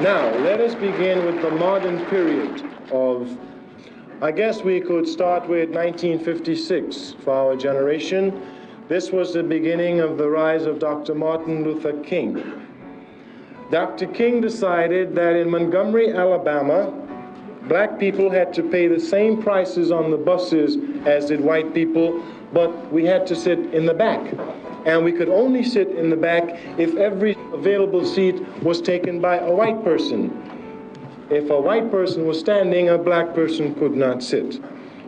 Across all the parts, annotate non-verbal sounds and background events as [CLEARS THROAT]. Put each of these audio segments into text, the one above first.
Now, let us begin with the modern period of, I guess we could start with 1956 for our generation. This was the beginning of the rise of Dr. Martin Luther King. Dr. King decided that in Montgomery, Alabama, black people had to pay the same prices on the buses as did white people, but we had to sit in the back. And we could only sit in the back if every available seat was taken by a white person. If a white person was standing, a black person could not sit.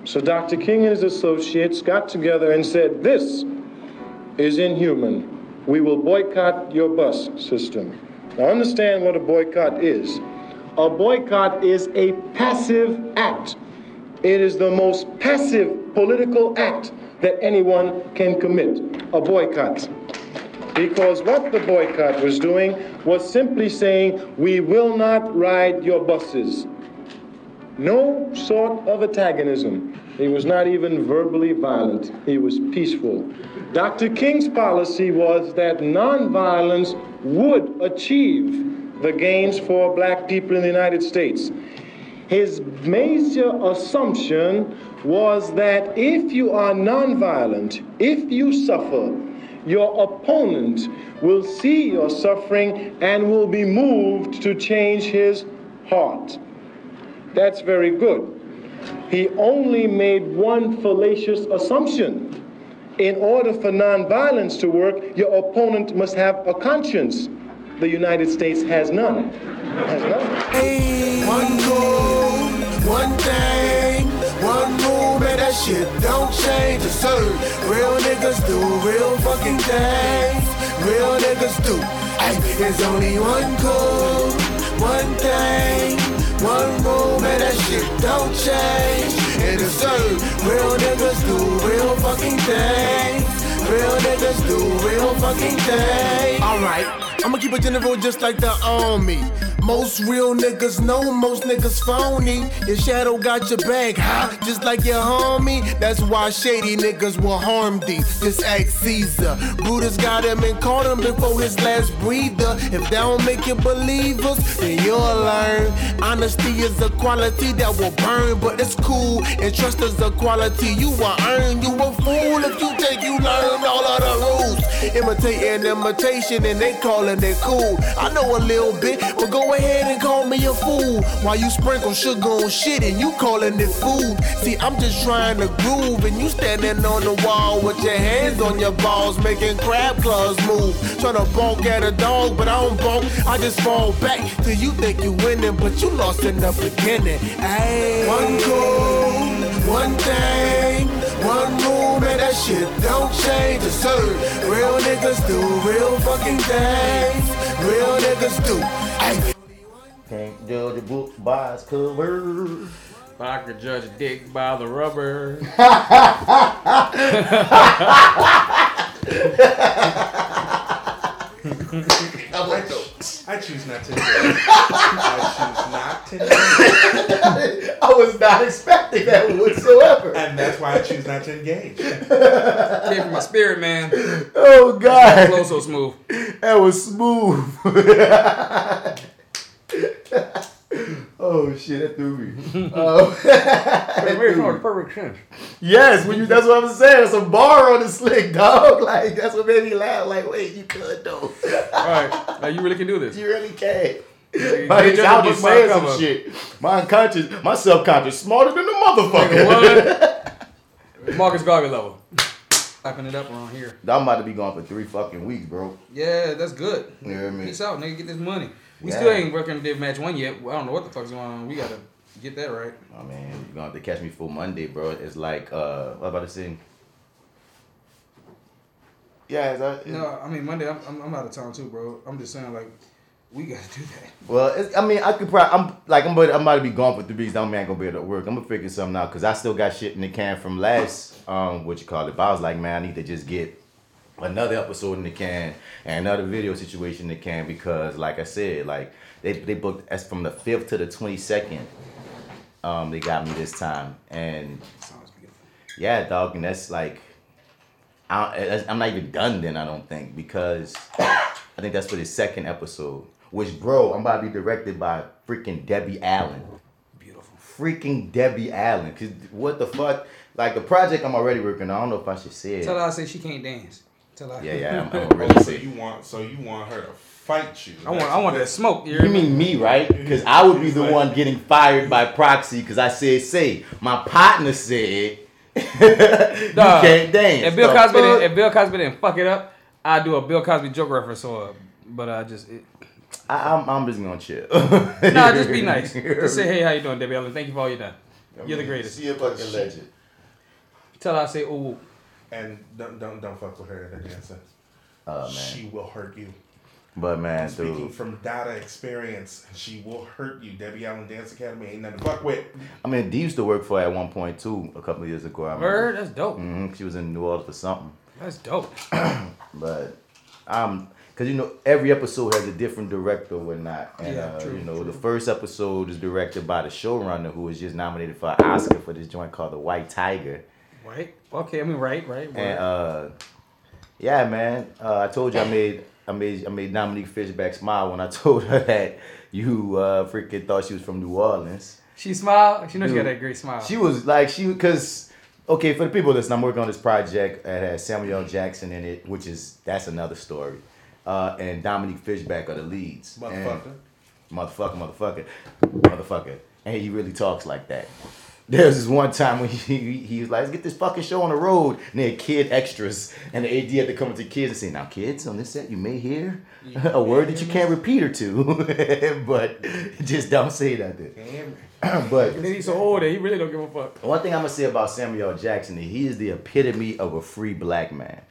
So Dr. King and his associates got together and said, This is inhuman. We will boycott your bus system. Now, understand what a boycott is. A boycott is a passive act. It is the most passive political act that anyone can commit a boycott. Because what the boycott was doing was simply saying, we will not ride your buses. No sort of antagonism. He was not even verbally violent, he was peaceful. Dr. King's policy was that nonviolence would achieve the gains for black people in the United States. His major assumption was that if you are nonviolent, if you suffer, your opponent will see your suffering and will be moved to change his heart. That's very good. He only made one fallacious assumption. In order for nonviolence to work, your opponent must have a conscience. The United States has none. Has none. Hey, one goal, one thing, one rule, man, that shit don't change. It's certain. Real niggas do real fucking things. Real niggas do. Hey, there's only one goal, one thing, one rule, man, that shit don't change. It is certain. Real niggas do real fucking things. Real niggas do real fucking things. Alright, I'ma keep it general just like the army. Most real niggas know most niggas phony. Your shadow got your back, huh? Just like your homie. That's why shady niggas will harm thee. Just act Caesar. Brutus got him and caught him before his last breather. If that don't make you believers, then you'll learn. Honesty is a quality that will burn, but it's cool. And trust is a quality you will earn. You a fool if you think you learned all of the rules. Imitating imitation and they calling it cool. I know a little bit, but go ahead and call me a fool. While you sprinkle sugar on shit and you calling it food. See, I'm just trying to groove and you standing on the wall with your hands on your balls, making crab claws move. Trying to bonk at a dog, but I don't bonk. I just fall back till you think you winning, but you lost in the beginning. Ayy. One goal, one thing, one rule, man, that shit don't change. It's certain. Real niggas do real fucking things. Real niggas do. Ayy. Can't judge a book by its cover. I could judge a dick by the rubber. I choose not to. I choose not to. [LAUGHS] I was not expecting that whatsoever. And that's why I choose not to engage. Came from my spirit, man. Oh God, Flow God, so smooth. that was smooth. [LAUGHS] [LAUGHS] oh shit, that threw me. [LAUGHS] Oh. [LAUGHS] It threw me. perfect sense. Yes, when you that's what I'm saying. It's a bar on the slick, dog. Like that's what made me laugh. Like, wait, you could though. All right, now you really can do this. you really can. Nigga, Like, judge I a was book saying some cover. shit. My unconscious, my subconscious, smarter than the motherfucker. What? Marcus Garvey level. Clapping it up around here. I'm about to be gone for three fucking weeks, bro. Yeah, that's good. You know what I mean? Peace out, nigga. Get this money. We Yeah. still ain't working Div Match 1 yet. I don't know what the fuck's going on. We gotta get that right. Oh man, you're gonna have to catch me for Monday, bro. It's like uh what about to say? Yeah, is that, No, I mean, Monday, I'm, I'm, I'm out of town too, bro. I'm just saying, like, we gotta do that. Well, it's, I mean, I could probably. I'm like, I'm about, I'm about to be gone for three weeks. That man gonna be able to work. I'm gonna figure something out because I still got shit in the can from last, um, what you call it. But I was like, man, I need to just get another episode in the can and another video situation in the can because, like I said, like they they booked as from the fifth to the twenty second. Um, they got me this time, and Sounds beautiful. yeah, dog, and that's like, I, I'm not even done then. I don't think because I think that's for the second episode. which bro, I'm about to be directed by freaking Debbie Allen. Beautiful. Freaking Debbie Allen. Cause what the fuck? Like the project I'm already working on. I don't know if I should say it. Tell her I say she can't dance. Tell her. Yeah, yeah, [LAUGHS] I'm, I'm oh, really So you want so you want her to fight you? I want. That's I want that smoke. You, You mean me, right? Because I would be the one getting fired by proxy because I said, say, my partner said, [LAUGHS] you Dog, can't dance. If Bill Cosby, didn't, if Bill Cosby didn't fuck it up, I'd do a Bill Cosby joke reference or, but I just. It, I, I'm, I'm just gonna chill. [LAUGHS] nah, just be nice. Just say, hey, how you doing, Debbie Allen? Thank you for all you done. You're the greatest. See a fucking legend. Tell her I say, ooh. And don't don't don't fuck with her at a dancer. Oh man, She will hurt you. but man, Speaking dude. from data experience, she will hurt you. Debbie Allen Dance Academy ain't nothing to fuck with. I mean, D used to work for her at one point too, a couple of years ago. I Word, that's dope. hmm She was in New Orleans for something, That's dope. [CLEARS THROAT] but um, cause you know every episode has a different director or whatnot, and Yeah, uh, true, you know true. the first episode is directed by the showrunner who was just nominated for an Oscar for this joint called The White Tiger. Right. Okay. I mean, right, right. And uh, yeah, man, uh, I told you I [LAUGHS] made I made I made Dominique Fishback smile when I [LAUGHS] told her that you uh, freaking thought she was from New Orleans. she smiled. She knows she got that great smile. She was like she because okay for the people listening, I'm working on this project that has Samuel L. Jackson in it, which is that's another story. Uh, and Dominique Fishback are the leads. And- Motherfucker. motherfucker, motherfucker, motherfucker. And he really talks like that. There was this one time when he, he, he was like, let's get this fucking show on the road. And they had kid extras. And the AD had to come to the kids and say, now, kids, on this set, you may hear a word that you can't repeat or two. [LAUGHS] but just don't say that. [CLEARS THROAT] Damn. but and then he's so old that he really don't give a fuck. one thing I'm gonna say about Samuel Jackson is he is the epitome of a free black man.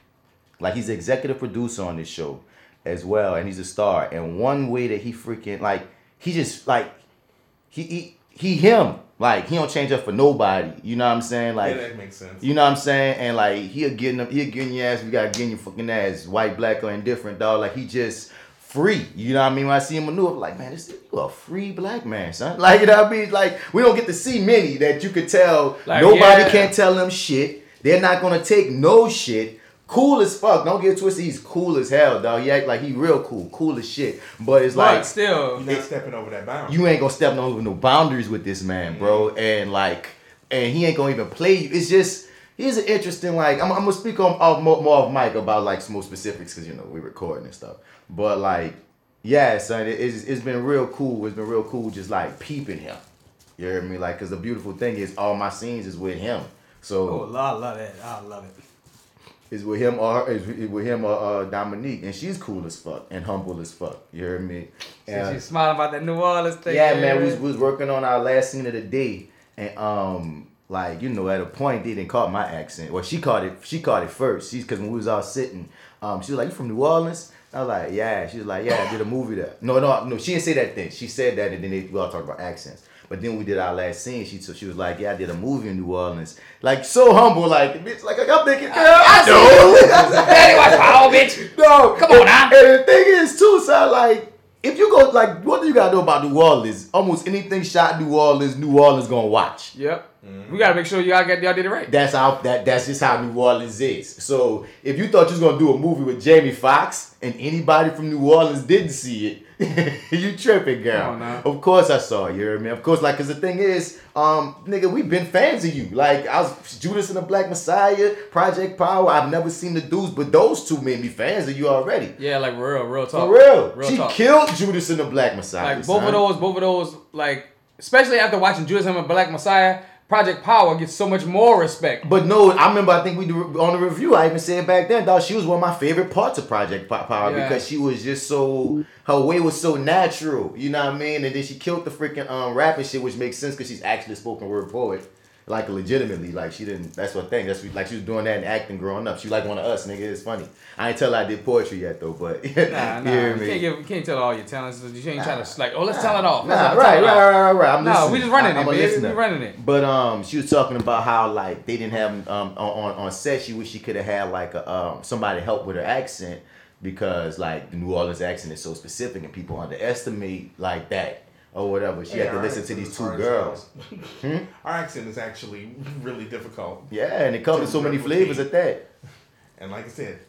Like he's the executive producer on this show as well, and he's a star. And one way that he freaking like he just like he he, he him. Like he don't change up for nobody. You know what I'm saying? Like yeah, that makes sense. you know what I'm saying? And like he'll get in he'll get in your ass, we gotta get in your fucking ass, white, black, or indifferent, dog. Like he just free. You know what I mean? When I see him maneuver, I'm like, man, this you a free black man, son. [LAUGHS] Like you know what I mean? Like we don't get to see many that you could tell Like, nobody yeah. can't tell them shit. They're not gonna take no shit. Cool as fuck. Don't get twisted. He's cool as hell, dog. He act like he real cool, cool as shit. But it's But like still, You're not stepping over that bound. you ain't gonna step no over no boundaries with this man, bro. Mm-hmm. And like, and he ain't gonna even play you. It's just he's an interesting like. I'm, I'm gonna speak on off more, more of Mike about like some more specifics because you know we recording and stuff. But like, yeah, son, it, it's it's been real cool. It's been real cool just like peeping him. You hear me? Like, because the beautiful thing is all my scenes is with him. So oh, I love that. I love it. Is with him or is with him or uh, Dominique, and she's cool as fuck and humble as fuck. You hear me? So she's smiling about that New Orleans thing. Yeah, man, we was, we was working on our last scene of the day, and um, like you know, at a point they didn't caught my accent. Well, she caught it. She caught it first. She's because when we was all sitting, um, she was like, "You from New Orleans?" I was like, "Yeah." She was like, "Yeah, I did a movie there." No, no, no. She didn't say that thing. She said that, and then they, we all talked about accents. But then we did our last scene. She so she was like, "Yeah, I did a movie in New Orleans." Like so humble, like bitch. Like I'm thinking, girl, I know. Anyway, [LAUGHS] oh, bitch. [LAUGHS] No, Come on, now. And the thing is, too, son, like, if you go, like, what do you gotta know about New Orleans? Almost anything shot in New Orleans, New Orleans gonna watch. Yep. We gotta make sure y'all get y'all did it right. That's how that that's just how New Orleans is. So if you thought you was gonna do a movie with Jamie Foxx and anybody from New Orleans didn't see it, [LAUGHS] you tripping, girl. On. Of course I saw you hear me? Of course, like, cause the thing is, um, nigga, we've been fans of you. Like, I was Judas and the Black Messiah, Project Power. I've never seen the dudes, but those two made me fans of you already. Yeah, like real, real talk. For real. real she talk. killed Judas and the Black Messiah. like both son. of those, both of those, like especially after watching Judas and the Black Messiah, Project Power gets so much more respect. But no, I remember. I think we do on the review. I even said back then, dog. She was one of my favorite parts of Project Power Yeah. because she was just so her way was so natural. You know what I mean? And then she killed the freaking um rapping shit, which makes sense because she's actually a spoken word poet. Like legitimately, like she didn't. That's what thing. That's like she was doing that and acting growing up. She like one of us, nigga. It's funny. I ain't tell her I did poetry yet though, but Nah, [LAUGHS] you nah, hear you me? can't give, you can't tell all your talents. You ain't trying to like, oh, let's tell it off. Nah, right, right, off. right, right, right. I'm Nah, listening. we just running I- it, a We running it. But um, she was talking about how like they didn't have um on on, on set. She wish she could have had like a um somebody help with her accent because like the New Orleans accent is so specific and people underestimate like that or whatever. She had to listen to these two girls. Hmm? hell. Our accent is actually really difficult. Yeah, and it comes in so many flavors at that. And like I said,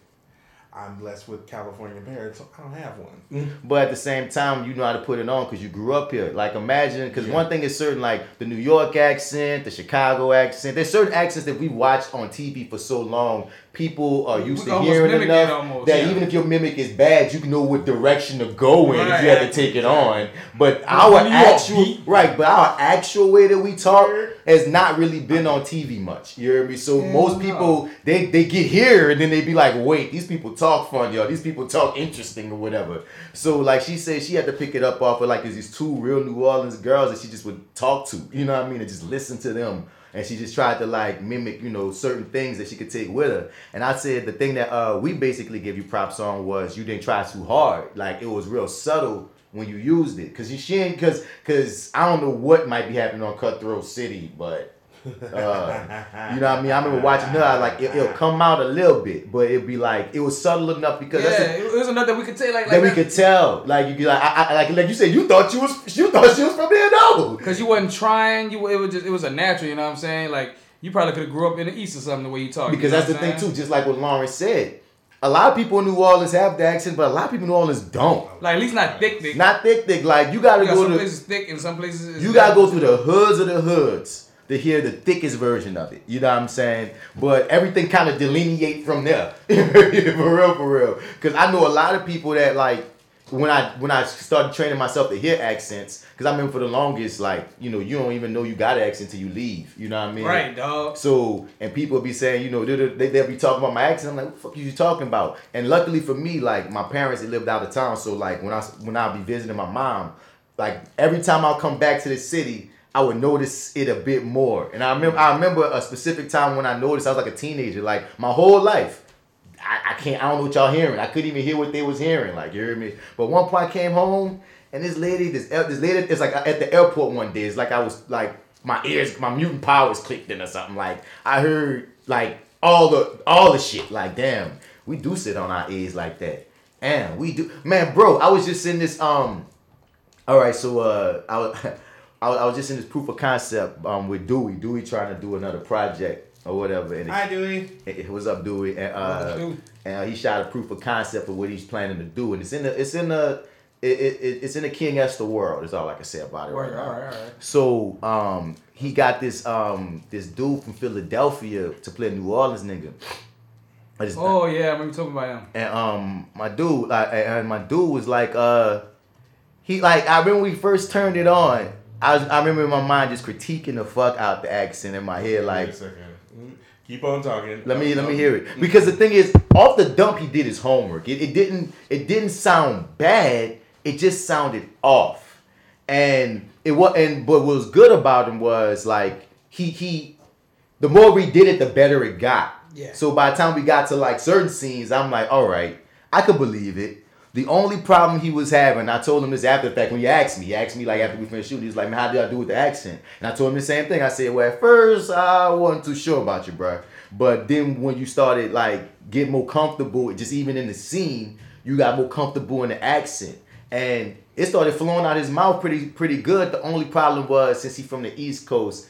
I'm blessed with California parents, so I don't have one. Hmm. But at the same time, you know how to put it on because you grew up here. Like imagine, because Yeah. one thing is certain, like the New York accent, the Chicago accent. There's certain accents that we watched on TV for so long. People are used We to hearing enough almost, that yeah. even if your mimic is bad, you can know what direction to go in if you have to take it on. But New our York actual right, but our actual way that we talk has not really been on TV much. You hear me? So most people they they get here and then they be like, wait, these people talk funny or these people talk interesting or whatever. So like she said, she had to pick it up off of like these two real New Orleans girls that she just would talk to. You know what I mean? And just listen to them. And she just tried to like mimic, you know, certain things that she could take with her. And I said the thing that uh we basically give you props on was you didn't try too hard. Like it was real subtle when you used it. Cause you she ain't cause cause I don't know what might be happening on Cutthroat City, but uh, you know what I mean? I remember watching her, I like it, it'll come out a little bit, but it'd be like it was subtle enough because Yeah, that's the, it was enough that we could tell like that we could tell. Like you could like I, I, like like you said, you thought you was you thought she was from there no. Cause you wasn't trying, you it was just it was a natural, you know what I'm saying? Like you probably could have grew up in the east or something the way you talk. Because you know that's the I'm thing too, just like what Lawrence said. A lot of people in New Orleans have the accent, but a lot of people in New Orleans don't. Like at least not thick, thick. Not thick, thick. Like you gotta you got go some to places thick and some places. you gotta go through the hoods of the hoods to hear the thickest version of it. You know what I'm saying? But everything kind of delineate from there. [LAUGHS] for real, for real. Cause I know a lot of people that like when I when I started training myself to hear accents, because I remember for the longest, like, you know, you don't even know you got an accent till you leave. You know what I mean? Right, dog. So, and people be saying, you know, they, they, they'll be talking about my accent. I'm like, what the fuck are you talking about? And luckily for me, like, my parents, they lived out of town. So, like, when I, when I'll be visiting my mom, like, every time I'll come back to the city, I would notice it a bit more. And I remember, I remember a specific time when I noticed I was like a teenager, like, my whole life. I, I can't, I don't know what y'all hearing. I couldn't even hear what they was hearing. Like, you hear me? But one point I came home, and this lady, this this lady, it's like at the airport one day. It's like I was like my ears, my mutant powers clicked in or something. Like I heard like all the all the shit. Like damn, we do sit on our ears like that. And we do, man, bro. I was just in this um. All right, so uh, I was [LAUGHS] I was, I was just in this proof of concept um with Dewey. Dewey trying to do another project or whatever. And it, Hi, Dewey. Hey, what's up, Dewey? And, uh, Dewey? and he shot a proof of concept of what he's planning to do, and it's in the it's in the it, it, it- it's in the King Esther world. Is all I can say about it right Word, now. all right, all right. So um, he got this um this dude from Philadelphia to play a New Orleans nigga. I just- Oh yeah, I remember talking about him. and um my dude like and my dude was like uh he like I remember we first turned it on. I was, I remember in my mind just critiquing the fuck out the accent in my head like Wait a second. Mm, Keep on talking. let me let me hear it because the thing is, off the dump, he did his homework. It, it didn't it didn't sound bad. It just sounded off, and it was and but what was good about him was like he he, the more we did it, the better it got. Yeah. So by the time we got to like certain scenes, I'm like, all right, I could believe it. The only problem he was having, I told him this after the fact when he asked me. He asked me like after we finished shooting, he was like, man, how did I do with the accent? And I told him the same thing. I said, well, at first I wasn't too sure about you, bro. But then when you started like getting more comfortable, just even in the scene, you got more comfortable in the accent. And it started flowing out his mouth pretty pretty good. The only problem was since he's from the East Coast,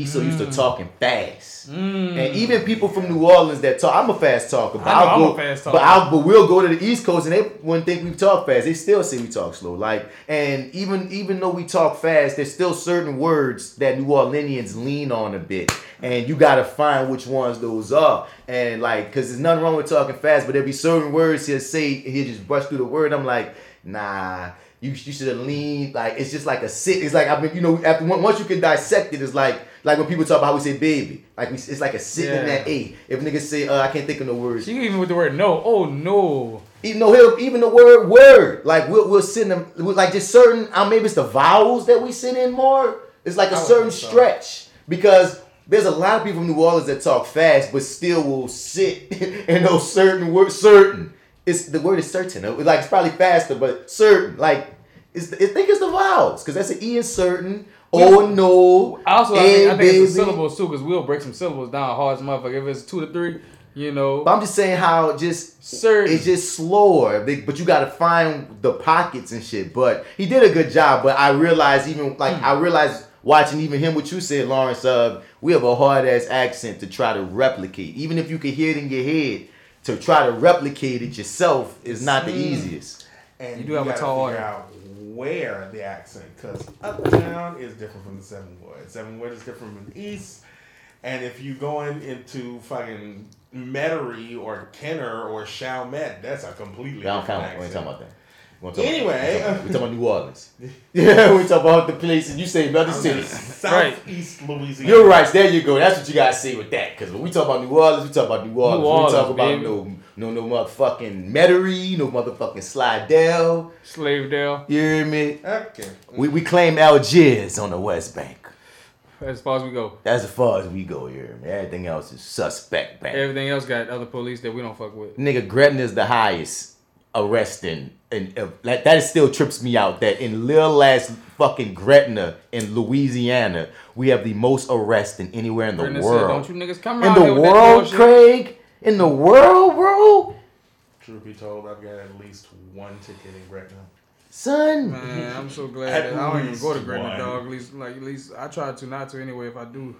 he's so used to mm. talking fast. Mm. And even people from New Orleans that talk, I'm a fast talker, but I know I'll I'm go, a fast but talker. I'll, but we'll go to the East Coast and they wouldn't think we talk fast. They still say we talk slow. Like, and even even though we talk fast, there's still certain words that New Orleanians lean on a bit, and you gotta find which ones those are. And like, cause there's nothing wrong with talking fast, but there'll be certain words he'll say, he'll just brush through the word. I'm like, nah. You, you should have leaned like it's just like a sit. It's like I mean you know after once you can dissect it, it's like like when people talk about how we say baby, like we, it's like a sit in that a. If niggas say uh, I can't think of no words, She even with the word no. Oh no. even though even the word word like we'll we'll send them like just certain uh, maybe it's the vowels that we send in more. It's like a certain so. stretch because there's a lot of people from New Orleans that talk fast but still will sit [LAUGHS] in those certain words. Certain. It's the word is certain. Like it's probably faster, but certain. Like it's I think it's the vowels because that's an e in certain. Oh no. I also I think, I think it's the syllables too, because we'll break some syllables down hard as motherfucker. If it's two to three, you know. But I'm just saying how just Certain. it's just slower, They- but you got to find the pockets and shit. But he did a good job. But I realized even like Hmm. I realized watching even him what you said, Lawrence. Uh, we have a hard ass accent to try to replicate. Even if you can hear it in your head, to try to replicate it yourself is not the easiest. And You do have a gotta tall order. out where the accent, because uptown is different from the Seven Ward. Seven Ward is different from the East. And if you going into fucking Metairie or Kenner or Chalmette, that's a completely I don't different count. We accent. talking about that. We about Anyway. that. we talking about New Orleans. [LAUGHS] yeah, we talking about the places you say other cities. Southeast Louisiana. You're right. There you go. That's what you gotta say with that. Because when we talk about New Orleans, we talk about New Orleans. Orleans, we talk about no, no, no motherfucking Metairie, no motherfucking Slidell. Slavedale. You hear me? Okay. We we claim Algiers on the West Bank. As far as we go. As far as we go here. Man. Everything else is suspect bank. Everything else got other police that we don't fuck with. Nigga, Gretna is the highest arresting, and uh, like that still trips me out. That in little ass fucking Gretna in Louisiana, we have the most arresting anywhere in the Brendan world. said, don't you niggas come in around here the world. Craig? In the world, bro? Truth be told, I've got at least one ticket in Gretna. Son. Man, I'm so glad that I don't even go to Gretna, one. dog. At least, like, at least I try to not to anyway. If I do,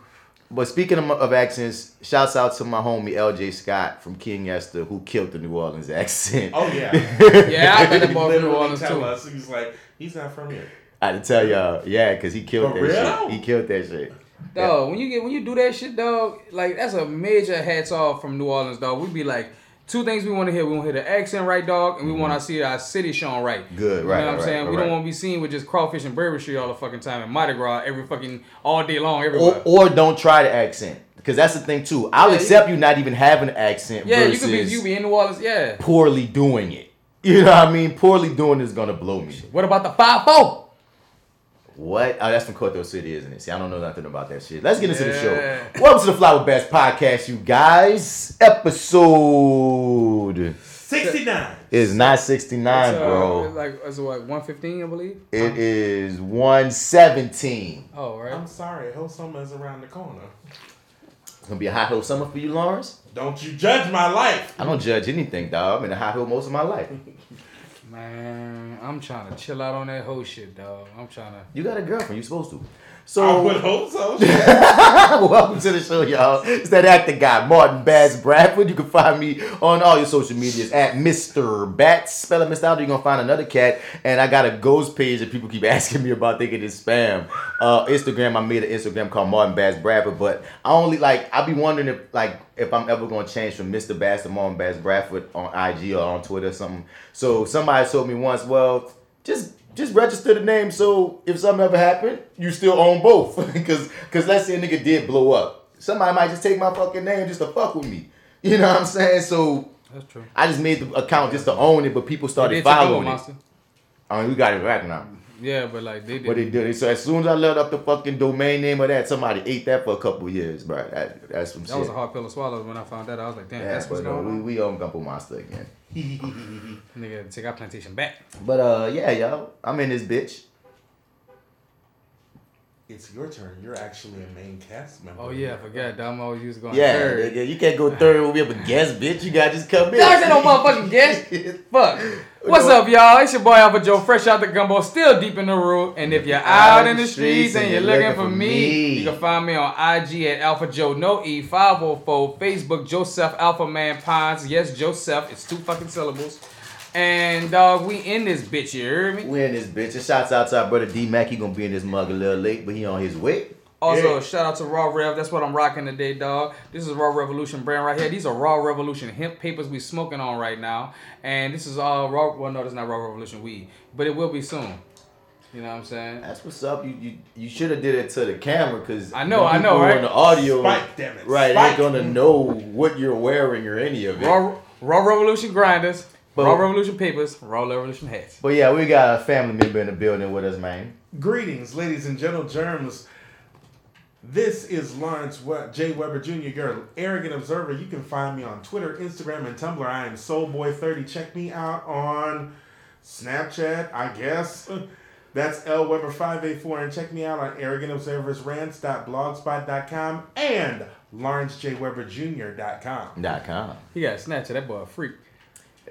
But speaking of, of accents, shouts out to my homie LJ Scott from King Esther who killed the New Orleans accent. Oh yeah. [LAUGHS] yeah, I got that He New Orleans tell too. us he's like he's not from here. I had to tell y'all, yeah, because he killed For that real? shit. He killed that shit. Dog, when you get when you do that shit, dog, like that's a major hats off from New Orleans, dog. We'd be like, two things we want to hear. We want to hear the accent right, dog, and we want to see our city shown right. Mm-hmm. Good, You right, know what I'm saying? right, we right. don't want to be seen with just crawfish and Bourbon Street all the fucking time and Mardi Gras every fucking all day long Or, everywhere. or don't try the accent. Because that's the thing too. I'll Yeah, you- accept you not even having an accent yeah, you could be you be in New Orleans. Yeah. poorly doing it. [LAUGHS] You know what I mean? Poorly doing is gonna blow me. What about the five four? What? Oh, that's from Cutthroat City, isn't it? See, I don't know nothing about that shit. Let's get into the show. Welcome to the FlyWithBats Podcast, you guys. Episode Sixty nine. It's not 69, bro. uh, Like it's what one fifteen, I believe. It is 117. Oh right. I'm sorry, whole summer is around the corner. It's gonna be a hot hill summer for you, Lawrence. Don't you judge my life. I don't judge anything, dog. I'm in a hot hill most of my life. [LAUGHS] Man, I'm trying to chill out on that whole shit, dog. I'm trying to. You got a girlfriend, you supposed to. I So would hope so. [LAUGHS] Welcome to the show, y'all. It's that actor guy, Martin Bats Bradford. You can find me on all your social medias at Mr. Bats. Spell it Mr. Out, you're gonna find another cat. And I got a ghost page that people keep [LAUGHS] asking me about thinking it's spam. Uh, Instagram, I made an Instagram called Martin Bats Bradford, but I only like I be wondering if like if I'm ever gonna change from Mr. Bats to Martin Bass Bradford on IG or on Twitter or something. So somebody told me once, well, just just register the name so if something ever happened, you still own both. [LAUGHS] Cause cause let's say a nigga did blow up. Somebody might just take my fucking name just to fuck with me. You know what I'm saying? So That's true. I just made the account just to own it, but people started did take over, following it. I mean, we got it back now. Yeah, but like they did. But they did. So as soon as I let up the fucking domain name of that, somebody ate that for a couple of years, bro. That, that's some that shit. was a hard pill to swallow when I found that. I was like, damn, yeah, that's what's no, going we, on. we own Gumbo Monster again. [LAUGHS] Nigga, take our plantation back. But uh, yeah, yo, I'm in this bitch. It's your turn. You're actually a main cast member. Oh yeah, I forgot. Dom always used to Yeah, third. nigga, you can't go third when we have a guest, bitch. You gotta just come in. Ain't no motherfucking guest. [LAUGHS] Fuck. What's up, y'all? It's your boy AlphaJo, fresh out the gumbo, still deep in the root. And if you're out in the streets and you're looking for me, you can find me on IG at AlphaJo No E 504, Facebook Joseph Alpha Man Pines. Yes, Joseph. It's two fucking syllables. And dog, we in this bitch. You hear me? We in this bitch. And shouts out to our brother D Mac. He gonna be in this mug a little late, but he on his way. Also, Yeah. shout out to Raw Rev. That's what I'm rocking today, dog. This is Raw Revolution brand right here. These are Raw Revolution hemp papers we smoking on right now. And this is all Raw. Well, no, that's not Raw Revolution weed, but it will be soon. You know what I'm saying? That's what's up. You you, you should have did it to the camera because I know, I know, right? On the audio, Spike, damn it. right? Spike. Ain't gonna know what you're wearing or any of it. Raw, Raw Revolution grinders, But- Raw Revolution papers, Raw Revolution hats. But yeah, we got a family member in the building with us, man. Greetings, ladies and gentle germs. This is Lawrence we- J. Weber Jr., your arrogant observer. You can find me on Twitter, Instagram, and Tumblr. I am Soulboy30. Check me out on Snapchat, I guess. [LAUGHS] That's L Weber 584 and check me out on arrogantobserversrants.blogspot.com and lawrencejweberjr.com. Dot com. He got Snapchat. That boy a freak.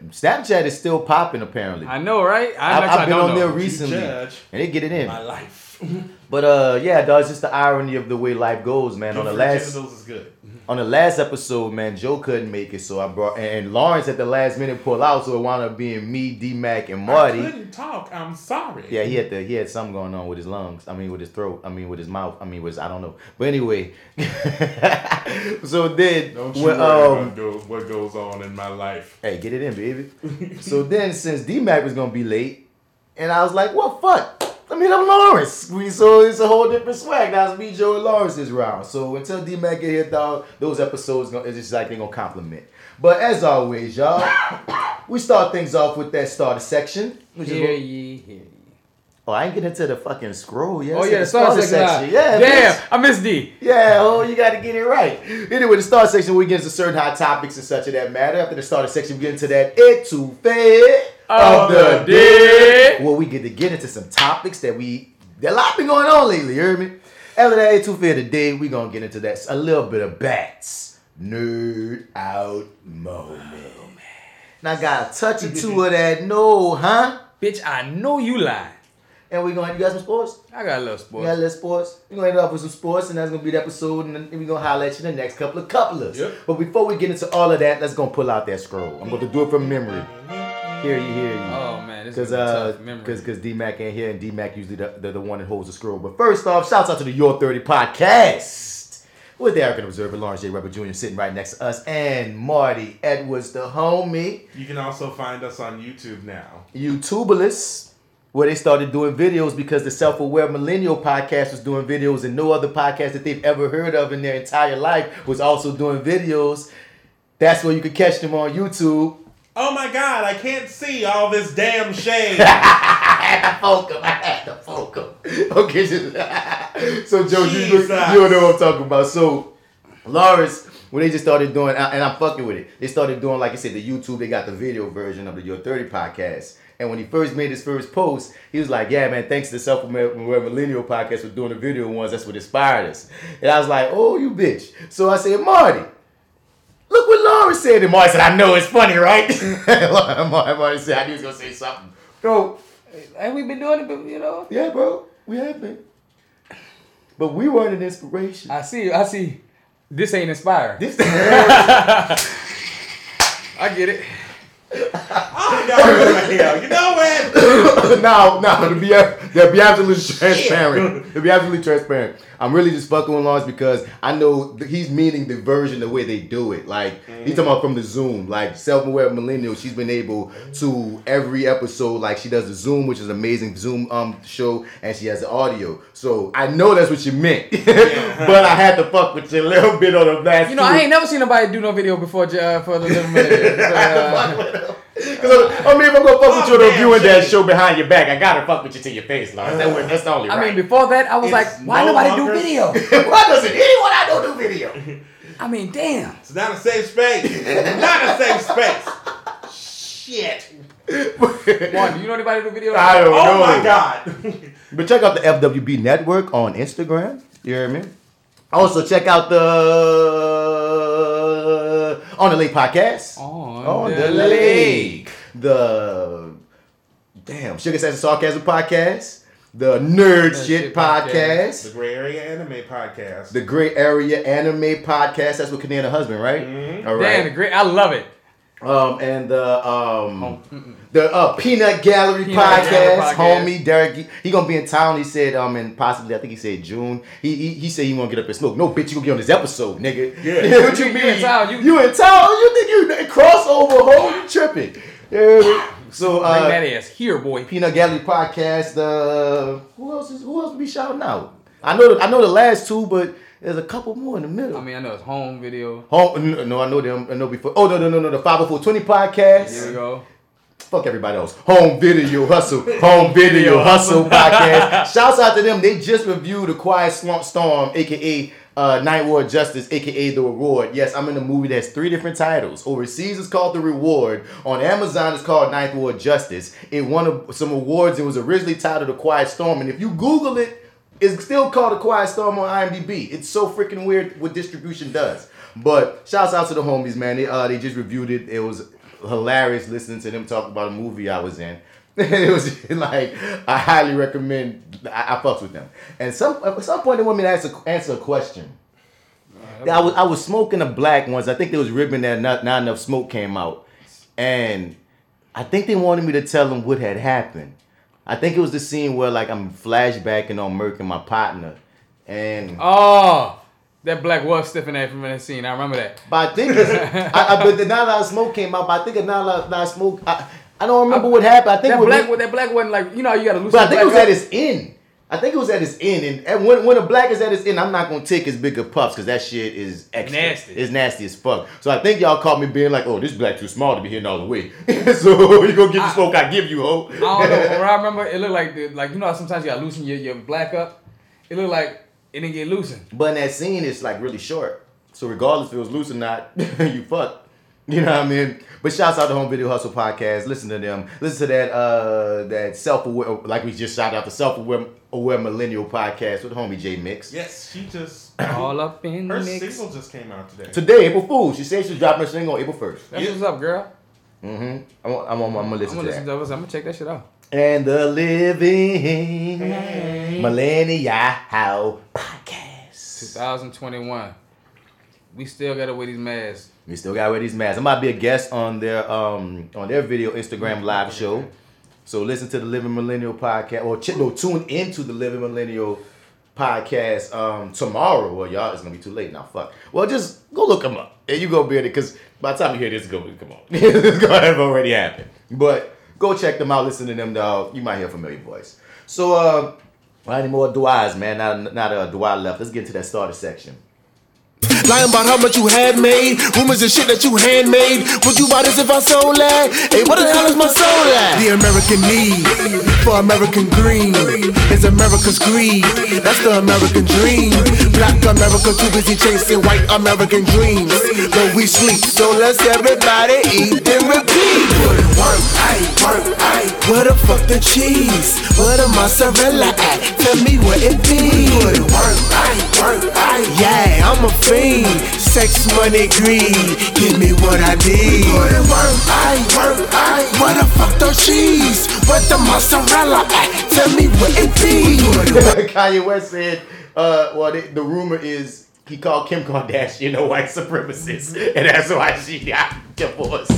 Snapchat is still popping apparently. I know, right? I, I've, I've been don't on there recently, and they get it in. My life. [LAUGHS] But uh, yeah, dog, it's just the irony of the way life goes, man. on the last is good. On the last episode, man, Joe couldn't make it, so I brought and Lawrence at the last minute pulled out, so it wound up being me, D Mac, and Marty. I couldn't talk. I'm sorry. Yeah, he had the, he had something going on with his lungs. I mean, with his throat. I mean, with his mouth. I mean, with his, I don't know. But anyway, [LAUGHS] so then Don't you when, um, what goes on in my life. hey, get it in, baby. [LAUGHS] so then, since D Mac was gonna be late, and I was like, well, fuck. Let me hit up Lawrence. We so it's a whole different swag. Now it's me, Joe, and Lawrence this round. So until D Mac get here, dog, those episodes gonna, it's just like they gonna compliment. But as always, y'all, [COUGHS] we start things off with that starter section. Which Hear what- ye, hear ye. oh, I ain't get into the fucking scroll yet. Oh yeah, the star section. Yeah, Damn, bitch. I missed D. Yeah, oh, you got to get it right. Anyway, the starter section, we get into certain hot topics and such of that matter. After the starter section, we get into that It too etouffee Of the day. Well, we get to get into some topics that we, that a lot been going on lately, you heard me? After that etouffee of the day, we to get into that, a little bit of bats. Nerd out moment. Now, got a touch or two of that, no, huh? Bitch, I know you lie. And we going to, you got some sports? I got a little sports. got a little sports. We're gonna end up with some sports, and that's gonna be the episode, and then we're gonna holler at you in the next couple of couplers. Yep. But before we get into all of that, let's go pull out that scroll. I'm gonna do it from memory. Hear you, hear you. Oh man, this Cause is a uh, tough memory. cause, cause D Mac ain't here, and D Mac usually the, the, the one that holds the scroll. But first off, shouts out to the Your 30 podcast with the African Observer, Lawrence J. Weber Jr. sitting right next to us, and Marty Edwards, the homie. You can also find us on YouTube now. YouTuberless, where they started doing videos because the Self Aware Millennial podcast was doing videos, and no other podcast that they've ever heard of in their entire life was also doing videos. That's where you could catch them on YouTube. Oh my God, I can't see all this damn shade. [LAUGHS] I had to poke 'em. I had to poke 'em. [LAUGHS] Okay, so Joe, you, you don't know what I'm talking about. So Lawrence, when they just started doing, and I'm fucking with it, they started doing, like I said, the YouTube, they got the video version of the Your 30 podcast. And when he first made his first post, he was like, Yeah, man, thanks to the Self Millennial podcast for doing the video ones. That's what inspired us. And I was like, Oh, you bitch. So I said, Marty, look what Lawrence said. And Marty said, I know it's funny, right? [LAUGHS] Marty said, I knew he was going to say something. Bro, Ain't we been doing it, but, you know? yeah, bro, we have been. But we weren't an inspiration. I see, I see. This ain't inspired. This [LAUGHS] I get it. oh, no. You know what? now, now to be to be absolutely transparent, to be absolutely transparent, I'm really just fucking with Lawrence because I know th- he's meaning the version the way they do it. Like he's talking about from the Zoom, like self-aware millennial. She's been able to every episode, like she does the Zoom, which is an amazing Zoom um show, and she has the audio. So I know that's what you meant, [LAUGHS] but I had to fuck with you a little bit on the last. You know, I ain't never seen nobody do no video before uh, for the [LAUGHS] little minute. So, uh, Cause I mean, if I'm gonna fuck with Oh, you on man, reviewing that show behind your back, I gotta fuck with you to your face, Lawrence. That that's the only way. I right. mean, before that, I was It's like, why no nobody longer- do video? [LAUGHS] Why doesn't anyone I don't do video? I mean, damn. It's not a safe space. not a safe space. Shit. Juan, do you know anybody do video? I don't Oh know. my God. [LAUGHS] But check out the FWB Network on Instagram. You hear me? Also check out the On the Lake podcast. On the, the Lake. The damn Sugar Sex and Sarcasm podcast. The Nerd Shit, Shit podcast. Podcast. the Gray Area Anime Podcast. The Gray Area Anime Podcast. That's what Kanina husband, right? Mm-hmm. All Damn, right. the great. I love it. Um, and the um, the uh, Peanut Gallery Peanut podcast, Gallery podcast. homie Derek, he, he gonna be in town. He said, um, and possibly I think he said June. He he, he said he want to get up and smoke. No, bitch, you gonna get on this episode, nigga. Yeah. [LAUGHS] what you You mean? in town, you- you in town? You think you crossover? Hole? You tripping? Yeah. [LAUGHS] So Bring uh, that ass here, boy. Peanut Gallery podcast. Uh, who else is who else be shouting out? I know the, I know the last two, but there's a couple more in the middle. I mean, I know it's home video. Home, no, I know them. I know before. Oh no, no, no, no. The 50420 podcast. Here we go. Fuck everybody else. Home Video Hustle. [LAUGHS] Home Video Hustle [LAUGHS] podcast. Shouts out to them. They just reviewed The Quiet Swamp Storm, aka uh, Ninth Ward Justice, aka The Reward. Yes, I'm in a movie that has three different titles. Overseas it's called The Reward. On Amazon it's called Ninth Ward Justice. It won a, some awards. It was originally titled A Quiet Storm. And if you Google it, it's still called A Quiet Storm on IMDb. It's so freaking weird what distribution does. But shouts out to the homies, man. They uh they just reviewed it. It was hilarious listening to them talk about a movie I was in. [LAUGHS] it was like I highly recommend. I, I fucks with them. And some at some point they want me to answer answer a question. I was I was smoking a black once. I think there was ribbon that not, not enough smoke came out, and I think they wanted me to tell them what had happened. I think it was the scene where like I'm flashbacking on Merc and my partner, and Oh, that black was stiffing that from that scene. I remember that. but I think it's, I, I, but the not a lot smoke came out. But I think a not a lot, lot smoke. I, I don't remember what happened. I think That black, that black wasn't like you know you gotta loosen. But I think it was up. at its end. I think it was at its end, and, and when when a black is at its end, I'm not gonna take his bigger puffs because that shit is extra. Nasty. It's nasty as fuck. So I think y'all caught me being like, "Oh, this black too small to be hitting all the way." [LAUGHS] so you gonna get the smoke I give you, ho? I don't know. When I remember, it looked like the, like you know how sometimes you gotta loosen your, your black up. It looked like it didn't get loosened. But in that scene, it's like really short. So regardless if it was loose or not, [LAUGHS] you fuck. [LAUGHS] You know what I mean? But shouts out to Home Video Hustle podcast. Listen to them. Listen to that uh that self aware like we just shout out the self aware aware millennial podcast with homie J Mix. Yes, she just All up in the her mix. single just came out today. Today, April Fool. She said she's dropping her single on April first. That's what's up, girl. Mm-hmm. I'm, I'm, I'm, I'm gonna I'm listen gonna to listen that. to those. I'm gonna check that shit out. And the Living Millennial Podcast. 2021. We still gotta wear these masks. We still got to wear these masks. I might be a guest on their um on their video Instagram live show. So listen to the Living Millennial podcast or ch- no, tune into the Living Millennial podcast um tomorrow. Well, y'all, it's gonna be too late now. Fuck. Well, just go look them up, and you go be it because by the time you hear this, it's gonna come on. [LAUGHS] it's gonna have already happened. But go check them out. Listen to them, dog. You might hear a familiar voice. So, uh, not any more duas, man. Not not a dua left. Let's get into that starter section. Lying about how much you had made. Rumors and shit that you handmade. Would you buy this if I sold that? Hey, what the hell is my soul at? The American need for American green is America's greed. That's the American dream. Black America too busy chasing white American dreams. But we sleep, so let's everybody eat and repeat. Work, aye, work, aye. Where the fuck the cheese? Where the mozzarella at? Tell me where it be. Work, aye, work, aye. Yeah, I'm a fiend. Sex, money, greed. Give me what I need. Work, aye, work, aye. Where the fuck the cheese? Where the mozzarella at? Tell me where it be. Kanye West said, uh, well, the, the rumor is he called Kim Kardashian a white supremacist, and that's why she got divorced.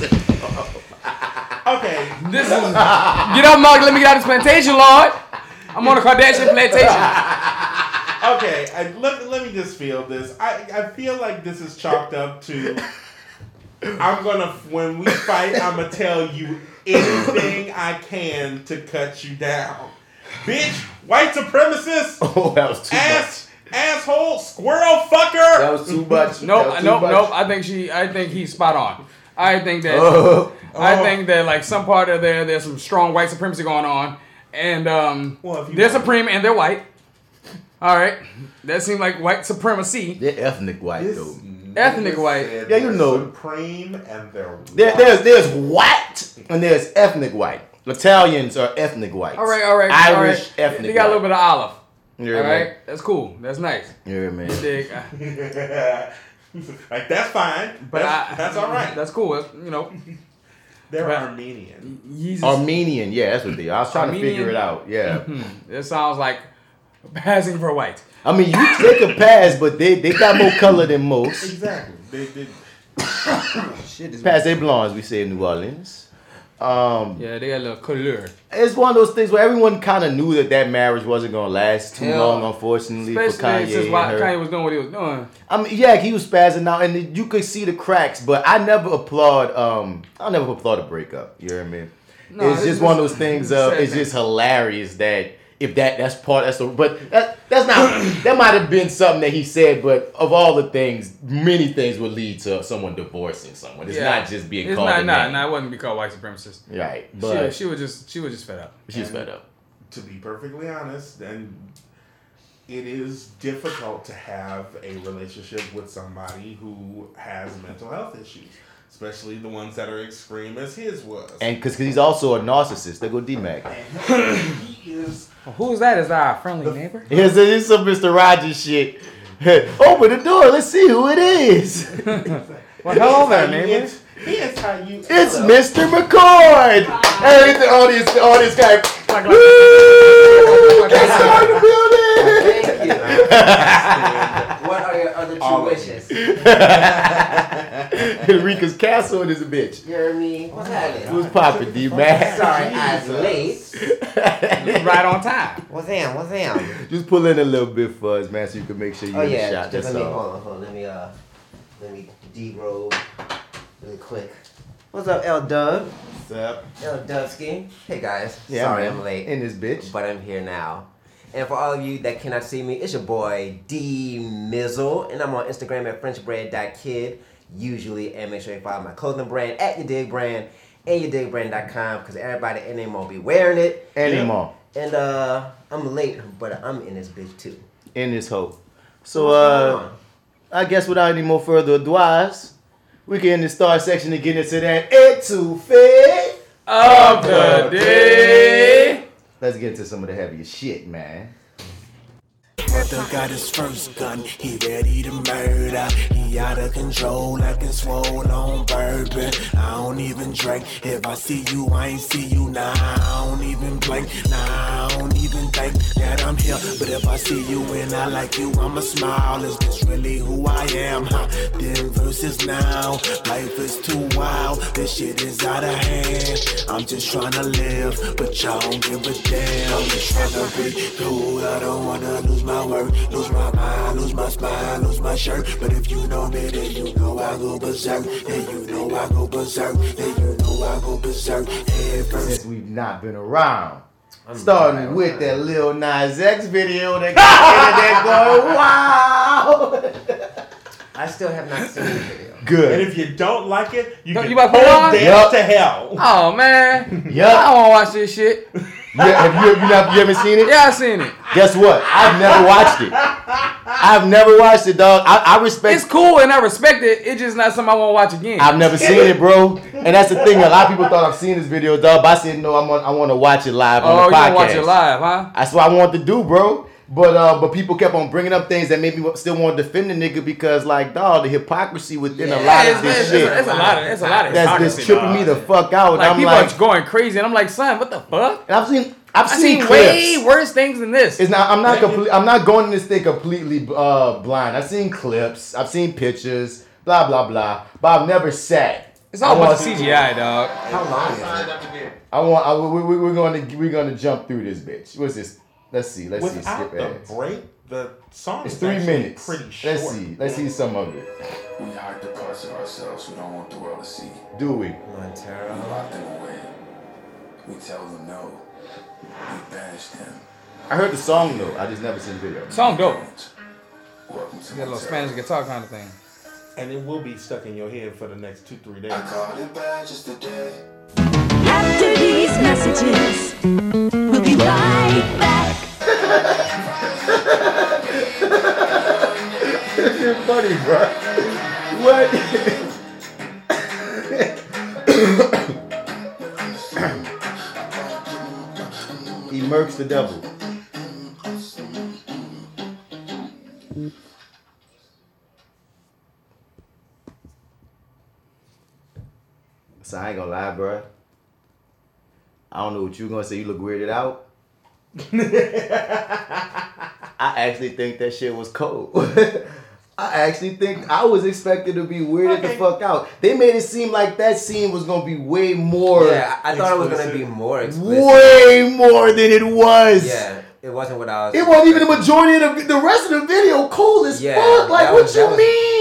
Okay, This is get up, Mark. Let me get out of this plantation, Lord. I'm on a Kardashian plantation. Okay. I, let, let me just feel this. I, I feel like this is chalked up to. I'm gonna when we fight. I'm gonna tell you anything I can to cut you down, bitch. White supremacist, [LAUGHS] oh, that was too ass, asshole, squirrel much. That fucker. was too much. Nope, too nope, much. nope. I think she. I think he's spot on. I think that. Oh. I think that like some part of there, there's some strong white supremacy going on, and um, Well, if you they're want- supreme and they're white. All right, that seemed like white supremacy. They're ethnic white This though. Ethnic white. Yeah, you they're know. Supreme and they're There, white. there's there's white and there's ethnic white. Italians are ethnic whites. All right, all right, Irish all right. ethnic. They got a little bit of olive. Yeah, all man. that's cool. That's nice. Yeah, man. Dig. [LAUGHS] like that's fine. But that's, I, that's all right. That's cool. That's, you know, [LAUGHS] They're but- Armenian. Jesus. Armenian, yeah, that's what they are. I was trying Armenian? to figure it out. Yeah. Mm-hmm. It sounds like [LAUGHS] passing for white. I mean, you take a pass, but they, they got more color than most. Exactly. They, they, [COUGHS] Shit is. Pass they blondes, we say in New Orleans. Um, Yeah, they got a little color. it's one of those things where everyone kind of knew that that marriage wasn't gonna last too Hell, long, unfortunately, for Especially Kanye. since and why her. Kanye was doing what he was doing. I mean, yeah, he was spazzing out, and you could see the cracks. But I never applaud. Um, I never applaud a breakup. You know what I mean? No, it's it's just one of those things. it's Uh, it's thing. just hilarious that if that that's part that's the but that that's not [CLEARS THROAT] that might have been something that he said. But of all the things, many things would lead to someone divorcing someone. It's not just being it's called. Not, a nah, name. nah, it wasn't be called white supremacist. Right, She, but she was just she was just fed up. she's fed up. to be perfectly honest, and it is difficult to have a relationship with somebody who has mental health issues, especially the ones that are extreme as his was. And because he's also a narcissist. There go D Mac. he is. Who's that? Is that our friendly neighbor? [LAUGHS] Here's, here's some Mr. Rogers shit. [LAUGHS] Open the door. Let's see who it is. [LAUGHS] Well, hello there, It's neighbor. ent- Here's how you. It's Mr. McCord. Hey, the audience, the audience guy. Like, Woo! Guess who in the building? Thank you. what are your other two All wishes? [LAUGHS] Enrica's castle is a bitch. You hear me? What's happening? Who's popping, D man? Sorry, I was late. [LAUGHS] right on time. What's that? What's that? Just pull in a little bit for us, man, so you can make sure you Oh in the yeah, shot. just That's let me all. hold on, hold on. Let me uh, let me derobe really quick. What's up, L Dub? What's up? L Dubski. Hey guys. Yeah, Sorry man. I'm late, In this bitch. but I'm here now. And for all of you that cannot see me, it's your boy D Mizzle, and I'm on Instagram at FrenchBread.kid. Usually, and make sure you follow my clothing brand at your dig brand and your yourdigbrand.com because everybody in there won't be wearing it. Anymore. And uh, I'm late, but I'm in this bitch too. In this hole. So, uh? I guess without any more further ado, we can in the star section and get into that etouffee. Of the day. Let's get into some of the heavier shit, man. Brother got his first gun, he ready to murder. He out of control like a swole on bourbon. I don't even drink. If I see you, I ain't see you. Nah, I don't even blink. Nah, I don't even think that I'm here. But if I see you and I like you, I'ma smile. Is this really who I am? Huh? Then versus now, life is too wild. This shit is out of hand. I'm just trying to live, but y'all don't give a damn. I'm just trying to be cool. I don't wanna lose my word, lose my mind, lose my spine, lose my shirt. But if you know me, then you know I go berserk. Then you know I go berserk. Then you know I go berserk. Head first. Since we've not been around. I'm Starting sorry, with I'm that Lil Nas X video that got the internet going, wow! I still have not seen the video. Good. And if you don't like it, you Don't can you about to put hold on? down to hell. Oh man. I don't want to watch this shit. [LAUGHS] Yeah, have you, you, not, you haven't seen it? Yeah, I've seen it. Guess what? I've never watched it. I've never watched it, dog. I, I respect It's cool and I respect it. It's just not something I want to watch again. I've never seen it, bro. And that's the thing. A lot of people thought I've seen this video, dog. But I said no. I'm on, I want to watch it live oh, on you the podcast. want to watch it live, huh? That's what I want to do, bro. But uh, but people kept on bringing up things that made me still want to defend the nigga because like, dog, the hypocrisy within a lot of this it's, shit. it's, it's a lot of it's a lot of that's hypocrisy, just tripping dog. me the fuck out. Like I'm people like, are going crazy, and I'm like, son, what the fuck? and I've seen I've I seen, seen way worse things than this. It's not. I'm not. Complete, I'm not going in this thing completely uh, blind. I've seen clips. I've seen pictures. Blah blah blah. But I've never sat. It's all I about want- CGI, dog. How long is it? I want. I, we, we, we're going to. We're going to jump through this bitch. What's this? Let's see. Let's see. Without Skip the ads. break, the song It's is three minutes. pretty short. Let's see. Let's see some of it. We hide the parts of ourselves we don't want the world to see. Do we? We Montero. lock them away. We tell them no. We banish them. I heard the song though. I just never seen the video. Song dope. Welcome to Got a little Spanish guitar kind of thing. And it will be stuck in your head for the next two, three days. I called it bad just today. After these messages, we'll be right back. You're funny, bro. What? he murks the devil. So I ain't gonna lie, bro. I don't know what you gonna say. You look weirded out. [LAUGHS] I actually think that shit was cold. [LAUGHS] I actually think I was expected to be weirded the fuck out. They made it seem like that scene was gonna be way more, Yeah, I I thought it was gonna be more explicit. way more than it was. Yeah, it wasn't what I was. It wasn't even the majority of the, the rest of the video cool as Yeah, fuck. Like, that what was- you was- mean?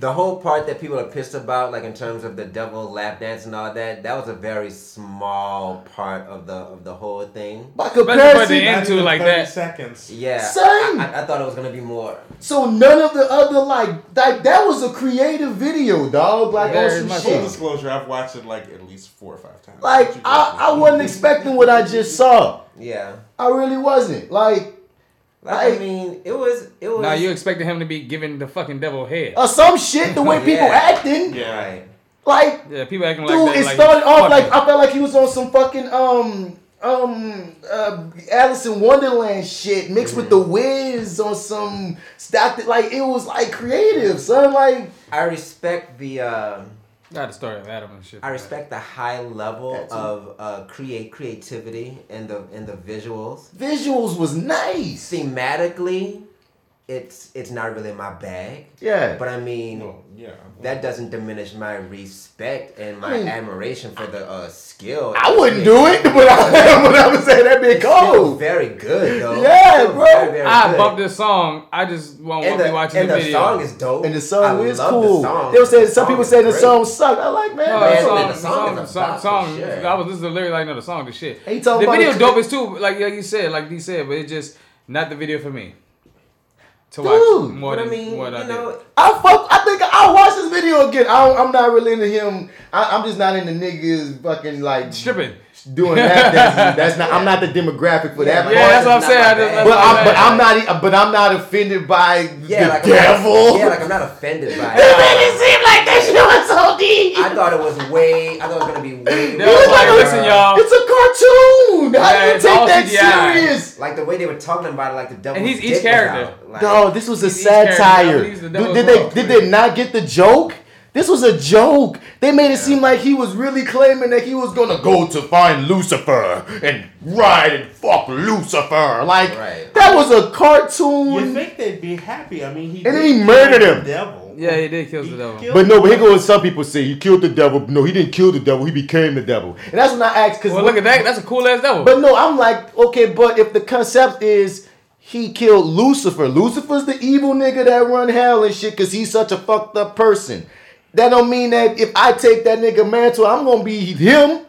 The whole part that people are pissed about, like in terms of the devil lap dance and all that, that was a very small part of the of the whole thing. By Especially by comparison, the end. Not into like that. seconds. Yeah, Same. I, I, I thought it was gonna be more. so none of the other like like that was a creative video, dog. Like Very on some much Full disclosure, I've watched it like at least four or five times. Like I. I wasn't expecting what I just saw. Yeah, I really wasn't. Like like Like- I mean, it was it was. Now you expected him to be giving the fucking devil head. or some shit. The way [LAUGHS] people Yeah. acting. Yeah. right. Like Yeah, people acting like dude, that. it like, started off like. I felt like he was on some fucking um um uh Alice in Wonderland shit mixed with the Wiz on some stuff that like it was like creative, son. Like I respect the uh, Got the story of Adam and shit. I respect the high level That's of uh, create creativity and the and the visuals. Visuals was nice. Thematically, it's it's not really my bag. Yeah. But I mean, Well, yeah. that doesn't diminish my respect and my I mean- admiration for the uh, skill. I wouldn't do it, [LAUGHS] but I, [LAUGHS] but I would say that'd be It's cold. very good though. Yeah, bro. Very, very I good. bumped this song. I just won't and want to the, be watching and the the video. song is dope. And the song I is love cool. The song. They were saying some song people say the song sucked. I like man. No, Man, the the song, the song song, is song, bop for song. sure. I was listening to the lyrics like, no, the song, the shit. Ain't The video dope is too, like like you said, like D said, but it's just not the video for me. To watch Dude, more But I than mean, what I you know, did. I fuck. I think I'll watch this video again. I, I'm not really into him. I, I'm just not into niggas fucking like Stripping. Doing that. That's, that's not. I'm not the demographic for that. Yeah, that's what I'm Not saying. my I just- bag. that's But what I'm, saying. but I'm not. e- But I'm not offended by yeah, the like devil. Not, yeah, like I'm not offended by [LAUGHS] It it. made it seem like that shit was so deep. I thought it was way. I thought it was gonna be way. They was like, listen, y'all. It's a cartoon. How Yeah, do you take that CGI. serious? Like the way they were talking about it, like the devil. And he's each character. Like, No, this was a He's each satire. He's Did, devil did as they did they not get the joke? This was a joke. They made it seem like he was really claiming that he was gonna go to find Lucifer and ride and fuck Lucifer. Like Right. that was a cartoon. You cartoon. think they'd be happy? I mean, he And then he kill murdered the him. Devil. Yeah, he did kill the He devil. killed But no, but here him. goes some people say he killed the devil. No, he didn't kill the devil. He became the devil. And that's when I asked because Well, look at that. That's a cool ass devil. But no, I'm like, okay, but if the concept is he killed Lucifer, Lucifer's the evil nigga that run hell and shit because he's such a fucked up person. That don't mean that if I take that nigga mantle, I'm gonna be him.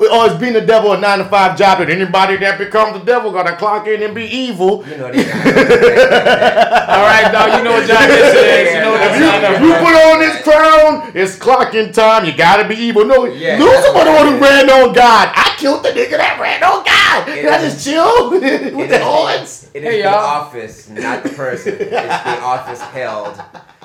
Or is being the devil a nine to five job that anybody that becomes the devil gotta clock in and be evil. You know they [LAUGHS] All right, dog. You know what John Mitchell is. You know what If you, if you put on this crown, it's clocking time. You gotta be evil. No, Yeah, Lucifer the one who ran on God. I killed the nigga that ran on God. It and I just chill [LAUGHS] with the horns. It is Hey, the y'all. office, not the person. It's the office held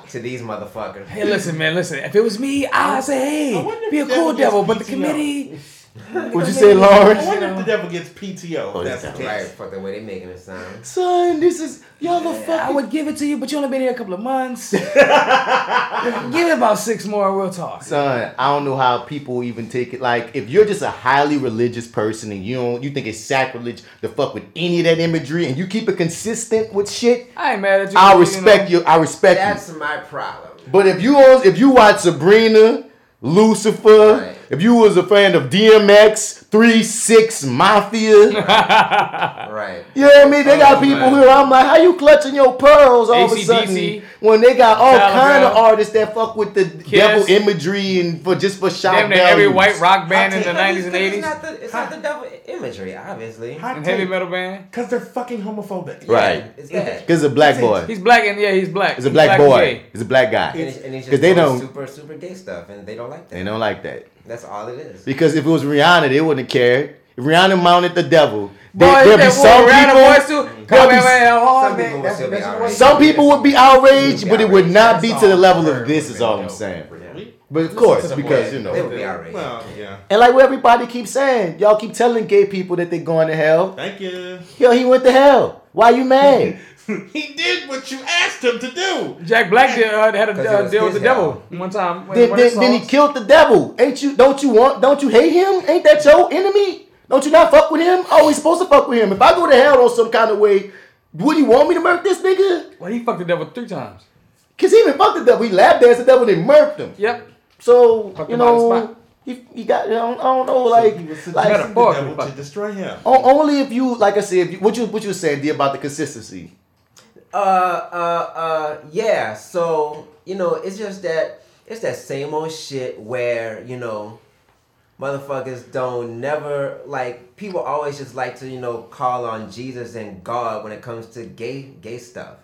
to these motherfuckers. Hey, listen, man. Listen. If it was me, I'd say, hey, wonder be a cool devil devil. But the gets PTO. committee. [LAUGHS] What'd you say, Lawrence? I Lawrence? wonder if the devil gets PTO. Oh, if that's the case. Right, fuck the way they making it sound. Son, this is y'all the fuck. I would give it to you, but you only been here a couple of months. [LAUGHS] give it about six more, and we'll talk. Son, I don't know how people even take it. Like, if you're just a highly religious person and you don't, you think it's sacrilege to fuck with any of that imagery, and you keep it consistent with shit, I ain't mad at you. I'll you respect know. you. I respect you. That's my problem. But if you if you watch Sabrina, Lucifer, Right. If you was a fan of DMX, Three Six Mafia, [LAUGHS] Right. you know what I mean? They got Oh, people man. here. I'm like, how you clutching your pearls all of a sudden when they got all Telegram, kind of artists that fuck with the Kiss. devil imagery and for just for shock Damn near every white rock band in the 90s and 80s. It's not the, it's not the devil imagery, obviously. Hot And heavy metal band. Because they're fucking homophobic. Right. It's that. [LAUGHS] Because it's a black boy. He's black and yeah, he's black. He's a He's black boy. gay. It's a black guy. And, it's, and he's 'Cause just they don't- super super gay stuff, and they don't like that. They don't like that. That's all it is. Because if it was Rihanna, they wouldn't have cared. If Rihanna mounted the devil, Boy, there, there'd be that some boy, Rihanna people. voice too. Mm-hmm. there'll be here, man. Some people will be outraged. Some people would be outraged, but it would not be to the level of this. Is all I'm saying. But of course, because boy. you They know, would be outraged. Well, yeah. and like what everybody keeps saying, y'all keep telling gay people that they're going to hell. Thank you. Yo, he went to hell. Why you mad? [LAUGHS] [LAUGHS] he did what you asked him to do. Jack Black did, uh, had a uh, deal with the his devil one time. then, One then, then he killed the devil. Ain't you? Don't you want? Don't you hate him? Ain't that your enemy? Don't you not fuck with him? Oh, he's supposed to fuck with him. If I go to hell on some kind of way, would you want me to murk this nigga? Well, he fucked the devil three times. Cause he even fucked the devil. He lap danced the devil. And they murked him. Yep. So Fucked you him on the know, spot. he, he got. I don't, I don't know. Like, he was like the devil to destroy him. o- only if you, like I said, if you, what you what you were saying, D, about the consistency. Uh, uh, uh, yeah. So you know, it's just that it's that same old shit where you know, motherfuckers don't never like people always just like to you know call on Jesus and God when it comes to gay gay stuff.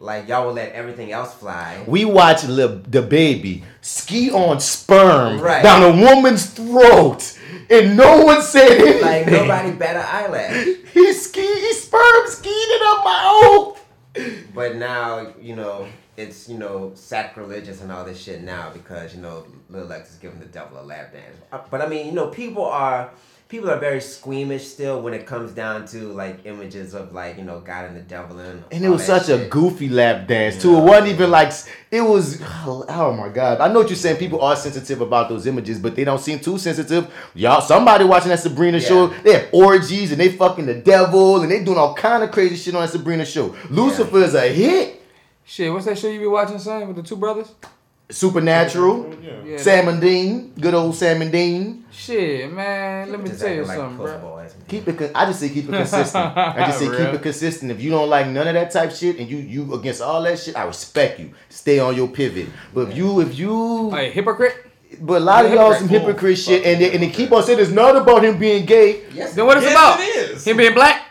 Like y'all will let everything else fly. We watch the baby ski on sperm Right. down a woman's throat, and no one said anything. Like nobody bat an eyelash. He ski, he sperm skied it up my own. But now, you know, it's, you know, sacrilegious and all this shit now because, you know, Lil Lex is giving the devil a lap dance. But I mean, you know, people are people are very squeamish still when it comes down to like images of like you know God and the devil and And it was that such a goofy lap dance too. It wasn't even like it was. Oh my god! I know what you're saying. People are sensitive about those images, but they don't seem too sensitive. Y'all, somebody watching that Sabrina Yeah. show, they have orgies and they fucking the devil and they doing all kind of crazy shit on that Sabrina show. Lucifer is a hit. Shit, what's that show you be watching, son, with the two brothers? Supernatural. Yeah. Yeah. Sam and Dean, good old Sam and Dean. Shit, man. Let me tell you like something, bro. boys. Keep it. I just say keep it consistent. I just [LAUGHS] say keep it consistent. If you don't like none of that type shit and you you against all that shit, I respect you. Stay on your pivot. But if you if you Hey, hypocrite. But a lot of y'all some Hypocrite. hypocrite shit, and they, and they keep on saying it's not about him being gay. Yes, Then what it's Yes, about? it is. Him being black?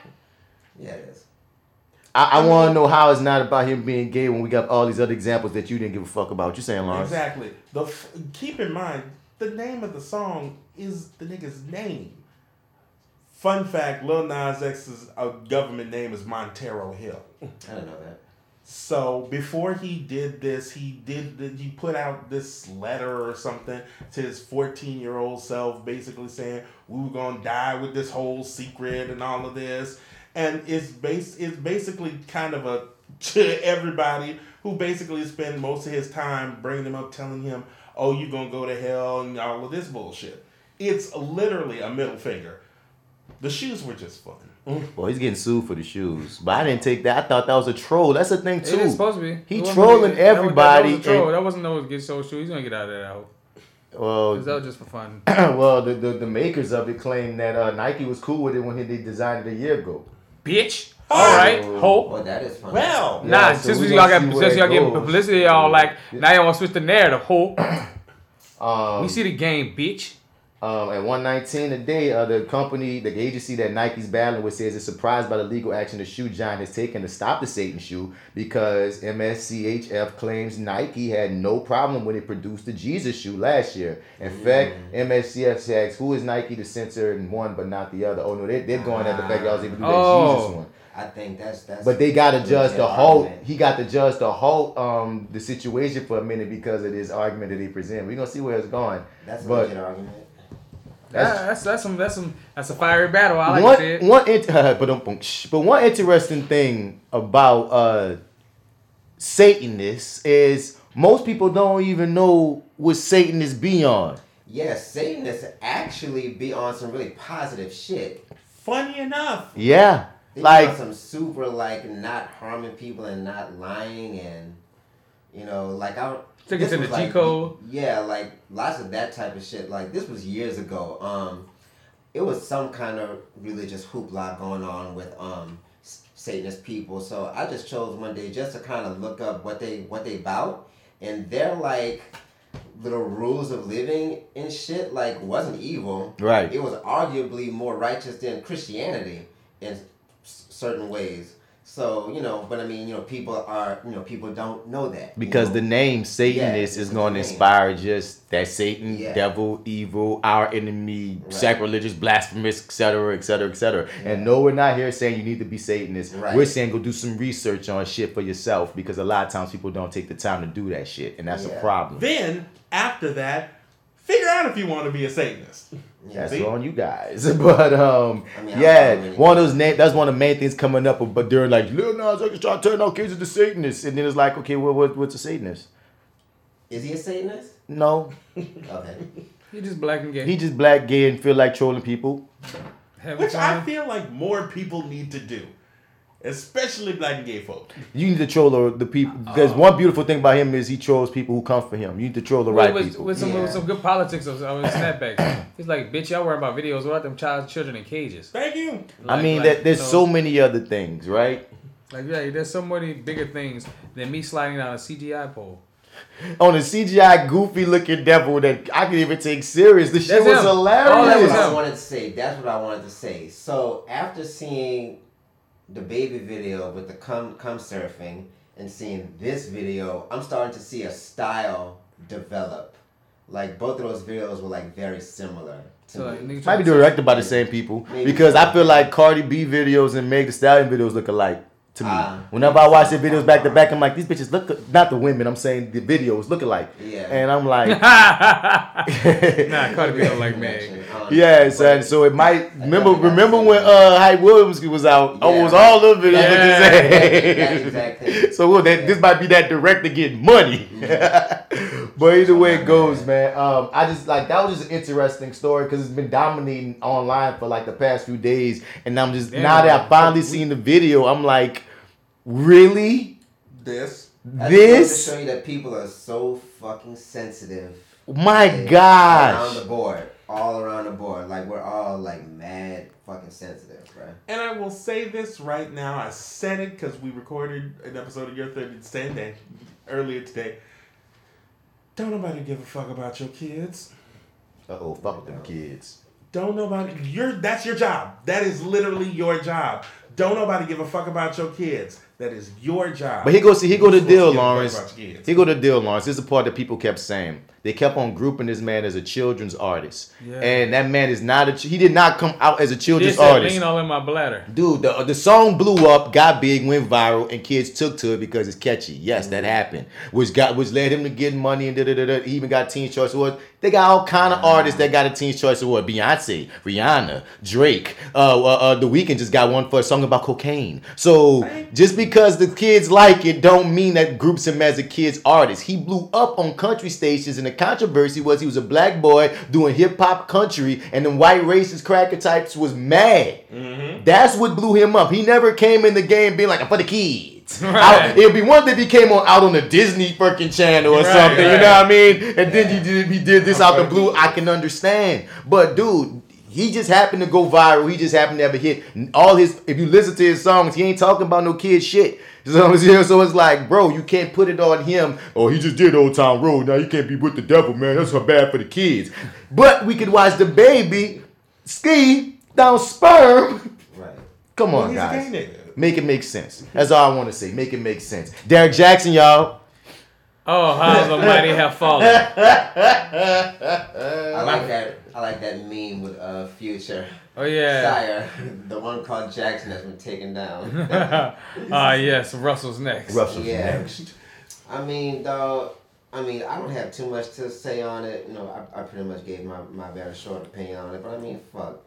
Yeah, it is. I, I want to know how it's not about him being gay when we got all these other examples that you didn't give a fuck about. What you saying, Lawrence? Exactly. The f- keep in mind the name of the song is the nigga's name. Fun fact: Lil Nas X's uh, government name is Montero Hill. I didn't know that. So before he did this, he did he put out this letter or something to his 14 year old self, basically saying we were gonna die with this whole secret and all of this, and it's base it's basically kind of a [LAUGHS] to everybody who basically spend most of his time bringing him up, telling him, "Oh, you're gonna go to hell" and all of this bullshit. It's literally a middle finger. The shoes were just fun. Well, he's getting sued for the shoes, but I didn't take that. I thought that was a troll. That's the thing too. is supposed to be. He It wasn't- trolling that was- everybody That, was a troll. and- that wasn't no get so true. He's gonna get out of that out. Well, That was just for fun. [CLEARS THROAT] well, the, the the makers of it claim that uh, Nike was cool with it when they designed it a year ago. Bitch. All right. Hope. Well, that is funny. Well, Yeah, Nah, so since we we y'all gonna got since y'all getting publicity, y'all like now y'all want to switch the narrative. Hope. [COUGHS] Um, we see the game, bitch. Um, at 119 a day, uh, the company, the agency that Nike's battling with says it's surprised by the legal action the shoe giant has taken to stop the Satan shoe because MSCHF claims Nike had no problem when it produced the Jesus shoe last year. In fact, MSCHF says, who is Nike to censor in one but not the other. Oh no, they, they're going at the fact y'all was able to do that Oh. Jesus one. I think that's that's. But they got to judge the halt. argument. He got to judge the halt um the situation for a minute because of this argument that he present. We're gonna see where it's going. That's a but legit argument. That's, that's that's some that's some that's a fiery battle. I like one, to it. one int- [LAUGHS] but um, but one interesting thing about uh Satanists is most people don't even know what Satanists be on. Yes, Satanists actually be on some really positive shit. funny enough, Yeah, They like some super like not harming people and not lying and you know like I. Took it this to was the G like- code. Yeah, like lots of that type of shit. Like this was years ago. Um, it was some kind of religious hoopla going on with um Satanist people. So I just chose one day just to kind of look up what they what they about, and they're like little rules of living and shit like wasn't evil. Right. It was arguably more righteous than Christianity in s- certain ways. So you know, but I mean, you know, people are you know people don't know that you because know. the name Satanist Yeah, is going to inspire just that Satan, Yeah. devil, evil, our enemy, Right. sacrilegious, blasphemous, etc., etc., etc. And no, we're not here saying you need to be Satanist. Right. We're saying go do some research on shit for yourself because a lot of times people don't take the time to do that shit, and that's a problem. then after that, figure out if you want to be a Satanist. Yeah. That's See? on you guys. [LAUGHS] But um, I mean, yeah, one of those na- that's one of the main things coming up. But during like Lil Nas X is trying to turn out kids into Satanists, and then it's like, okay, well, what, what's a Satanist? Is he a Satanist? No, [LAUGHS] Okay. He just black and gay. he just black, gay, and feel like trolling people. Having Which I feel like more people need to do, especially black and gay folk. You need to troll the, the people. There's one beautiful thing about him is he trolls people who come for him. You need to troll the right with, people. with some Yeah. with some good politics of, of his snapbacks. He's like, bitch, y'all worry about videos without them child children in cages. Thank you. I mean, like, that there's you know, so many other things, right? like yeah, there's so many bigger things than me sliding down a CGI pole. On a CGI goofy looking devil that I could even take serious. The shit was him. hilarious. Oh, That's what I wanted to say. That's what I wanted to say. So after seeing the baby video with the cum cum surfing and seeing this video, I'm starting to see a style develop. Like both of those videos were like very similar to So like, me. nigga Might be directed by the same people Maybe. because I feel like Cardi B videos and Meg Thee Stallion videos look alike to me. Ah. Whenever I watch the videos back to back, I'm like, these bitches look not the women. I'm saying the videos look alike. Yeah. And I'm like, [LAUGHS] Nah, [LAUGHS] Cardi B don't like me. Um, yeah, son. So it might remember remember when uh Hype Williams was out. Oh, it was all those videos Yeah. looking That same. exact thing. [LAUGHS] So well, that, this might be that director getting money. but either way it goes, man. Um, I just like that was just an interesting story because it's been dominating online for like the past few days, and I'm just Yeah, now that I finally seen the video, I'm like, really? This. I just wanted This? to show you that people are so fucking sensitive. My Like, Around the board, all around the board, like we're all like mad fucking sensitive, right? And I will say this right now. I said it because we recorded an episode of Your 30 Day earlier today. Don't nobody give a fuck about your kids. Uh oh, fuck with them kids. Don't nobody. You're that's your job. That is literally your job. Don't nobody give a fuck about your kids. That is your job. But he goes. He go to deal, give a fuck Lawrence. about your kids. He go to deal, Lawrence. This is the part that people kept saying. They kept on grouping this man as a children's artist, Yeah. and that man is not a. He did not come out as a This children's said artist. lean all in my bladder. Dude, the, the song blew up, got big, went viral, and kids took to it because it's catchy. Yes, that mm-hmm. happened. Which got which led him to getting money and da da da da. He even got Teen Choice Award. They got all kind of artists that got a Teen Choice Award. Beyonce, Rihanna, Drake. Uh, uh, uh, The Weeknd just got one for a song about cocaine. So just because the kids like it, don't mean that groups him as a kids artist. He blew up on country stations, and the controversy was he was a black boy doing hip hop country, and the white racist cracker types was mad. That's what blew him up. He never came in the game being like, I'm for the kids. Right. [LAUGHS] Out- it'd be one thing if he came on out on the Disney fucking channel or Right, something, you know what I mean? And then he did he did this out the blue. I can understand. But dude, he just happened to go viral. He just happened to have a hit. All his if you listen to his songs, he ain't talking about no kid shit. [LAUGHS] So, so it's like, bro, you can't put it on him. Oh, he just did Old Town Road. Now you can't be with the devil, man. That's so bad for the kids. But we could watch the baby ski down sperm. Right. Come Well, on, a guys. Gay nigga. Make it make sense. That's all I want to say. Make it make sense. Derrick Jaxn, y'all. Oh, how [LAUGHS] the mighty have fallen. I like that. I like that meme with uh Future. Oh yeah. Sire, [LAUGHS] the one called Jaxn that's been taken down. [LAUGHS] Ah yes, Russell's next. Russell's Yeah. next. I mean, though, I mean, I don't have too much to say on it. You know, I, I pretty much gave my, my very short opinion on it. But I mean, fuck.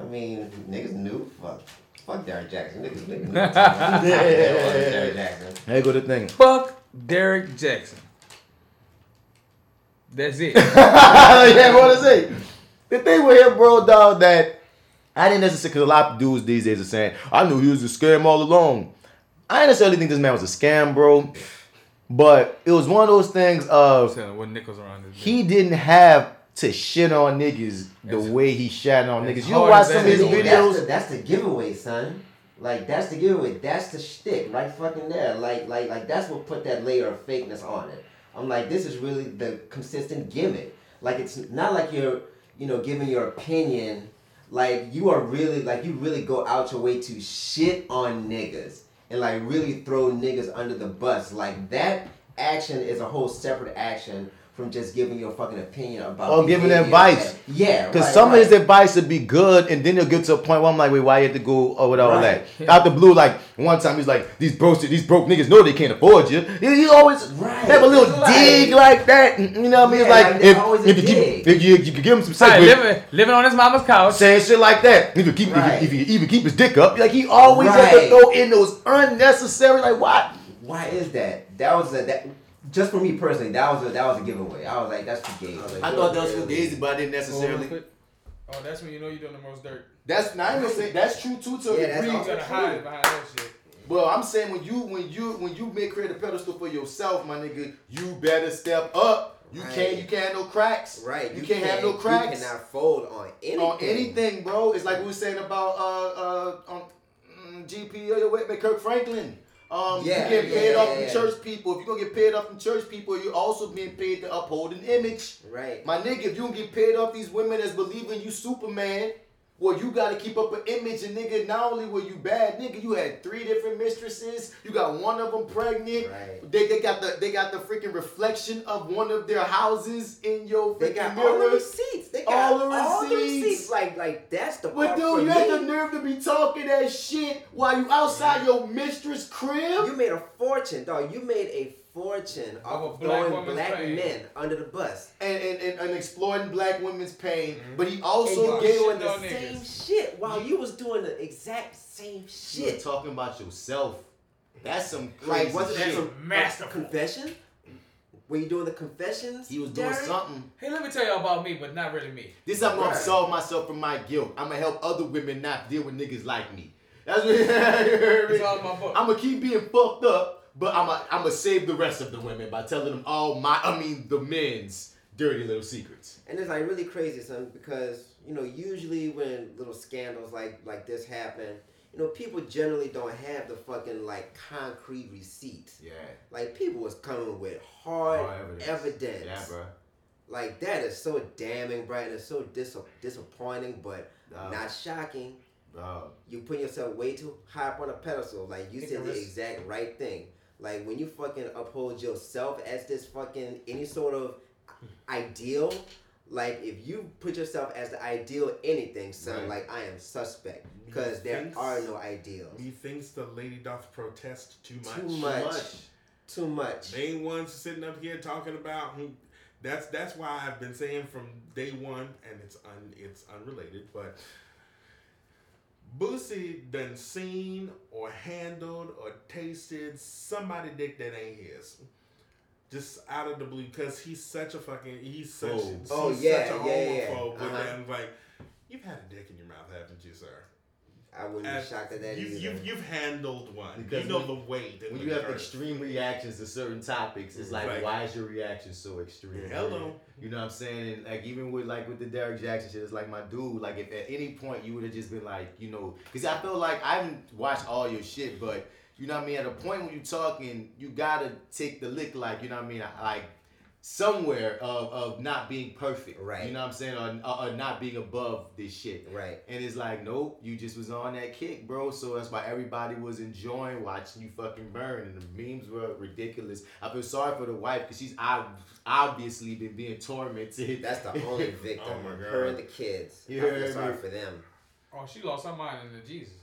I mean, niggas knew. Fuck. Fuck Derrick Jaxn. Niggas, niggas knew. Derrick Jaxn. There go the thing. Fuck Derrick Jaxn. That's it. [LAUGHS] yeah, what to say? The thing with him, bro, dog, that I didn't necessarily, because a lot of dudes these days are saying, I knew he was a scam all along. I didn't necessarily think this man was a scam, bro. But it was one of those things of what nickels around he didn't have to shit on niggas the As- way he shat on niggas. You watch some of his videos. That's the, that's the giveaway, son. Like that's the giveaway. That's the shtick right fucking there. Like like like that's what put that layer of fakeness on it. I'm like, this is really the consistent gimmick. Like it's not like you're you know giving your opinion. Like you are really like you really go out your way to shit on niggas and like really throw niggas under the bus. Like that action is a whole separate action from just giving your fucking opinion about Or giving advice. that- yeah, Because right, some right. of his advice would be good, and then he'll get to a point where I'm like, wait, why you have to go or with all Right. that? Out the blue, like one time he's like, these broke, these broke niggas know they can't afford you. He, he always Right. have a little like- dig like that. You know what I mean? Yeah, like, like, if, if, you keep, if you, you could give him some sex Right, with, living, living on his mama's couch. saying shit like that. If you keep, Right. if, you, even keep his dick up, like he always has to throw in those unnecessary, like what? Why is that? That was a that. Just for me personally, that was a that was a giveaway. I was like, that's too gay. I, like, I thought that was too easy, but I didn't necessarily. Oh, that's when you know you're doing the most dirt. That's not even saying that's true too. To Yeah, a that's degree. also You gotta hide behind that shit. Well, I'm saying when you when you when you make create a pedestal for yourself, my nigga, you better step up. You Right. can't you can't have no cracks. Right. You, can't, have no cracks You cannot fold on anything. on anything, bro. It's like we were saying about uh uh on mm, GP with with Kirk Franklin. Um, Yeah, you get paid yeah, off yeah, from church people. If you're gonna get paid off from church people, you're also being paid to uphold an image. Right. My nigga, if you don't get paid off these women that's believing you Superman, Well, you gotta keep up an image, and nigga, not only were you bad, nigga, you had three different mistresses. You got one of them pregnant. Right. They, they got the they got the freaking reflection of one of their houses in your They got all the mirror. receipts. They got All all the the receipts. receipts. Like, like that's the But dude, you had the nerve to be talking that shit while you outside your mistress crib. You made a fortune, dog. You made a fortune Of off a of black throwing woman's black pain. men under the bus. and, and, and, and exploiting black women's pain, mm-hmm. but he also gave doing the on same niggas. shit while you was doing the exact same You were shit. talking about yourself. That's some crazy Like, wasn't that shit. some Masterful. confession? Were you doing the confessions? he was doing Derrick? something. Hey, let me tell y'all about me, but not really me. This is how I'm gonna Right. solve myself from my guilt. I'm gonna help other women not deal with niggas like me. That's what [LAUGHS] you heard me? It's all my book. I'm gonna keep being fucked up, but I'm gonna I'm gonna save the rest of the women by telling them all my I mean the men's dirty little secrets. And it's like really crazy, son, because you know usually when little scandals like like this happen, you know people generally don't have the fucking like concrete receipts. Yeah. Like people was coming with hard Oh, evidence. Yeah, bro. Like that is so damning, bright and it's so dis- disappointing, but Nah. not shocking. Bro. You put yourself way too high up on a pedestal. Like you said the exact right thing. Like when you fucking uphold yourself as this fucking any sort of ideal. Like if you put yourself as the ideal anything, son, Right. like I am suspect because there are no ideals. Methinks the lady doth protest too much. Too much. Too much. They ain't ones sitting up here talking about. That's that's why I've been saying from day one, and it's un it's unrelated, but Boosie done seen or handled or tasted somebody dick that ain't his. Just out of the blue, because he's such a fucking he's such Oh. he's Oh, such yeah, a yeah, yeah. homophobe with Uh-huh. them like you've had a dick in your mouth, haven't you, sir? I wouldn't be shocked at that you've, either. you've, you've handled one. Because you know when- the weight. When you have girth. extreme reactions to certain topics, it's like, Right. why is your reaction so extreme? Hello. You know what I'm saying? And like even with like with the Derrick Jaxn shit, it's like my dude. Like if at any point you would have just been like, you know, because I feel like I haven't watched all your shit, but you know what I mean. At a point when you talking, you gotta take the lick, like you know what I mean, like somewhere of, of not being perfect, Right. You know what I'm saying, or, or, or not being above this shit, Right. And it's like, nope, you just was on that kick, bro. So that's why everybody was enjoying watching you fucking burn, and the memes were ridiculous. I feel sorry for the wife because she's ob- obviously been being tormented. That's the [LAUGHS] only victim. Oh my God. Her and the kids. You I feel sorry me? for them. Oh, she lost her mind in the Jesus.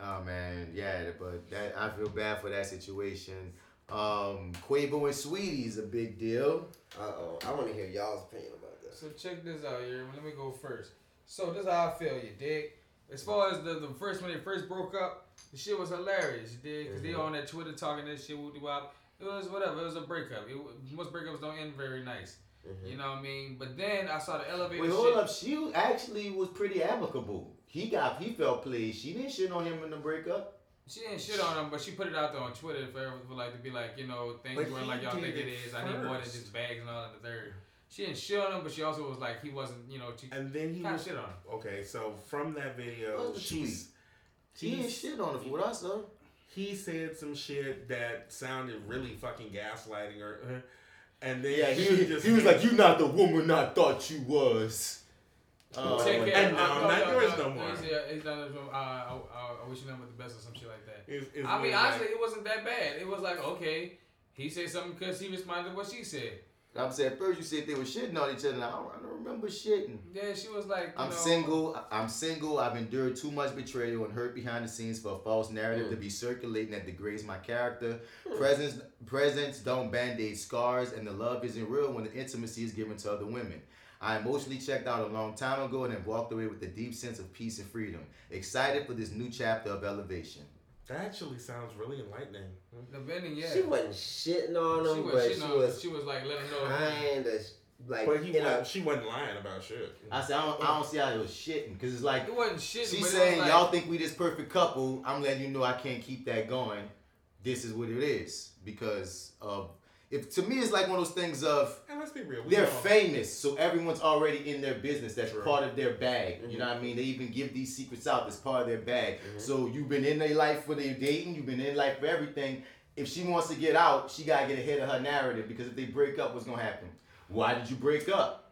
Oh man, yeah, but that I feel bad for that situation. Um, Quavo and Saweetie is a big deal. Uh oh. I want to hear y'all's opinion about that. So check this out here. Let me go first. So this is how I feel, you dig? As far as the, the first when they first broke up, the shit was hilarious, you dig? because they on that Twitter talking that shit whoop wop. It was whatever. It was a breakup. It, most breakups don't end very nice. You know what I mean? But then I saw the elevator Wait, shit. hold up. She actually was pretty amicable. He got he felt pleased. She didn't shit on him in the breakup. She didn't shit on him, but she put it out there on Twitter for everyone for like to be like, you know, things But weren't like y'all think it it is. I need more than just bags and all in the third. She didn't shit on him, but she also was like he wasn't, you know, she And then he was shit on him. okay. So from that video, oh, What was the she's She didn't shit on him for what I saw. he said some shit that sounded really fucking gaslighting her, and then Yeah, he, she was- just he was like, "You not the woman I thought you was." Oh, Take my care. and, God. um, not yours no more. He's, he's done it from, uh, I, I, I wish you nothing but the best or some shit like that. It's- it's I mean, more like- honestly, it wasn't that bad. It was like, okay, he said something because he responded to what she said. I'm saying first you said they were shitting on each other. and I don't, I don't remember shitting. Yeah, she was like, you I'm know, single. I- I'm single. I've endured too much betrayal and hurt behind the scenes for a false narrative to be circulating that degrades my character. Presents presents don't band-aid scars, and the love isn't real when the intimacy is given to other women. I emotionally checked out a long time ago and have walked away with a deep sense of peace and freedom. Excited for this new chapter of elevation. That actually sounds really enlightening. The bending, yeah. She wasn't shitting on She him, was, but she, she know, was she was like, let him know. kind of like But he you know. wasn't, she wasn't lying about shit. I said I don't, I don't see how it was shitting because it's like It wasn't shit. she's saying was like, y'all think we this perfect couple. I'm letting you know I can't keep that going. This is what it is because of if to me it's like one of those things of And let's be real. They're famous, so everyone's already in their business. That's True. part of their bag. You mm-hmm. know what I mean? They even give these secrets out. That's part of their bag. Mm-hmm. So you've been in their life for their dating. You've been in life for everything. If she wants to get out, she gotta get ahead of her narrative because if they break up, what's gonna happen? Why did you break up?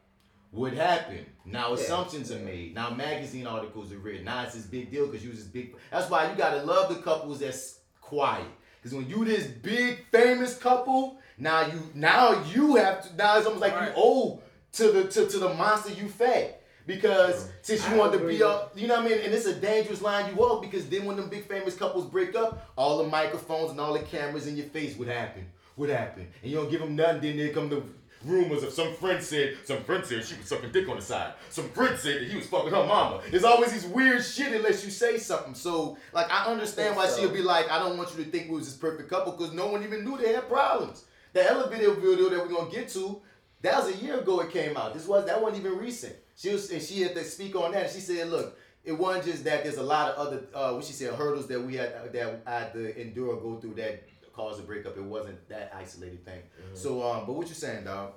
what happened. Now Yeah. assumptions are made. Now magazine articles are written. Now it's this big deal because you was this big. That's why you gotta love the couples that's quiet. Because when you this big famous couple, now you now you have to. Now it's almost like Right. you owe to the to, to the monster you fed. Because since you I want to be up, you know what I mean, and it's a dangerous line you walk because then when them big famous couples break up, all the microphones and all the cameras in your face would happen. Would happen. And you don't give them nothing, then there come the rumors of some friend said, some friend said she was sucking dick on the side. Some friend said that he was fucking her mama. There's always these weird shit unless you say something. So, like, I understand why she'll be like, I don't want you to think we was this perfect couple because no one even knew they had problems. The elevator video that we're gonna get to, that was a year ago it came out. This was that wasn't even recent. She was and she had to speak on that. And she said, look, it wasn't just that there's a lot of other uh what she said hurdles that we had that I had to endure or go through that caused a breakup. It wasn't that isolated thing. So um but what you saying, dog?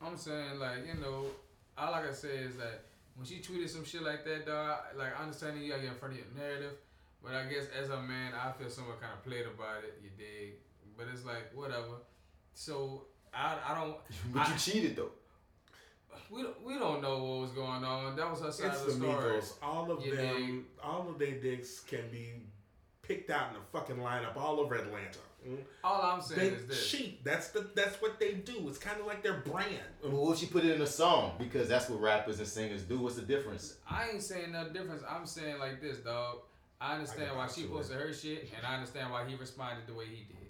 I'm saying like you know, all like I can say is that when she tweeted some shit like that, dog, like I understand you gotta get in front of your narrative, but I guess as a man, I feel somewhat kind of played about it. You dig? But it's like whatever. So I I don't. [LAUGHS] But I- you cheated though. we don't, we don't know what was going on. That was her side It's of the the story. Migos. All of You them, all of their dicks can be picked out in a fucking lineup all over Atlanta. Mm. All I'm saying They is this. cheat. That's the that's what they do. It's kind of like their brand. Well, what if she put it in a song? Because that's what rappers and singers do. What's the difference? I ain't saying no difference. I'm saying like this, dog. I understand I why she to posted her shit, and I understand why he responded the way he did.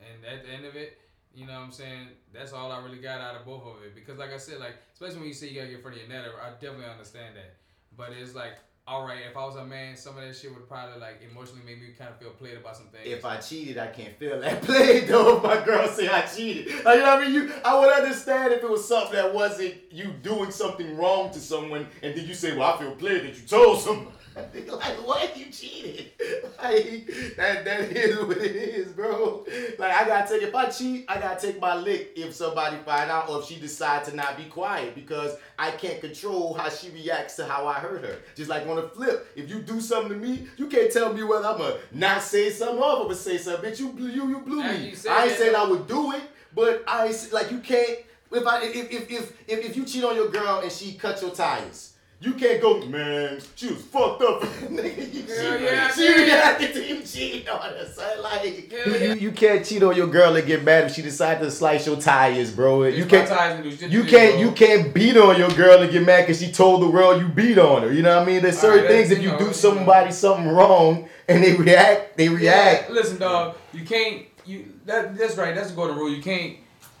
And at the end of it, you know what I'm saying? That's all I really got out of both of it. Because like I said, like especially when you say you gotta get in front of your net, I definitely understand that. But it's like, all right, if I was a man, some of that shit would probably like emotionally make me kind of feel played about some things. If I cheated, I can't feel that [LAUGHS] played though. If my girl say I cheated, like, you know what I mean? You, I would understand if it was something that wasn't you doing something wrong to someone, and then you say, "Well, I feel played that you told someone." [LAUGHS] like, what? You cheated? [LAUGHS] Like, that that is what it is, bro. Like, I gotta take if I cheat, I gotta take my lick if somebody find out or if she decides to not be quiet because I can't control how she reacts to how I hurt her. Just like on the flip, if you do something to me, you can't tell me whether I'm gonna not say something or I'm gonna say something. Bitch, you blew you you blew me. you I ain't saying. I would do it, but I like you can't. If I if if if if, if you cheat on your girl and she cut your tires. You can't go, man. She was fucked up. [LAUGHS] Nigga, you Hell she, yeah, she yeah. reacted to you cheating on her, son. Like, Hell you, yeah. you can't cheat on your girl and get mad if she decide to slice your tires, bro. You can't. my ties and You can't you can't beat on your girl and get mad because she told the world you beat on her. You know what I mean? There's certain Alright, things if you you know, do you know. somebody something wrong and they react, they Yeah, react. listen, dog. You can't. You that that's right. That's the golden rule. You can't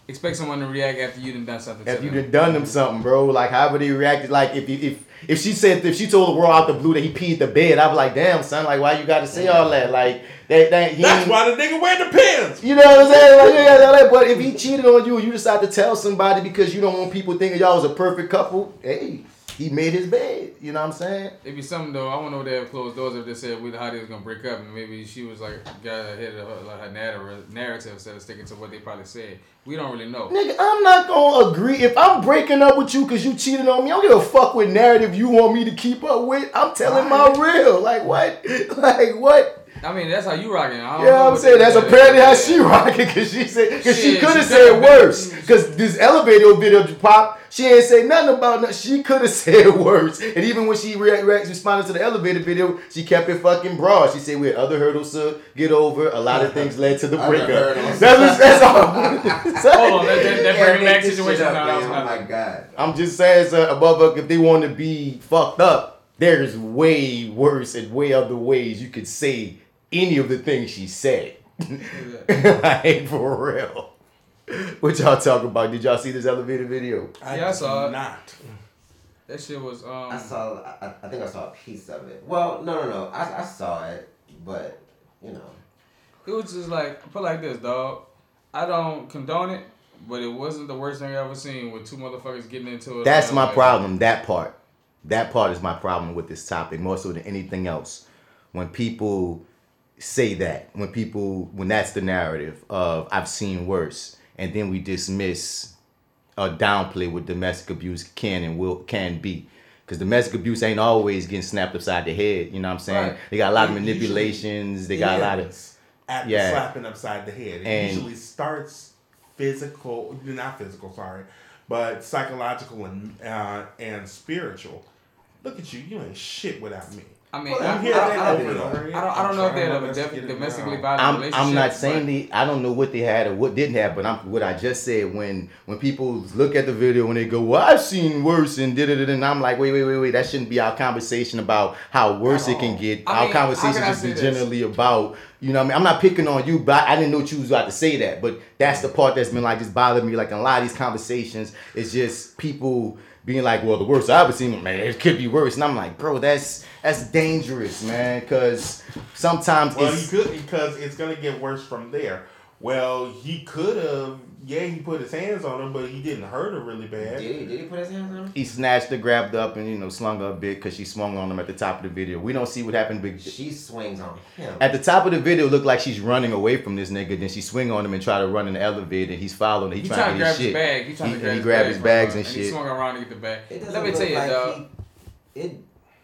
expect someone to react after you done done something. If to you them. done done them something, bro, like how however they reacted, like if you- if if she said if she told the world out the blue that he peed the bed, I'd be like, damn son, like why you got to say all that? Like that that he That's why the nigga wear the pins. You know what I'm saying? Like, yeah, yeah, yeah, but if he cheated on you and you decide to tell somebody because you don't want people thinking y'all was a perfect couple, hey, he made his bed. You know what I'm saying? It'd be something though. I know if they have closed doors if they said we how they was gonna break up and maybe she was like got ahead of her, uh, like her narrative, narrative instead of sticking to what they probably said. We don't really know. Nigga, I'm not gonna agree. If I'm breaking up with you because you cheated on me, I don't give a fuck what narrative you want me to keep up with. I'm telling my real. Like what? [LAUGHS] Like what? I mean, that's how you rocking. I don't Yeah, know I'm saying that's they- apparently how she rocking because she said because she Shit, could have said could've worse mm. because this elevator video pop she ain't say nothing about nothing. She could have [LAUGHS] said worse and even when she re- re- responded to the elevator video she kept it fucking broad. She said we had other hurdles to get over. A lot of things led to the [LAUGHS] Other breakup. hurdles. That's what, that's all. I'm gonna [LAUGHS] say. Hold on, that, that, that bring back situation. up, No, that was. Oh my god. I'm just saying, sir, a motherfucker, if they want to be fucked up, there's way worse and way other ways you could say any of the things she said. [LAUGHS] like, for real. What y'all talking about? Did y'all see this elevator video? I Yeah, I saw it. Not. That shit was um. I saw. I, I think I saw a piece of it. Well, no, no, no. I, I saw it, but you know. It was just like put like this, dog. I don't condone it, but it wasn't the worst thing I ever seen with two motherfuckers getting into it. That's my Like, problem. That part. That part is my problem with this topic more so than anything else. When people say that, when people, when that's the narrative of I've seen worse, and then we dismiss or downplay what domestic abuse can and will can be. Because domestic abuse ain't always getting snapped upside the head. You know what I'm saying? Right. They got a lot of manipulations. They got a lot of at Yeah. slapping upside the head. It And- usually starts physical, not physical, sorry, but psychological and uh, and spiritual. Look at you, you ain't shit without me. I mean, Well, I, You I, hear don't- I, don't, and over again? I don't, I don't know if they my have a def- domestically violent I'm, relationship. I'm not saying the I don't know what they had or what didn't have, but I'm what I just said when when people look at the video and they go, Well, I've seen worse and did it and I'm like, wait, wait, wait, wait, that shouldn't be our conversation about how worse it can get. I our mean, conversation how can I should be say this? generally about you know what I mean? I'm not picking on you, but I didn't know you was about to say that. But that's the part that's been like just bothering me. Like in a lot of these conversations, it's just people being like, well, the worst I've ever seen, man, it could be worse. And I'm like, bro, that's that's dangerous, man. Cause sometimes Well, it's could because it's gonna get worse from there. Well, he could have. Yeah, he put his hands on her, but he didn't hurt her really bad. Did he? Did he put his hands on her? he snatched her, grabbed up, and you know slung her a bit because she swung on him at the top of the video. We don't see what happened. Big She swings on him. at the top of the video, it looked like she's running away from this nigga. Then she swing on him and try to run in the elevator. And he's following her. He, He trying, trying to to get grab his his shit. bag. He trying He- to and grab he his grabbed his bags her, and He shit. swung around to get the bag. Let me tell you, like dog. He, it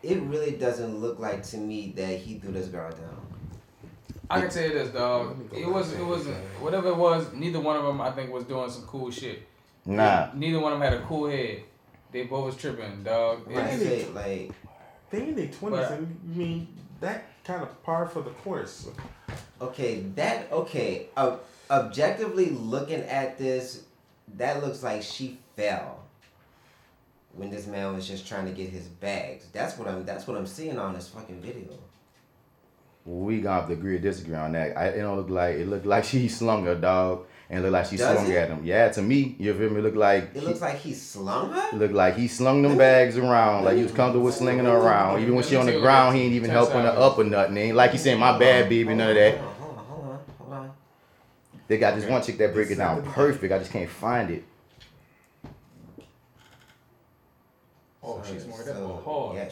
it really doesn't look like to me that he threw this girl down. I can tell you this, dog. It was, it was, whatever it was. Neither one of them, I think, was doing some cool shit. Nah, Neither one of them had a cool head. They both was tripping, dog. Like I It's- say, like They in their twenties, I mean that kind of par for the course. okay, that okay. Uh, objectively looking at this, that looks like she fell when this man was just trying to get his bags. That's what I'm. That's what I'm seeing on this fucking video. We gonna have to agree or disagree on that. I, it don't look like it looked like she slung her dog and it looked like she Does swung it? at him. Yeah, to me, you feel me? Look like It looks like he slung her. it looked like he slung them bags around, like he was comfortable with slinging her around. Even when she on the ground, he ain't even helping her up or nothing. Ain't like he saying, "My bad, baby," none of that. Hold on, hold on, hold on. They got this one chick that break it down perfect. I just can't find it. Oh, she's more that So, hard. Yeah,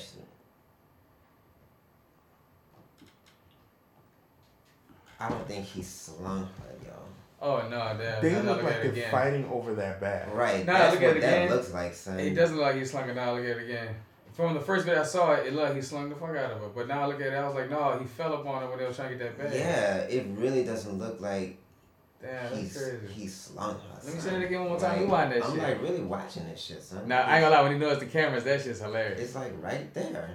I don't think he slung her, yo. Oh no, damn. They look look like they're again. fighting over that bag. Right. Now that's look at what it that again. looks like, son. It doesn't look like he slung an alligator again. From the first video I saw it, it looked like he slung the fuck out of her. But now I look at it, I was like, no, he fell up on her when they was trying to get that bag. Yeah, it really doesn't look like Damn, that's he's, crazy. he slung her. Let me say that again one more time. Like, You wind that shit. I'm like really watching this shit, son. Now I ain't gonna lie, when he knows the cameras, that shit's hilarious. It's like right there.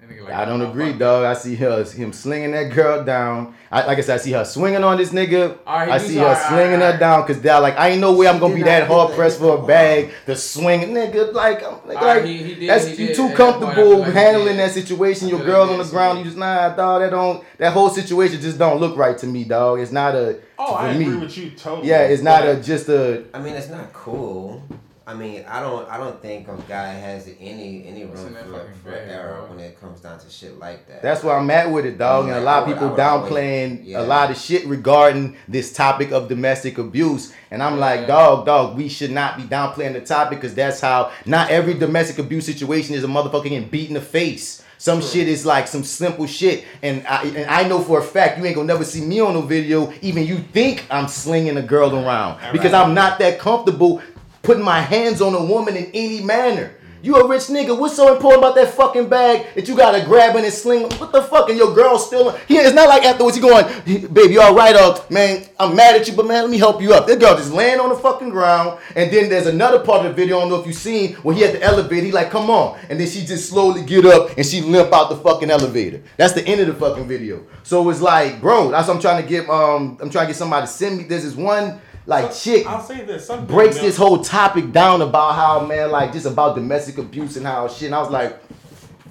That nigga like, I don't agree, dog. I see her him slinging that girl down. I, like I said, I see her swinging on this nigga. Alright, he I see her alright, slinging alright, her down because they're like, I ain't no way I'm gonna be that hard pressed for a bag to swing, nigga. Like, I'm like, Alright, like, he- he did- that's you did. too At that point, comfortable like handling that situation. Your feel girl on the ground, you just nah, dog. That don't. That whole situation just don't look right to me, dog. It's not a. Oh, for I me. agree with you totally. Yeah, it's not a just a. I mean, it's not cool. I mean, I don't, I don't think a guy has any any room for, for bag, error bro? when it comes down to shit like that. That's where I'm at with it, dog. And a lot of people I always- downplaying yeah. a lot of shit regarding this topic of domestic abuse. And I'm like, dog, dog, we should not be downplaying the topic because that's how not every domestic abuse situation is a motherfucker getting beat in the face. Some shit is like some simple shit, and I and I know for a fact you ain't gonna never see me on no video. Even you think I'm slinging a girl around because I'm not that comfortable putting my hands on a woman in any manner. You a rich nigga. What's so important about that fucking bag that you gotta grab it and sling? What the fuck? And your girl still? He, it's not like afterwards he going, baby, you all right? Uh, man, I'm mad at you, but man, let me help you up. That girl just laying on the fucking ground. And then there's another part of the video. I don't know if you seen where he at the elevator. He like, come on, and then she just slowly get up and she limp out the fucking elevator. That's the end of the fucking video. So it's like, bro, that's what I'm trying to get. Um, I'm trying to get somebody to send me. There's this one like chick I'll say this. Some breaks this whole topic down about how man like just about domestic abuse and how shit. And I was like,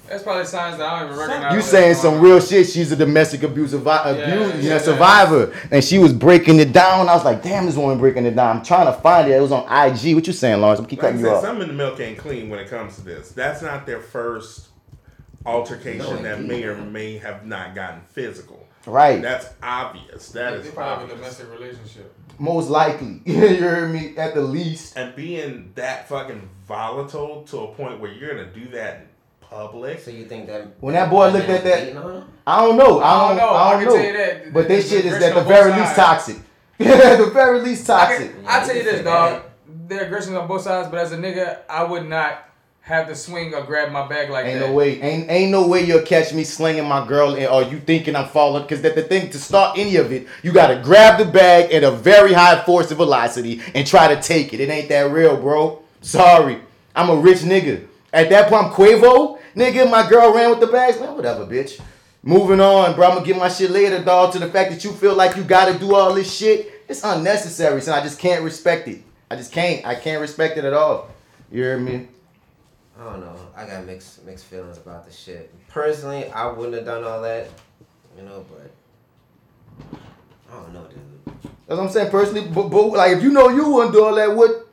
That's probably signs that I don't even recognize. you saying some on. real shit? She's a domestic abuse avi- abuse, yeah, you know, yeah. survivor, and she was breaking it down. I was like, damn, this woman breaking it down. I'm trying to find it. It was on IG. What you saying, Lawrence? I'm keep Like I cutting you said, off. some in the milk ain't clean when it comes to this. That's not their first altercation No, that may or may have not gotten physical. Right. That's obvious. That They is probably have a domestic relationship. Most likely, [LAUGHS] you hear me at the least. And being that fucking volatile to a point where you're gonna do that in public. So you think that When that boy looked at that- beating on her? I don't know. I I don't, don't know. I I don't can know. tell you that. But this shit is aggression at the on both very least toxic. [LAUGHS] at the very least I toxic. can, I tell you this, you dog. said Their aggression on both sides, but as a nigga, I would not have to swing or grab my bag like Ain't that. no way, ain't ain't no way you'll catch me slinging my girl, and, or you thinking I'm falling. Because that the thing to start any of it, you gotta grab the bag at a very high force of velocity and try to take it. It ain't that real, bro. Sorry, I'm a rich nigga. At that point, I'm Quavo, nigga. My girl ran with the bags, man. Whatever, bitch. Moving on, bro. I'm gonna get my shit later, dog. To the fact that you feel like you gotta do all this shit, it's unnecessary, son. I just can't respect it. I just can't. I can't respect it at all. You hear me? I don't know. I got mixed mixed feelings about the shit. Personally, I wouldn't have done all that, you know. But I don't know, dude. That's what I'm saying. Personally, but, but like if you know you wouldn't do all that, what?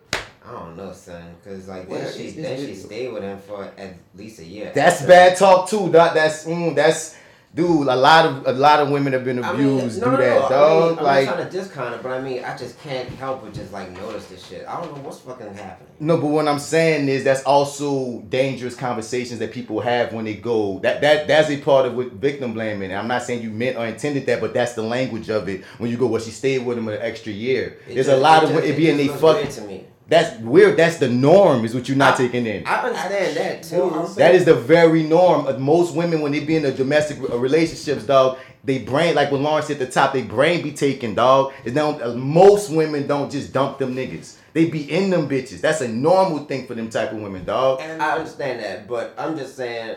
I don't know, son. Cause like Well, then she it's- then she stayed with him for at least a year. That's after. bad talk too. Dog. That's mm, that's dude. A lot of a lot of women have been I mean, abused. no, do no, that, no. dog. I mean, I'm like not trying to discount it, but I mean, I just can't help but just like notice this shit. I don't know what's fucking happening. no, but what I'm saying is that's also dangerous conversations that people have when they go. That that that's a part of what victim blaming. I'm not saying you meant or intended that, but that's the language of it. When you go, well, she stayed with him an extra year. It There's just- a lot it of it being they just fuck. to me. That's weird. That's the norm. Is what you're not I- taking in. I understand that too. Well, That is the very norm. Uh, Most women, when they be in a domestic uh, relationships, dog, they brain like when Lawrence at the top, they brain be taken, dog. It's now uh, most women don't just dump them niggas. They be in them bitches. That's a normal thing for them type of women, dog. And I understand that, but I'm just saying,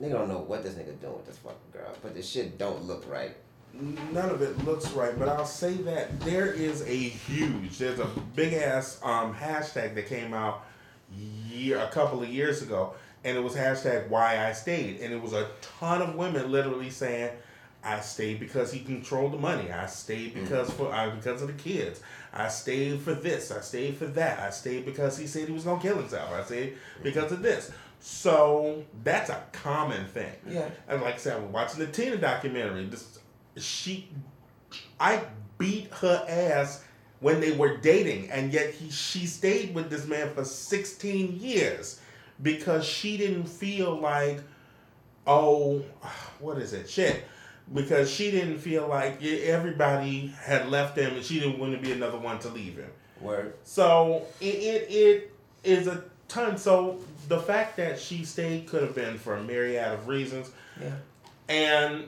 nigga don't know what this nigga doing with this fucking girl, but this shit don't look right. None of it looks right, but I'll say that there is a huge, there's a big ass um, hashtag that came out year a couple of years ago, and it was hashtag Why I Stayed, and it was a ton of women literally saying, "I stayed because he controlled the money. I stayed because for uh, because of the kids. I stayed for this. I stayed for that. I stayed because he said he was gonna kill himself. I stayed because of this." So that's a common thing. Yeah. And like I said, I'm watching the Tina documentary. This she I beat her ass when they were dating, and yet he she stayed with this man for 16 years because she didn't feel like, oh, what is it? Shit. Because she didn't feel like everybody had left him and she didn't want to be another one to leave him. Word. So it, it, it is a ton. So the fact that she stayed could have been for a myriad of reasons. Yeah. And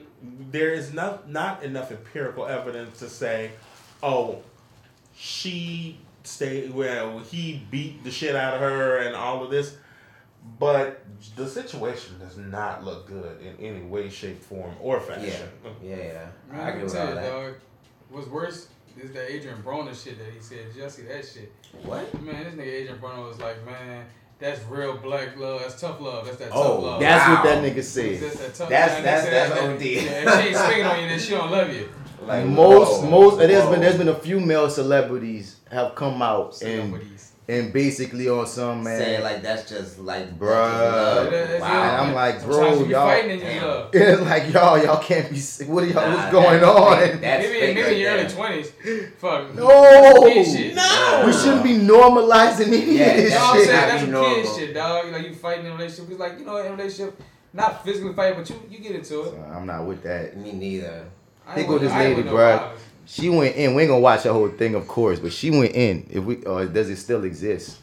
there is not not enough empirical evidence to say, oh, she stayed well, he beat the shit out of her and all of this. But the situation does not look good in any way, shape, form, or fashion. Yeah. Yeah. Man, I I agree can with tell all you, that. dog. What's worse is that Adrien Broner shit that he said. Did y'all see that shit? What? Man, this nigga Adrien Broner was like, man, that's real black love. That's tough love. That's that Oh, tough love. That's what that nigga That's, said. that tough That's- man, that's- that- that's that- OD. Yeah, if she ain't speaking on you, then she don't love you. Like Most whoa, most there's whoa. been there's been a few male celebrities have come out and Celebrities. And basically on some man. saying like that's just like Bruh. just That- that's. And I'm like, bro, you be y'all. fighting in your Damn. love. [LAUGHS] It's like y'all, y'all can't be. sick. What are y'all? Nah, what's going that's on? fake. That's maybe fake maybe right in your early twenties. Fuck. No. Kid shit. No. We shouldn't be normalizing any Yeah, of this You know what I'm shit. saying? That's some kid shit, dog. Like you fighting in a relationship. Cause like you know, in a relationship, not physically fighting, but you you get into it. So, I'm not with that. Me neither. I Here go with- this lady, with no bruh. She went in. We ain't gonna watch the whole thing, of course, but she went in. If we, or does it still exist?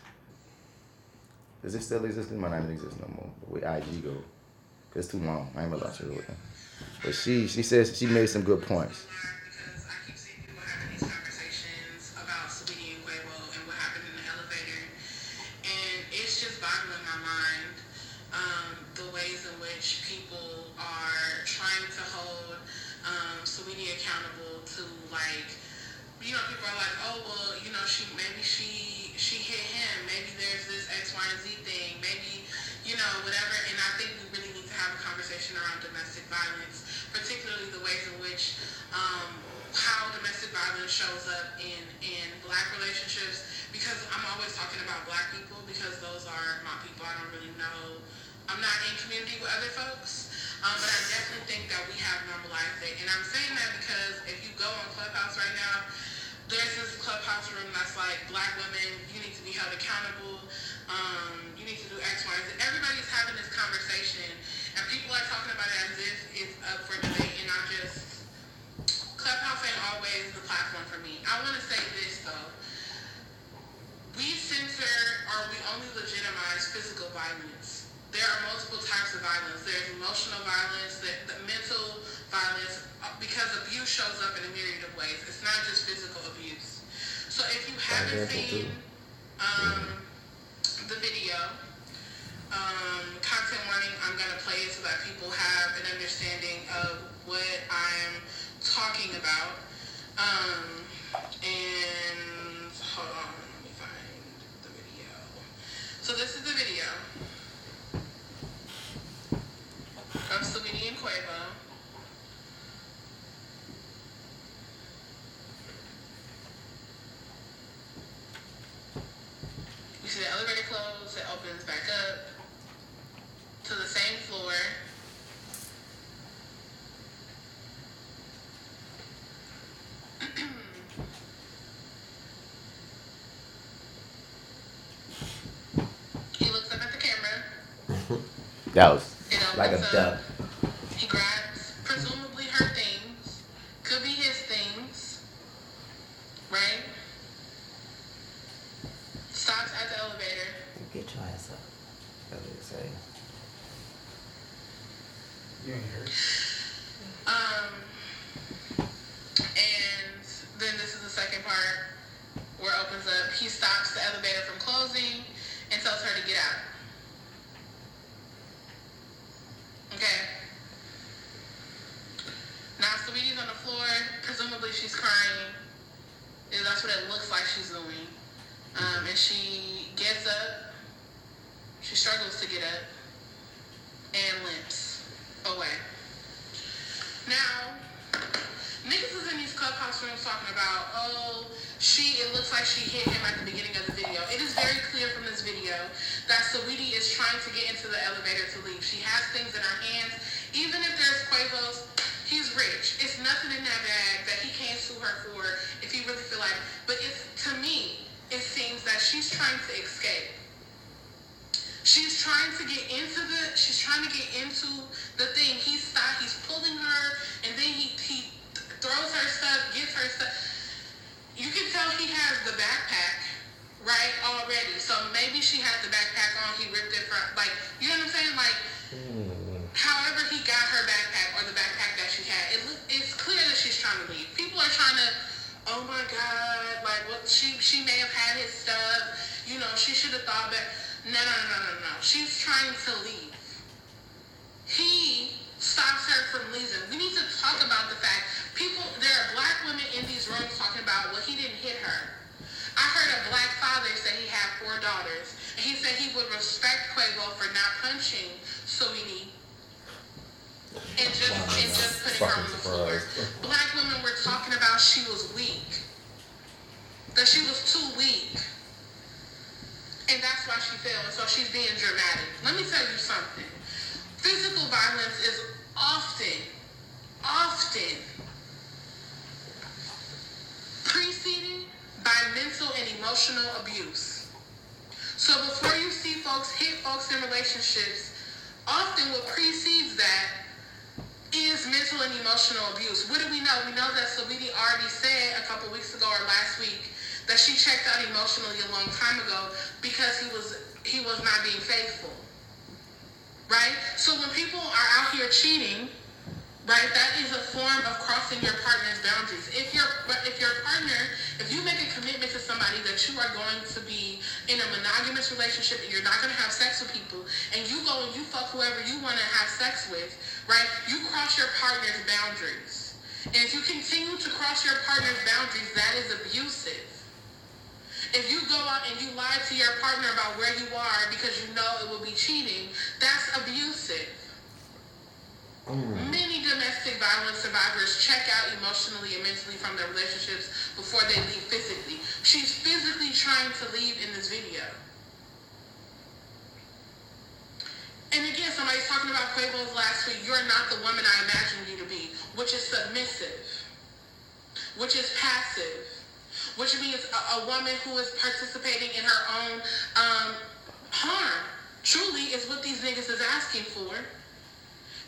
Does it still exist? It might not even exist no more. Where IG go? It's too long. I ain't gonna watch it. But she, she says she made some good points. I'm to say this though. We censor or we only legitimize physical violence. There are multiple types of violence. There's emotional violence, there, the mental violence, uh, because abuse shows up in a myriad of ways. It's not just physical abuse. So if you haven't seen um, the video, um, content warning, I'm going to play it so that people have an understanding of what I'm talking about. Um, and hold on, let me find the video. So this is the video of Saweetie and Quavo. You see the elevator close, it opens back up to the same floor. [CLEARS THROAT] that was like a duck. He grabbed participating in her own um, harm. Truly is what these niggas is asking for.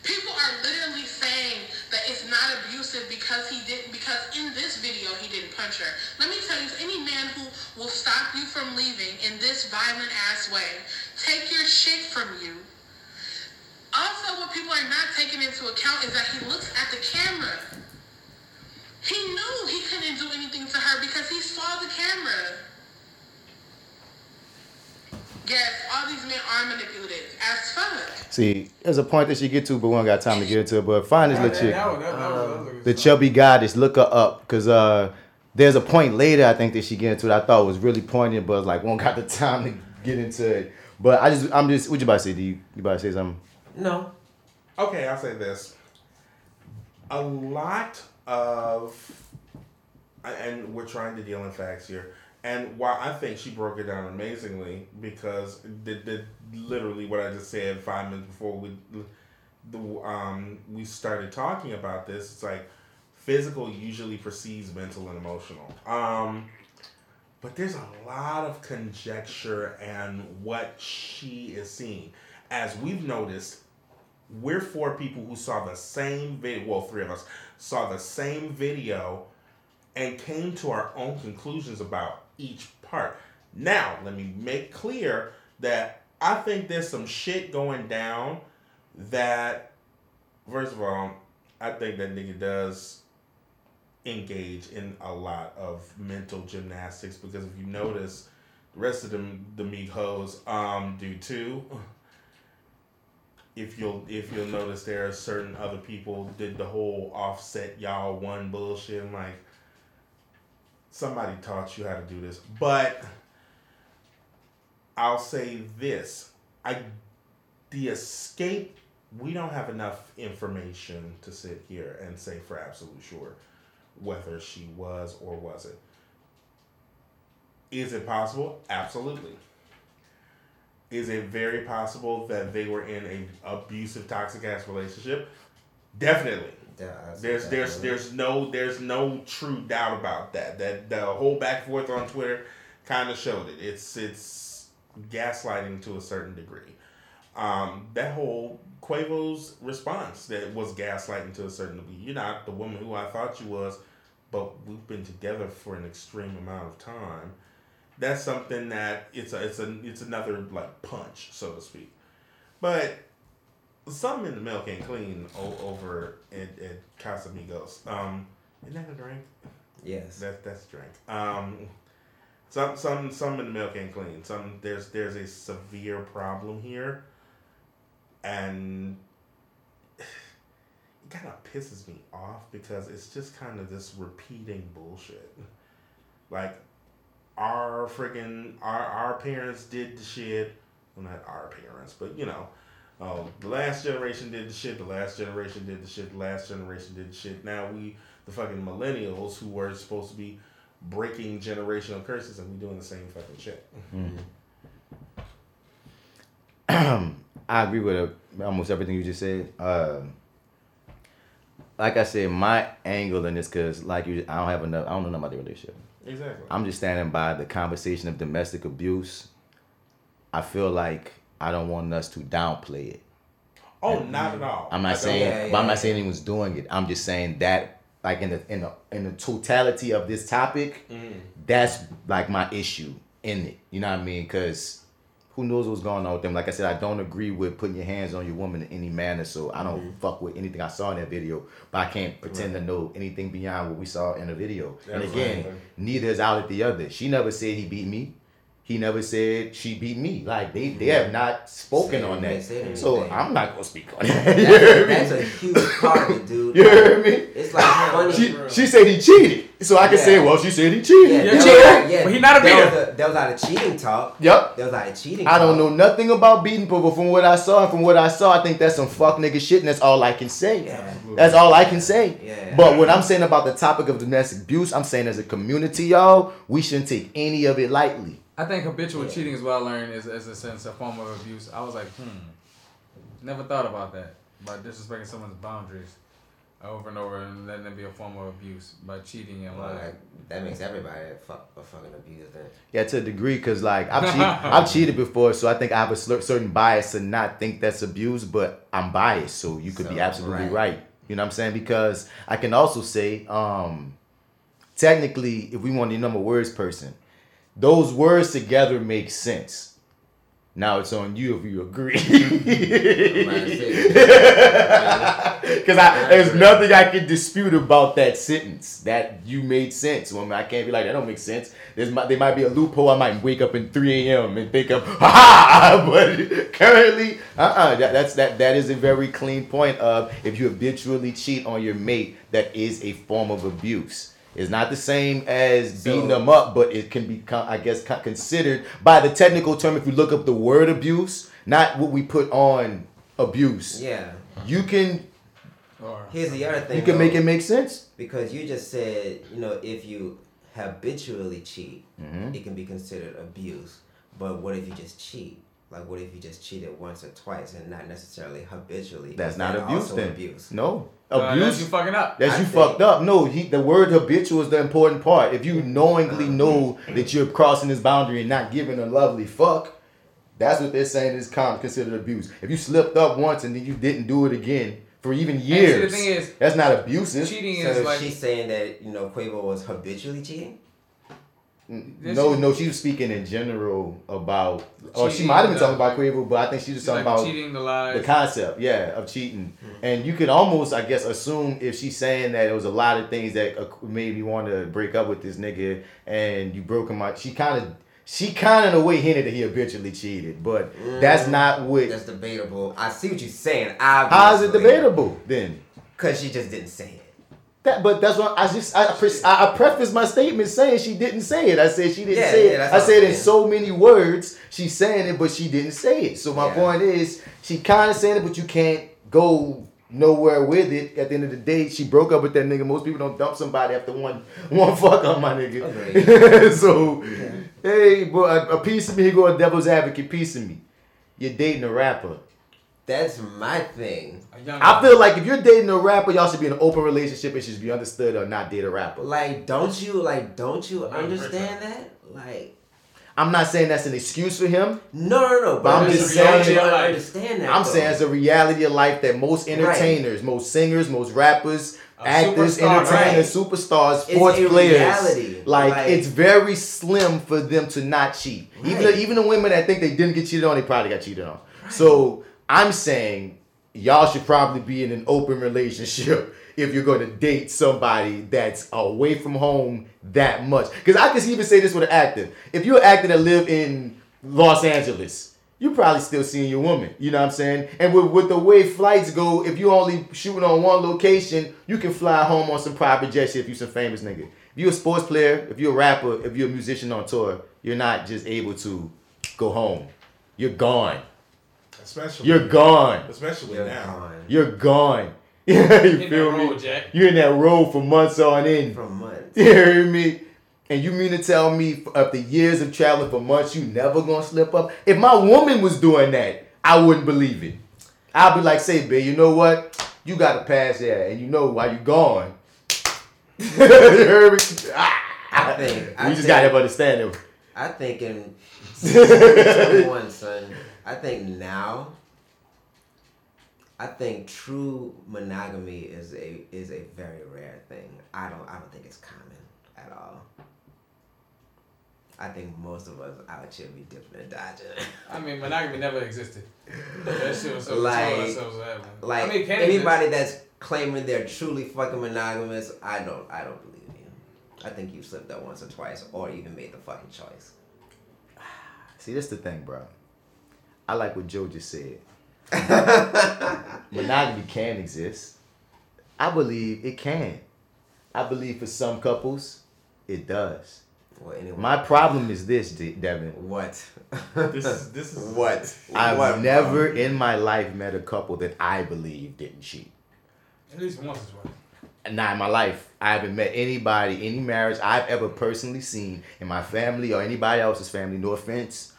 People are literally saying that it's not abusive because he didn't because in this video he didn't punch her. Let me tell you, any man who will stop you from leaving in this violent ass way, take your shit from you. Also, what people are not taking into account is that he looks at the camera. He knew he couldn't do anything to her because he saw the camera. Yes, all these men are manipulative as fuck. See, there's a point that she get to, but we don't got time to get into it. But find this little chick. That was- that- that was- that was a good the song. chubby goddess. Look her up, cause uh, there's a point later I think that she get into it. I thought was really poignant, but like we don't got the time to get into it. But I just, I'm just, what you about to say? Do you, you about to say something? No. Okay, I'll say this. A lot of, and we're trying to deal in facts here. And while I think she broke it down amazingly, because did, did literally what I just said five minutes before we, the um we started talking about this, it's like physical usually precedes mental and emotional. Um, but there's a lot of conjecture and what she is seeing. As we've noticed, we're four people who saw the same video. Well, three of us saw the same video and came to our own conclusions about each part. Now, let me make clear that I think there's some shit going down that, first of all, I think that nigga does engage in a lot of mental gymnastics because if you notice, the rest of them, the Migos, um, do too. If you'll if you'll notice, there are certain other people did the whole offset y'all one bullshit. I'm like, somebody taught you how to do this, but I'll say this: I the escape. We don't have enough information to sit here and say for absolute sure whether she was or wasn't. Is it possible? Absolutely. Is it very possible that they were in a abusive, toxic ass relationship? Definitely. Yeah, There's there's there's no there's no true doubt about that. That the whole back and forth on Twitter kind of showed it. It's it's gaslighting to a certain degree. Um, that whole Quavo's response that was gaslighting to a certain degree. You're not the woman who I thought you was, but we've been together for an extreme amount of time. That's something that it's a it's a it's another like punch, so to speak. But something in the milk ain't clean o- over at, at Casamigos. Um, isn't that a drink? Yes. That that's a drink. Um, some some some in the milk ain't clean. Some there's there's a severe problem here, and it kind of pisses me off because it's just kind of this repeating bullshit. Like our freaking our our parents did the shit. Well, not our parents, but you know, oh, the last generation did the shit. The last generation did the shit. The last generation did the shit. Now we, the fucking millennials, who were supposed to be breaking generational curses, and we doing the same fucking shit. [CLEARS THROAT] I agree with uh, almost everything you just said. Uh, like I said, my angle in this, cause like you, I don't have enough. I don't know nothing about the relationship. Exactly. I'm just standing by the conversation of domestic abuse. I feel like I don't want us to downplay it. Oh, not at all. I'm not saying, Yeah, but I'm not saying anyone's doing it. I'm just saying that, like in the in the in the totality of this topic, Mm-hmm. that's like my issue in it. You know what I mean? Because who knows what's going on with them? Like I said, I don't agree with putting your hands on your woman in any manner. So I don't Mm-hmm. fuck with anything I saw in that video. But I can't pretend to know anything beyond what we saw in the video. and again, right. neither is out at the other. She never said he beat me. He never said she beat me. Like they, they have not spoken Said on that. So. I'm not gonna speak on that. That's, [LAUGHS] You hear a, that's a huge part of it, dude. [LAUGHS] You hear me? It's like [LAUGHS] funny. She, she said he cheated. So I can Yeah. say, well, she said he cheated. yeah, Yeah, cheated, like- yeah, but he not a that beater. Was a, that was out of cheating talk. Yep. That was out of cheating. I don't talk. know nothing about beating people, but from what I saw and from what I saw, I think that's some fuck nigga shit, and that's all I can say. Yeah. That's all I can say. Yeah. But what I'm saying about the topic of domestic abuse, I'm saying as a community, y'all, we shouldn't take any of it lightly. I think habitual Yeah. cheating is what I learned is, as a sense, a form of abuse. I was like, hmm, never thought about that. By disrespecting someone's boundaries over and over and letting it be a form of abuse by cheating and Well, lying. like, that makes everybody a, fuck, a fucking abuser then. Yeah, to a degree, cause like I've cheated, [LAUGHS] I've cheated before, so I think I have a cer- certain bias to not think that's abuse, but I'm biased, so you could be absolutely right. right. You know what I'm saying? Because I can also say, um, technically, if we want the number words person, those words together make sense. Now it's on you if you agree. Because I there's nothing I can dispute about that sentence. That you made sense. Well, I can't be like that. Don't make sense. There's mi- there might be a loophole. I might wake up in 3 a.m. and think of [LAUGHS] ha ha. [LAUGHS] But currently, uh uh that, that's that that is a very clean point of if you habitually cheat on your mate, that is a form of abuse. It's not the same as beating So- them up, but it can be, I guess, considered by the technical term. If you look up the word abuse, not what we put on abuse, Yeah. you can Or Here's the other thing. you can make it make sense. because you just said you know if you habitually cheat, Mhm. it can be considered abuse. But what if you just cheat? Like what if you just cheated once or twice and not necessarily habitually? That's not that abuse then. abuse. No uh, abuse. you fucking up. That's I you think- fucked up. No, he the word habitual is the important part. If you knowingly Uh-huh. know that you're crossing this boundary and not giving a lovely fuck, that's what they're saying is con- considered abuse. If you slipped up once and then you didn't do it again for even see, the years, thing is, that's not abusive. Cheating So is like she's saying that you know Quavo was habitually cheating. This No, is- no, she was speaking in general about. Oh, she might have been talking about Quavo, but I think she was she's talking like about cheating the lies. the concept, yeah, of cheating. And you could almost, I guess, assume if she's saying that it was a lot of things that uh, made me want to break up with this nigga, and you broke him out. She kind of, she kind of in a way hinted that he habitually cheated, but that's not what. That's debatable. I see what you're saying. Obviously. How is it debatable then? Because she just didn't say it. That, but that's what I just I, I I prefaced my statement saying she didn't say it. I said she didn't Yeah, say it. I said in so many words she's saying it, but she didn't say it. So my Yeah. point is she kind of saying it, but you can't go nowhere with it. At the end of the day, she broke up with that nigga. Most people don't dump somebody after one [LAUGHS] one fuck on my nigga. [LAUGHS] so hey, boy, a, a piece of me, here go a devil's advocate. Piece of me, you're dating a rapper. That's my thing. I feel like if you're dating a rapper, y'all should be in an open relationship. It should be understood or not date a rapper. Like, don't you like? Don't you understand that? Like, I'm not saying that's an excuse for him. no, no, no. But I'm just saying- you understand that. I'm though? saying it's a reality of life that most entertainers, most singers, most rappers, A actors, superstar, entertainers, superstars, sports players. Like, Like- it's very slim for them to not cheat. Even Right. even the women that think they didn't get cheated on, they probably got cheated on. So I'm saying y'all should probably be in an open relationship [LAUGHS] if you're going to date somebody that's away from home that much. Because I can even say this with an actor. If you're an actor that live in Los Angeles, you're probably still seeing your woman. You know what I'm saying? And with, with the way flights go, if you only shooting on one location, you can fly home on some private jet if you some famous nigga. If you're a sports player, if you're a rapper, if you're a musician on tour, you're not just able to go home. You're gone. Especially You're gone. Especially You're now. gone You're gone. [LAUGHS] you in feel that me? road, Jack. You're in that road for months on end. for months. [LAUGHS] You hear me? And you mean to tell me after years of traveling for months, you never gonna slip up? If my woman was doing that, I wouldn't believe it. I'd be like, say, babe, you know what? You got to pass there, and you know why you gone. [LAUGHS] you heard me? I think. I we just think, gotta have understanding. I think in 2021, son. I think now. I think true monogamy is a is a very rare thing. I don't I don't think it's common at all. I think most of us out here be dipping and dodging. [LAUGHS] I mean, monogamy never existed. That shit was so Like- ourselves that. Like I mean, anybody exist. that's claiming they're truly fucking monogamous, I don't I don't believe you. I think you slipped up once or twice, or even made the fucking choice. [SIGHS] See, that's the thing, bro. I like what Joe just said. [LAUGHS] Monogamy can exist. I believe it can. I believe for some couples, it does. Well, anyway, My problem is this, De- Devin. what? This is this is [LAUGHS] what? I've What, never bro? in my life met a couple that I believe didn't cheat. At least once or twice. Not in my life. I haven't met anybody, any marriage I've ever personally seen in my family or anybody else's family, no offense,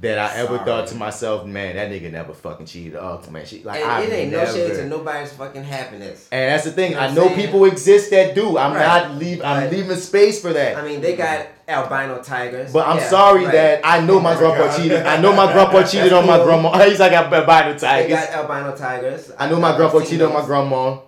that I ever Sorry. thought to myself, man, that nigga never fucking cheated. Oh, man, she, like, And I've it ain't no never. shade to nobody's fucking happiness. And that's the thing. You know I know saying? people exist that do. I'm Right. not leave. I'm leaving space for that. I mean, they got albino tigers. but I'm Yeah, sorry right. that I know oh my Oh my grandpa God. cheated. I [LAUGHS] know my grandpa cheated on my grandma. [LAUGHS] He's like albino tigers. They got albino tigers. I know my grandpa cheated on my grandma.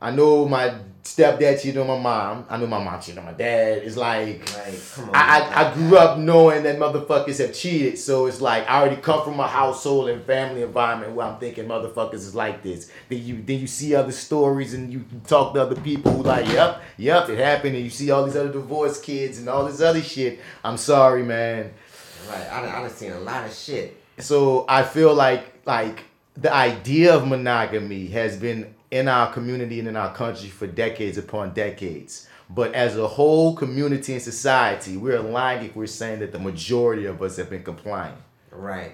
I know my stepdad cheated on my mom. I knew my mom cheated on my dad. It's like Like, come on. I, I, I grew up knowing that motherfuckers have cheated, so it's like I already come from a household and family environment where I'm thinking motherfuckers is like this. Then you then you see other stories and you talk to other people who like, yep, yep, it happened, and you see all these other divorced kids and all this other shit. I'm sorry, man. Right. I, done- I done seen a lot of shit. So I feel like like the idea of monogamy has been in our community and in our country for decades upon decades. But as a whole community and society, we're lying if we're saying that the majority of us have been complying. Right.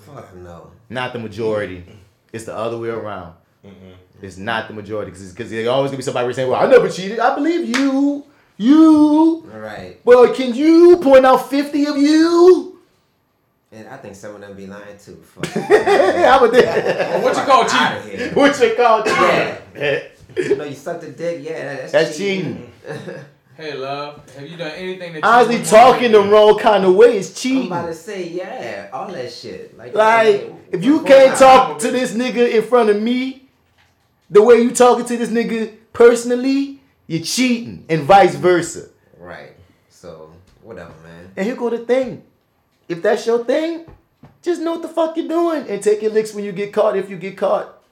Fuck no. Not the majority. It's the other way around. Mm-hmm. It's not the majority because there's always gonna be somebody saying, "Well, I never cheated. I believe you, you." Right. Well, can you point out fifty of you? And I think some of them be lying too. Fuck. How about that? What you call Outta cheating? here. What you call Yeah. cheating? You know, you sucked a dick. Yeah, that's, That's cheating. [LAUGHS] Hey, love, have you done anything that you Honestly, wouldn't talking the wrong kind of way is cheating. I'm about to say, yeah, all that shit. Like, Like, if you can't out. talk to this nigga in front of me, the way you talking to this nigga personally, you're cheating, and vice versa. Right. So, whatever, man. And here go the thing. If that's your thing, just know what the fuck you're doing and take your licks when you get caught if you get caught.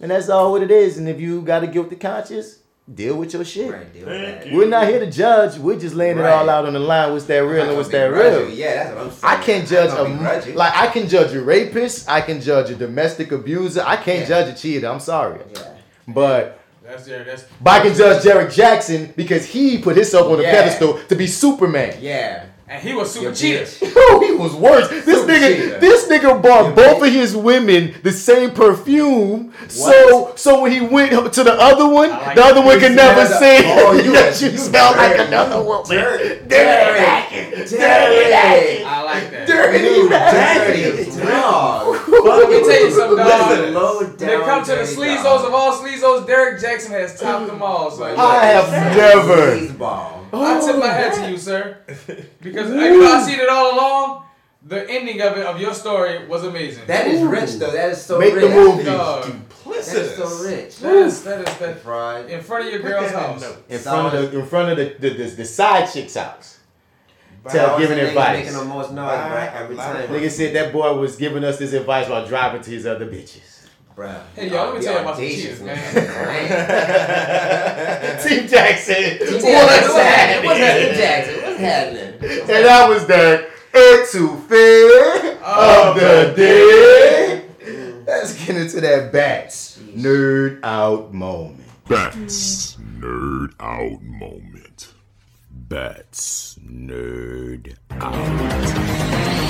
And that's all what it is. And if you got a guilty conscience, deal with your shit. Right, deal with that. you. We're not here to judge. We're just laying it all out on the line. What's that real and what's that real? you. Yeah, that's what I'm saying. I can't judge a gonna begrudge you. like I can judge a rapist, I can judge a domestic abuser, I can't Yeah. judge a cheater. I'm sorry, Yeah. but That's there. That's. but I can judge Derrick Jaxn because he put himself on the Yeah. pedestal to be Superman. Yeah. And he was super Your cheater. bitch. [LAUGHS] Oh, he was worse. This Super nigga, cheater. this nigga bought You both bitch. of his women the same perfume. So, so when he went to the other one, like the other one could never smell say oh, you- that [LAUGHS] you you smell like dirty. another woman. Dirty. Dirty. Dirty. I like that. Dirty. You dirty dog. Let me tell you something, dog. Listen, low When it down comes to the dirty sleazos of all sleazos, Derrick Jaxn has topped them all. So I have never. Sleazeball. I oh, tip my hat to you, sir, [LAUGHS] because even though I seen it all along, the ending of it of your story was amazing. That is rich though. That is so Make rich. Make the movie. Dog, That is so rich. that is that is that Fraud. in front of your girl's house. in front of the in front of the the, the, the side chick's house. Tell, giving advice. Making the most noise, right? Every time. Nigga said that boy was giving us this advice while driving to his other bitches. Bruh. Hey, y'all, let me tell you about some audacious, cheaters, man. [LAUGHS] Team Jaxn, Jaxn, what's what's happening? happening? What's happening, Jaxn? What's happening? And that was the etouffee of the day. Let's get into that bats nerd out moment. Bats nerd out moment. Bats nerd out.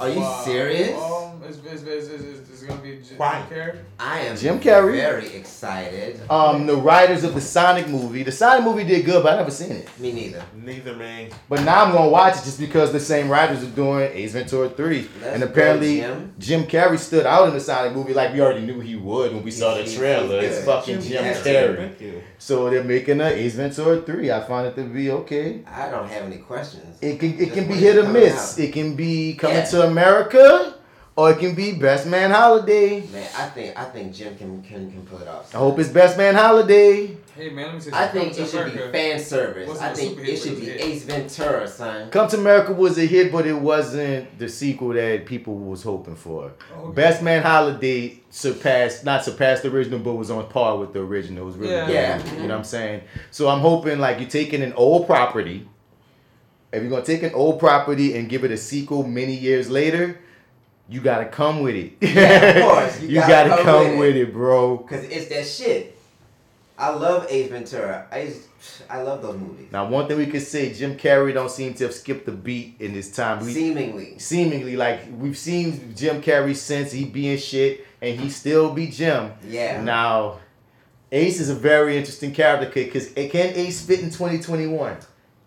Are you Wow. serious? Um, it's, it's, it's, it's, it's, it's gonna be Jim Why? Carrey. I am Jim Carrey. very excited. Um, the writers of the Sonic movie. The Sonic movie did good, but I never seen it. Me neither. Neither man. But now I'm gonna watch it just because the same writers are doing Ace Ventura 3. Let's and apparently go, Jim. Jim Carrey stood out in the Sonic movie like we already knew he would when we saw the trailer. It's fucking Jim Carrey. Carrey. Thank you. So they're making a Ace Ventura 3. I find it to be okay. I don't have any questions. It can it Just can be hit or miss. out. It can be coming Yeah. to America or it can be Best Man Holiday. Man, I think I think Jim can can, can pull it off. I hope it's Best Man Holiday. Hey man, let me say I think it to should be fan service. What's I think it should be it? Ace Ventura, son. Come to America was a hit, but it wasn't the sequel that people was hoping for. Oh, okay. Best Man Holiday surpassed, not surpassed the original, but was on par with the original. It was really Yeah. good. Yeah. You know what I'm saying? So I'm hoping like you're taking an old property. If you're gonna take an old property and give it a sequel many years later, you gotta come with it. Yeah, of [LAUGHS] course. You You, gotta gotta, come come, with it. it, bro. Cause it's that shit. I love Ace Ventura. I just, I love those movies. Now, one thing we could say, Jim Carrey don't seem to have skipped the beat in his time. We, Seemingly. seemingly, like we've seen Jim Carrey since he be in shit, and he still be Jim. Yeah. Now, Ace is a very interesting character because can Ace fit in 2021?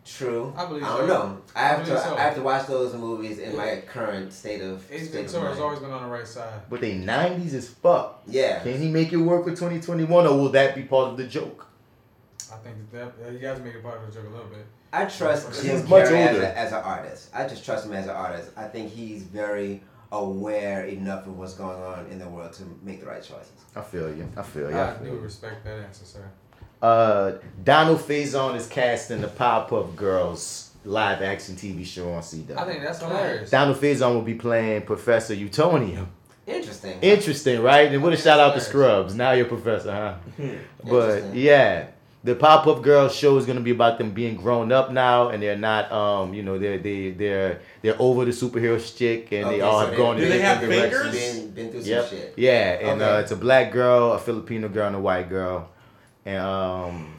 True. I believe I don't know. I have I to. so. I have to watch those movies in my current state of. Ace state Ventura has always been on the right side. But they 90s as fuck. Yeah. Can he make it work for 2021, or will that be part of the joke? I think that, that you guys make it part of the joke a little bit. I trust He's Jim much Carrey as, a, as an artist. I just trust him as an artist. I think he's very aware enough of what's going on in the world to make the right choices. I feel you. I feel you. I I feel do you. respect that answer, sir. Uh, Donald Faison is cast in the Powerpuff Girls live action TV show on CW. I think that's hilarious. Donald Faison will be playing Professor Utonium. Interesting. Interesting, right? And what a shout out to. Scrubs. Now you're Professor, huh? [LAUGHS] but yeah, the Powerpuff Girls show is gonna be about them being grown up now, and they're not, um, you know, they're they they're they're over the superhero shtick, and they all so have gone Do in they have different fingers? directions. Been, been through some Yep. shit. Yeah, and uh, it's a black girl, a Filipino girl, and a white girl, and um,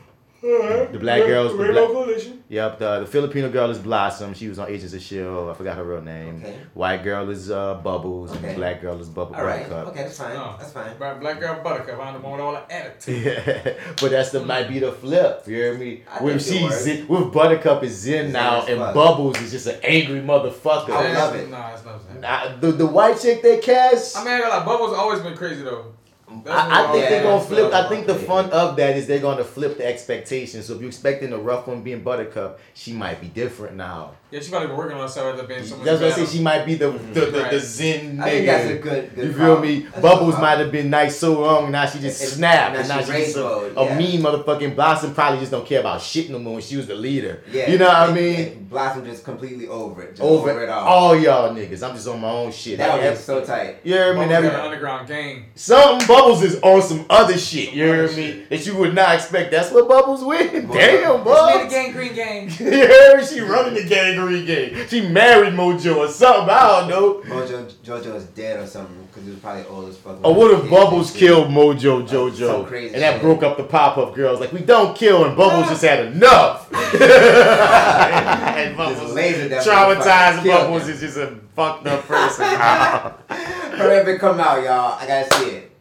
the black girls. The black, Coalition. Yep, the, the Filipino girl is Blossom. She was on Agents of Shield. I forgot her real name. Okay. White girl is uh, Bubbles, and Okay. the black girl is Bubble All right. Buttercup. Okay, that's fine. No. That's fine. Black, black girl Buttercup, I'm the one with all the attitude. [LAUGHS] Yeah, but that's the might be the flip. You hear me? I With think it she's works. zen, with Buttercup is Zen Zen now, and fuck. Bubbles is just an angry motherfucker. I love it. Nah, it's not that. Nah, the the white chick they cast. I mean, I ain't gonna Bubbles always been crazy though. I, I think they're gonna flip. I think the fun of that is they're gonna flip the expectations. So if you're expecting the rough one being Buttercup, she might be different now. Yeah, she probably been working on herself after being so That's what I say. better. She might be the the, the, the Right. Zen nigga. I think that's a good. good You feel call. me? That's Bubbles might have been nice so long, now she just It's- snapped, now and now she's she's just a, mode, a mean motherfucking Blossom. Probably just don't care about shit no more. When she was the leader, Yeah. you know what I mean? and Blossom just completely over it. Just Over it all. all y'all niggas. I'm just on my own shit. That Like, was so tight. you hear me? Bubbles Every- got an underground gang. Some Bubbles is on some other shit. You hear other me? shit. That you would not expect. That's what Bubbles with. Damn, It's me the Bubbles. gang green gang. [LAUGHS] you hear me? She running the gangrene game. She married Mojo or something. I don't know. Mojo Jojo is dead or something because he was probably old as fuck. Or what if Bubbles killed Mojo Some Jojo? crazy And that shit. broke up the Powerpuff girls. Like, we don't kill, and Bubbles just had enough. [LAUGHS] and Bubbles, laser traumatized Bubbles is just a fucked up person. [LAUGHS] Hurry up come out, y'all. I gotta see it.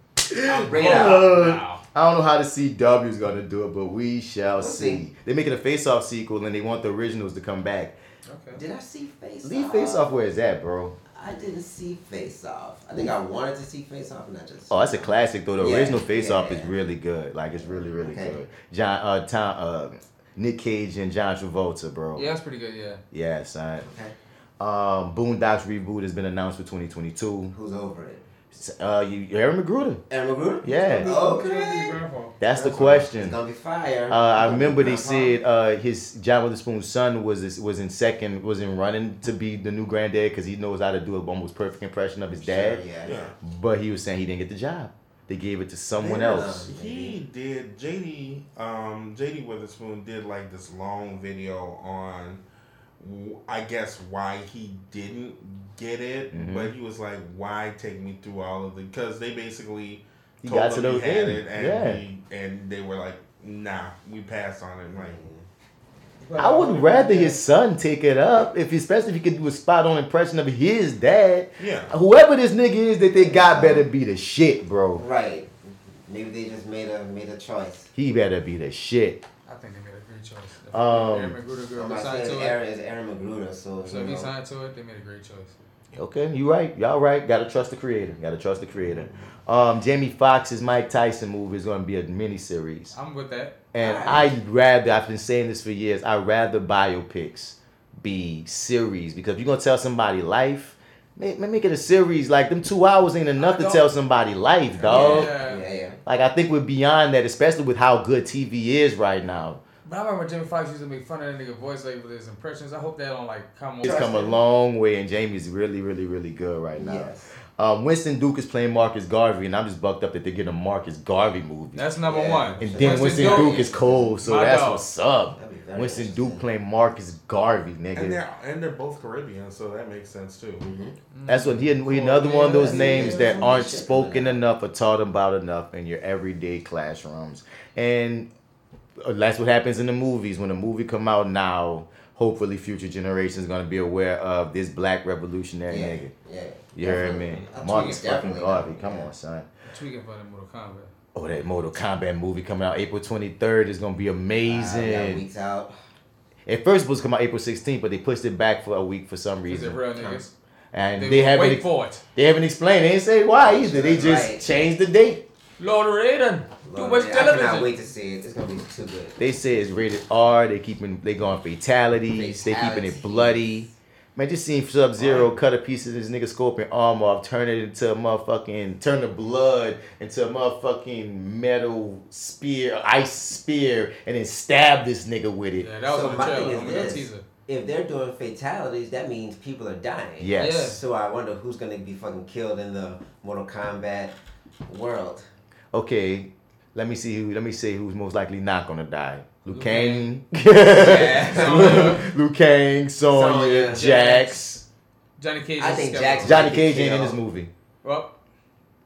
I'll bring it out. Uh, I don't know how the CW is gonna do it, but we shall see. see. They're making a Face Off sequel, and they want the originals to come back. Okay. Did I see Face off? Leave Off? Face Off where is that, bro. I didn't see Face Off. I think I wanted to see Face Off, and I just. Oh, that's a classic though. The Yeah, original Face Off yeah. is really good. Like it's really, really Okay. good. John, uh, Tom, uh, Nick Cage and John Travolta, bro. Yeah, that's pretty good. Yeah. Yeah, son. Okay. Um, Boondocks reboot has been announced for 2022. Who's over it? Uh, you, Aaron McGruder. Aaron McGruder? Yeah, Okay. that's the question. It's question. gonna be fire. Uh, I remember they Grandpa. said uh, his John Witherspoon's son was was in second, was in running to be the new granddad because he knows how to do a almost perfect impression of his dad. Sure, yeah. Yeah. But he was saying he didn't get the job. They gave it to someone Yeah. else. He did. JD, um, JD Witherspoon did like this long video on, w- I guess why he didn't get it, Mhm. but he was like, "Why take me through all of the?" Because they basically He told got to him those he had things. it, and Yeah. he, and they were like, "Nah, we passed on it." Like, I would rather his son take it up, if especially if he could do a spot on impression of his dad. yeah, Whoever this nigga is that they got better be the shit, bro. Right. Maybe they just made a made a choice. He better be the shit. I think they made a great choice. Um, Aaron McGruder girl I'm they signed saying to Aaron it. is Aaron McGruder, so, So you if he signed to it, they made a great choice. Okay, you right. Y'all right. Gotta trust the creator. Gotta trust the creator. Um, Jamie Foxx's Mike Tyson movie is gonna be a mini series. I'm with that. And I'd rather, I've been saying this for years, I'd rather biopics be series because if you're gonna tell somebody life, make, make it a series. Like them two hours ain't enough to tell somebody life, dog. Yeah. Yeah, yeah. Like I think we're beyond that, especially with how good TV is right now. But I remember Jamie Foxx used to make fun of that nigga voice like with his impressions. I hope that don't like come It's on. come a long way, and Jamie's really, really, really good right now. Yes. Um, Winston Duke is playing Marcus Garvey, and I'm just bucked up that they're getting a Marcus Garvey movie. That's number Yeah. one. And then Winston Duke is cold, so My that's dog. what's up. That'd be very Winston. Duke playing Marcus Garvey, nigga. And nigga. they're and they're both Caribbean, so that makes sense too. That's what he, he another one of those Yeah, names yeah, that aren't spoken enough or taught about enough in your everyday classrooms. And that's what happens in the movies. When a movie come out now, hopefully future generations gonna be aware of this black revolutionary Yeah, nigga. yeah. You heard definitely. me? I Marcus fucking definitely Garvey. now. Come Yeah. on, son. Tweaking for the Mortal Kombat. Oh, that Mortal Kombat movie coming out April 23rd is gonna be Uh, yeah, amazing. weeks out. At first, it was supposed to come out April 16th, but they pushed it back for a week for some Is reason. it real niggas? And They, they, haven't wait for it. they haven't explained. They didn't say why either. They just Right. changed the date. Lord Raiden. Too much television. I cannot television. wait to see it. It's gonna be too good. They say it's rated R. They keeping they going fatalities. They keeping it bloody. Man, just seeing Sub Zero cut a piece of this nigga scorpion arm off, turn it into a motherfucking turn the blood into a motherfucking metal spear, ice spear, and then stab this nigga with it. Yeah, that was so my thing is this: teaser. if they're doing fatalities, that means people are dying. Yes. Yeah. So I wonder who's gonna be fucking killed in the Mortal Kombat world. Okay. Let me see who. Let me say who's most likely not gonna die. Liu Liu Kang, Sonya. [LAUGHS] Liu Kang, Sonya, Sonya. Jax. Johnny Cage. I think skeptical. Jackson- Johnny Cage could ain't in this movie. Well,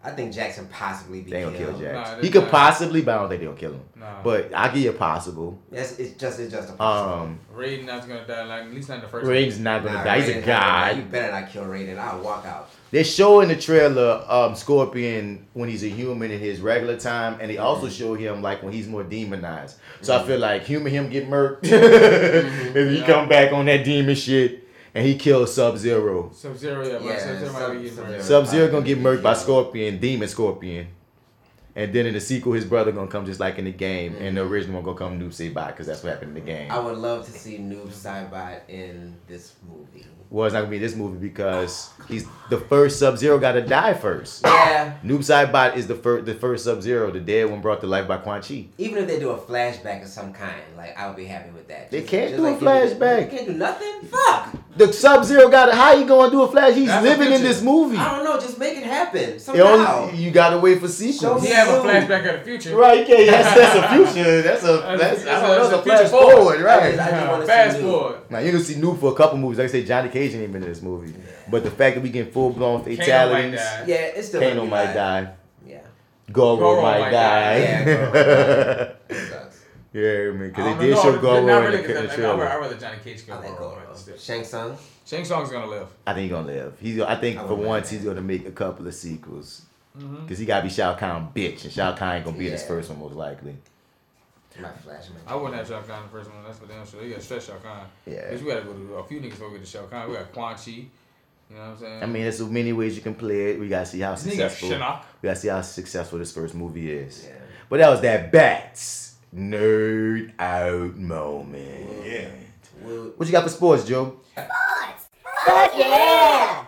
I think Jackson possibly be They ain't killed. gonna kill Jax. Nah, he could not. possibly, but I don't think they'll kill him. Nah. But I give you a possible. Yes, it's just it's just a possibility. Um, Raiden not gonna die. Like at least not in the first. Raiden's not gonna Nah, die. He's a Raiden's die. You better not kill Raiden. I'll walk out. They're showing the trailer um Scorpion when he's a human in his regular time, and they also Mm-hmm. show him like when he's more demonized. So I feel like human him get murked, [LAUGHS] and he Yeah. come back on that demon shit, and he kills Sub Zero. Sub Zero, yeah, Yeah, yeah Sub Zero might be getting Sub-Zero. Sub Zero gonna get murked by. Scorpion, Demon Scorpion. And then in the sequel, his brother gonna come just like in the game, and the original one gonna come Noob Saibot because that's what happened in the game. I would love to see Noob Saibot in this movie. Well, it's not gonna be this movie because he's the first Sub Zero got to die first. Yeah. Noob Saibot is the first, the first Sub Zero, the dead one brought to life by Quan Chi. Even if they do a flashback of some kind, like I would be happy with that. They can't just do a flashback. They can't do nothing. Fuck. The Sub Zero got it. how you gonna do a flash? He's That's living in this movie. I don't know. Just make it happen It somehow. only, you gotta wait for sequels. Show He me- have a flashback of the future. Right, yeah, that's, that's a [LAUGHS] future. That's a That's- that's, that's I a- that's that's a a flash future forward. forward, right? just- I just wanna Fast Noob. forward. Now you gonna see Noob for a couple movies. Like I say, Johnny Cage ain't even in this movie. But the fact that we get full blown Kano might fatalities, die. Yeah, it's still. Kano gonna be might live. die, Yeah. Goro, Goro might, might die. die. Yeah, Goro. [LAUGHS] It sucks. yeah, I mean, because they did know, show Goro not in really, the, 'cause in I- the I'd trailer. rather Johnny Cage kill I like Goro. Goro. Shang Tsung. Shang Tsung's gonna live. I think he's gonna live. He's. I think I for once like he's gonna make a couple of sequels. Mm-hmm. Cause he gotta be Shao Kahn bitch, and Shao Kahn ain't gonna be in his first one most likely. My flashback. I wouldn't have Shao Kahn in the first one. That's for damn sure. You got to stretch Shao Kahn. Yeah. Because we got to go to a few niggas go get to Shao Kahn. We got Quan Chi. You know what I'm saying? I mean, there's so many ways you can play it. We gotta see how This successful. We gotta see how successful this first movie is. Yeah. But that was that bats nerd out moment. Yeah. Well, What you got for sports, Joe? Sports. Fuck yeah!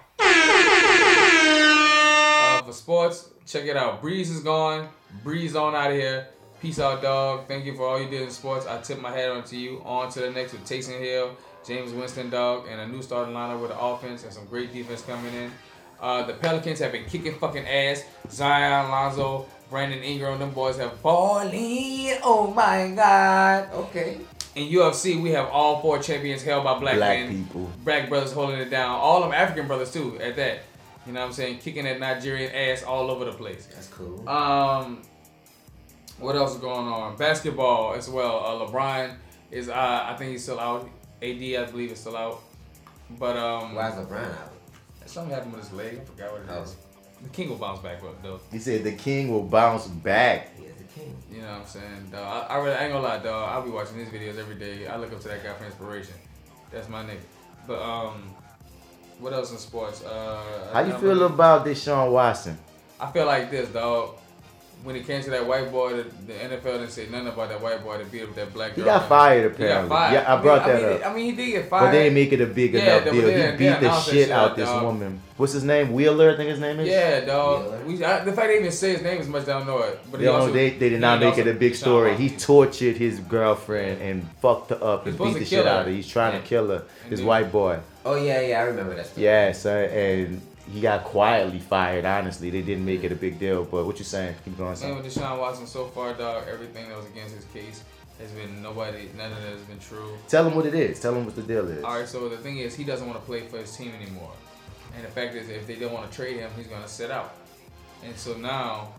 Uh, for sports, check it out. Brees is gone. Breeze on out of here. Peace out, dog. Thank you for all you did in sports. I tip my hat on to you. On to the next with Taysom Hill, Jameis Winston, dog, and a new starting lineup with the offense and some great defense coming in. Uh, the Pelicans have been kicking fucking ass. Zion, Lonzo, Brandon Ingram, them boys have balling. Oh my god. okay. In UFC, we have all four champions held by black, Black men. people. Black brothers holding it down. All them African brothers too, at that. You know what I'm saying? Kicking that Nigerian ass all over the place. That's cool. Um, what else is going on? Basketball as well. Uh, LeBron is, uh, I think he's still out. AD, I believe, is still out. But um, Why is LeBron out? something happened with his leg. I forgot what it it is. The King will bounce back up though. He said the king will bounce back. He is the king. You know what I'm saying? Dog, I, I really I ain't gonna lie, dog. I'll be watching his videos every day. I look up to that guy for inspiration. That's my nigga. But um, what else in sports? Uh, How you feel believe- about Deshaun Watson? I feel like this, dog. When it came to that white boy, the, the NFL didn't say nothing about that white boy that beat up that black girl. He got fired He got apparently. fired. Yeah, I mean- brought I that mean, up. I mean, he did get fired. But they didn't make it a big Yeah, enough deal. He beat the shit shit out out, this dog. woman. What's his name? Wheeler, I think his name is. Yeah, dog. We, I, the fact they even say his name as much, I don't know it. But They, he don't- also, they, they did not make also- it a big story. He tortured his girlfriend and fucked her up He's and beat the shit her. out of her. He's trying Yeah. to kill her. And His then- white boy. Oh yeah, yeah, I remember that. Story. Yeah, son, and he got quietly fired. Honestly, they didn't make it a big deal. But what you saying? Keep going. Son. with Deshaun Watson so far, dog, everything that was against his case has been nobody, none of that has been true. Tell him what it is. Tell him what the deal is. All right, so the thing is, he doesn't want to play for his team anymore. And the fact is, if they don't want to trade him, he's going to sit out. And so now,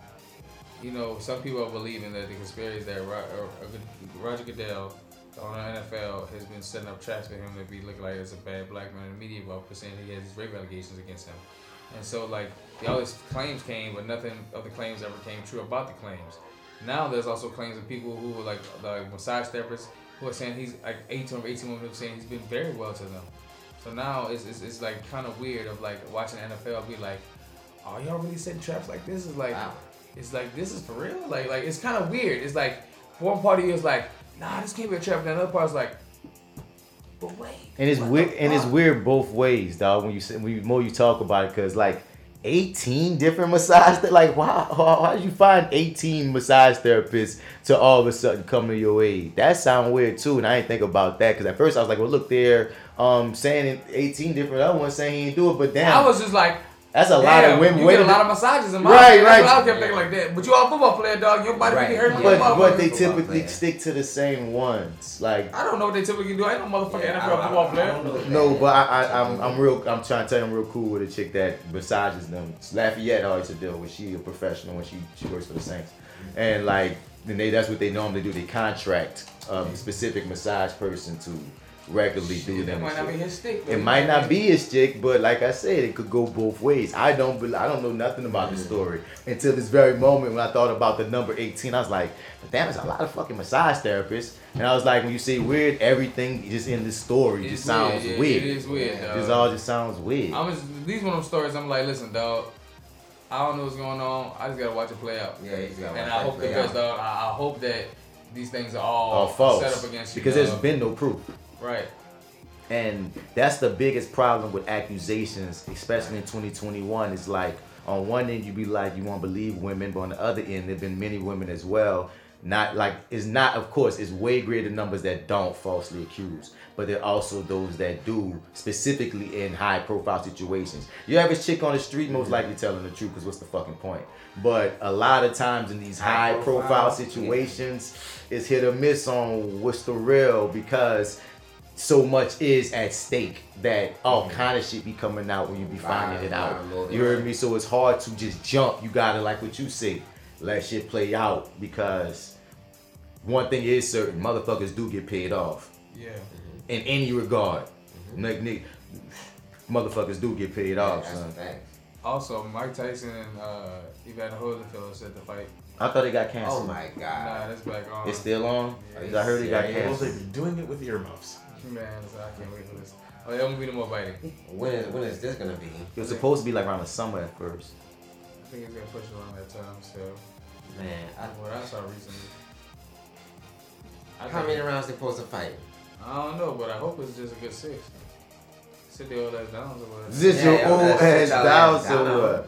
you know, some people are believing that the conspiracy is that uh, Roger Goodell, the owner of the NFL, has been setting up traps for him to be looking like as a bad black man in the media about for saying he has these rape allegations against him. And so, like, the, all these claims came, but nothing of the claims ever came true about the claims. Now there's also claims of people who were like, like massage therapists who are saying he's like 18 or 18 women who are saying he's been very well to them. So now it's, it's, it's like kind of weird of like watching NFL be like, oh y'all really setting traps like this is like, it's like this is for real. Like like it's kind of weird. It's like one part of you is like, nah, this can't be a trap. And the other part is like, but wait. And it's weird. And it's weird both ways, dog. When you when you more you talk about it, cause like. 18 different massage th- like wow how, how did you find 18 massage therapists to all of a sudden come to your aid that sound weird too and i didn't think about that because at first i was like well look they're um saying 18 different other ones saying he didn't do it but damn I was just like, that's a lot of women You wait get a lot of massages in my Right, That's right. what I kept thinking like that. But you all a football player, dog. Your body can hurt me. but, but they typically stick to the same ones like I don't know what they typically do. I ain't no motherfucking Yeah, I NFL don't- I football don't- player. I don't No, but I, I, I'm, I'm real. I'm trying to tell you, I'm real cool with a chick that massages them. Lafayette always to deal with. She a professional when she she works for the Saints, and like then they that's what they normally do. They contract um, a specific massage person to regularly do them. That might not be shit. his stick. It might not be his chick, but like I said, it could go both ways. I don't, bel I don't know nothing about the story until this very moment when I thought about the number 18. I was like, damn, there's a lot of fucking massage therapists. And I was like, when you say weird, everything just in this story It's just sounds weird, weird. it is weird, dog. This all just sounds weird. I'm just these one of them stories. I'm like, listen, dog. I don't know what's going on. I just gotta watch it play out. Yeah, you gotta And I hope the play best, out. dog. I, I hope that these things are all, all false. set up against you. because there's been no proof. Right. And that's the biggest problem with accusations, especially in 2021. Is like on one end you be like you won't believe women, but on the other end there've been many women as well. Not like it's not of course it's way greater numbers that don't falsely accuse, but there are also those that do specifically in high profile situations. You have a chick on the street most likely telling the truth because what's the fucking point? But a lot of times in these high High profile profile, situations, it's hit or miss on what's the real because so much is at stake that all kind of shit be coming out when you be finding it out. Wow, You heard me? So it's hard to just jump. You gotta like what you say, let shit play out because one thing is certain, motherfuckers do get paid off Yeah. in any regard. Like, nigga, motherfuckers do get paid off, That's son. Also, Mike Tyson and uh, Evander Holyfield said the fight. I thought it got canceled. Oh canceled. my Nah, god. that's back on. It's still on. Yeah. I heard it got Yeah. Well, they be doing it with earmuffs. Man, so I can't wait for this. Oh, yeah, I'm gonna be the more biting. When is when is this gonna be? It was supposed to be like around the summer at first. I think it's gonna push around that time. So, Man, I, what I saw recently. I how think- many rounds they supposed to fight? I don't know, but I hope it's just a good six. Sit the old ass down or whatever. Zit Yeah, your old that's- ass sit your down ass